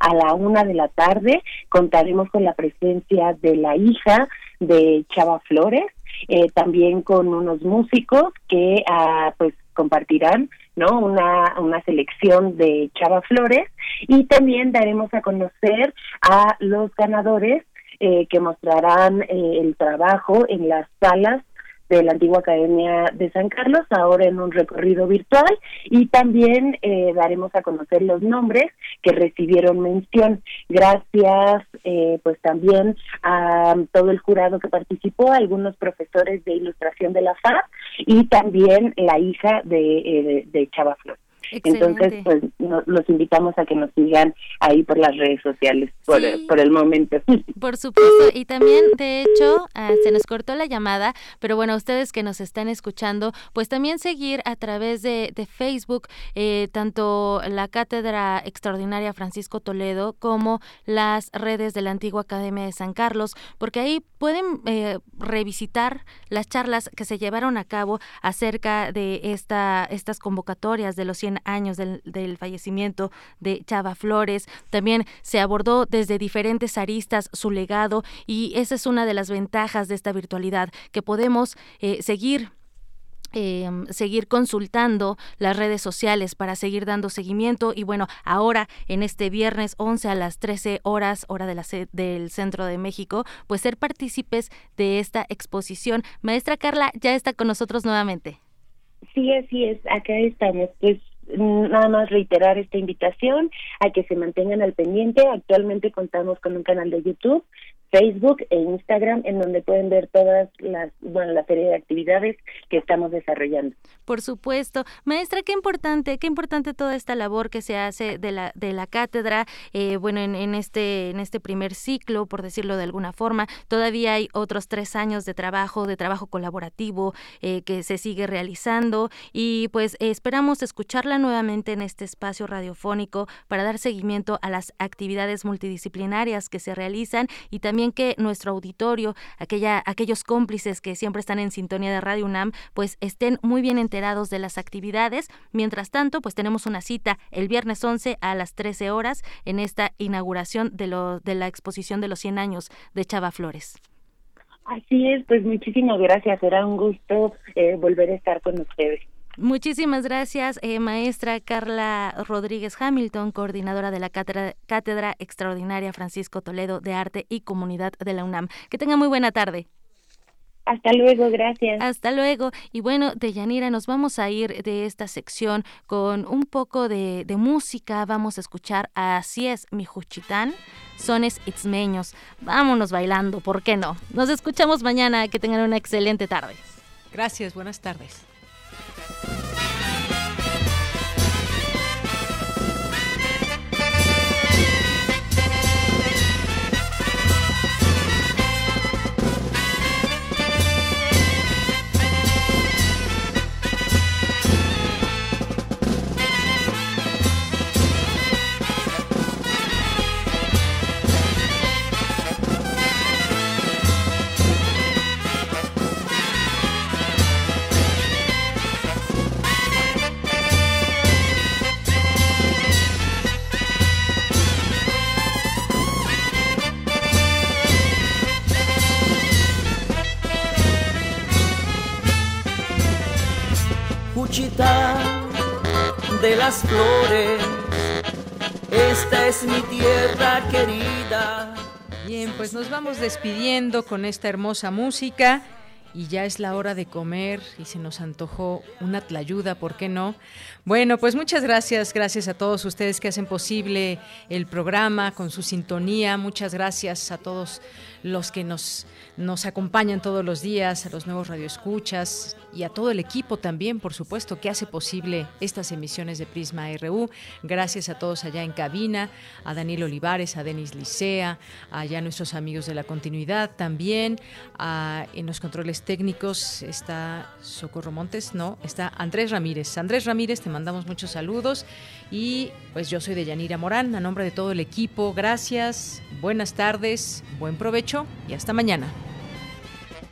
a la una de la tarde, contaremos con la presencia de la hija de Chava Flores, eh, también con unos músicos que ah, pues compartirán no una, una selección de Chava Flores. Y también daremos a conocer a los ganadores eh, que mostrarán el trabajo en las salas de la antigua Academia de San Carlos, ahora en un recorrido virtual, y también eh, daremos a conocer los nombres que recibieron mención. Gracias, eh, pues también a todo el jurado que participó, algunos profesores de ilustración de la FAP y también la hija de, eh, de, Chava Entonces, pues los invitamos a que nos sigan ahí por las redes sociales por, por el momento. [LAUGHS] Por supuesto, y también, de hecho, ah, se nos cortó la llamada, pero bueno, ustedes que nos están escuchando, pues también seguir a través de, de Facebook eh, tanto la Cátedra Extraordinaria Francisco Toledo como las redes de la antigua Academia de San Carlos, porque ahí pueden eh, revisitar las charlas que se llevaron a cabo acerca de esta, estas convocatorias de los 100 años del, del fallecimiento de Chava Flores. También se abordó desde diferentes aristas su legado y esa es una de las ventajas de esta virtualidad, que podemos eh, seguir Em, seguir consultando las redes sociales para seguir dando seguimiento y bueno, ahora en este viernes 11 a las 13 horas, hora de la del Centro de México, pues ser partícipes de esta exposición. Maestra Carla ya está con nosotros nuevamente. Sí, así es, acá estamos. Pues nada más reiterar esta invitación a que se mantengan al pendiente. Actualmente contamos con un canal de YouTube Facebook e Instagram, en donde pueden ver todas las, bueno, la serie de actividades que estamos desarrollando. Por supuesto. Maestra, qué importante, qué importante toda esta labor que se hace de la, de la cátedra, eh, bueno, en, en, este, en este primer ciclo, por decirlo de alguna forma. Todavía hay otros tres años de trabajo, de trabajo colaborativo eh, que se sigue realizando y pues esperamos escucharla nuevamente en este espacio radiofónico para dar seguimiento a las actividades multidisciplinarias que se realizan y también que nuestro auditorio, aquella, aquellos cómplices que siempre están en sintonía de Radio UNAM, pues estén muy bien enterados de las actividades. Mientras tanto, pues tenemos una cita el viernes 11 a las 13 horas en esta inauguración de, lo, de la exposición de los 100 años de Chava Flores. Así es, pues muchísimas gracias. Será un gusto eh, volver a estar con ustedes. Muchísimas gracias, eh, maestra Carla Rodríguez Hamilton, coordinadora de la cátedra, Extraordinaria Francisco Toledo de Arte y Comunidad de la UNAM. Que tenga muy buena tarde. Hasta luego, gracias. Hasta luego. Y bueno, de Yanira, nos vamos a ir de esta sección con un poco de, música. Vamos a escuchar a Así es, mi Juchitán, sones itzmeños. Vámonos bailando, ¿por qué no? Nos escuchamos mañana. Que tengan una excelente tarde. Gracias, buenas tardes. De mi tierra querida. Bien, pues nos vamos despidiendo con esta hermosa música y ya es la hora de comer y se nos antojó una tlayuda, ¿por qué no? Bueno, pues muchas gracias, gracias a todos ustedes que hacen posible el programa con su sintonía, muchas gracias a todos los que nos nos acompañan todos los días, a los nuevos radioescuchas y a todo el equipo también, por supuesto, que hace posible estas emisiones de Prisma RU. Gracias a todos allá en cabina, a Daniel Olivares, a Denis Licea, allá a nuestros amigos de la continuidad también, en los controles técnicos está Socorro Montes, no, está Andrés Ramírez. Andrés Ramírez, te mandamos muchos saludos y pues yo soy de Yanira Morán, a nombre de todo el equipo, gracias, buenas tardes, buen provecho y hasta mañana.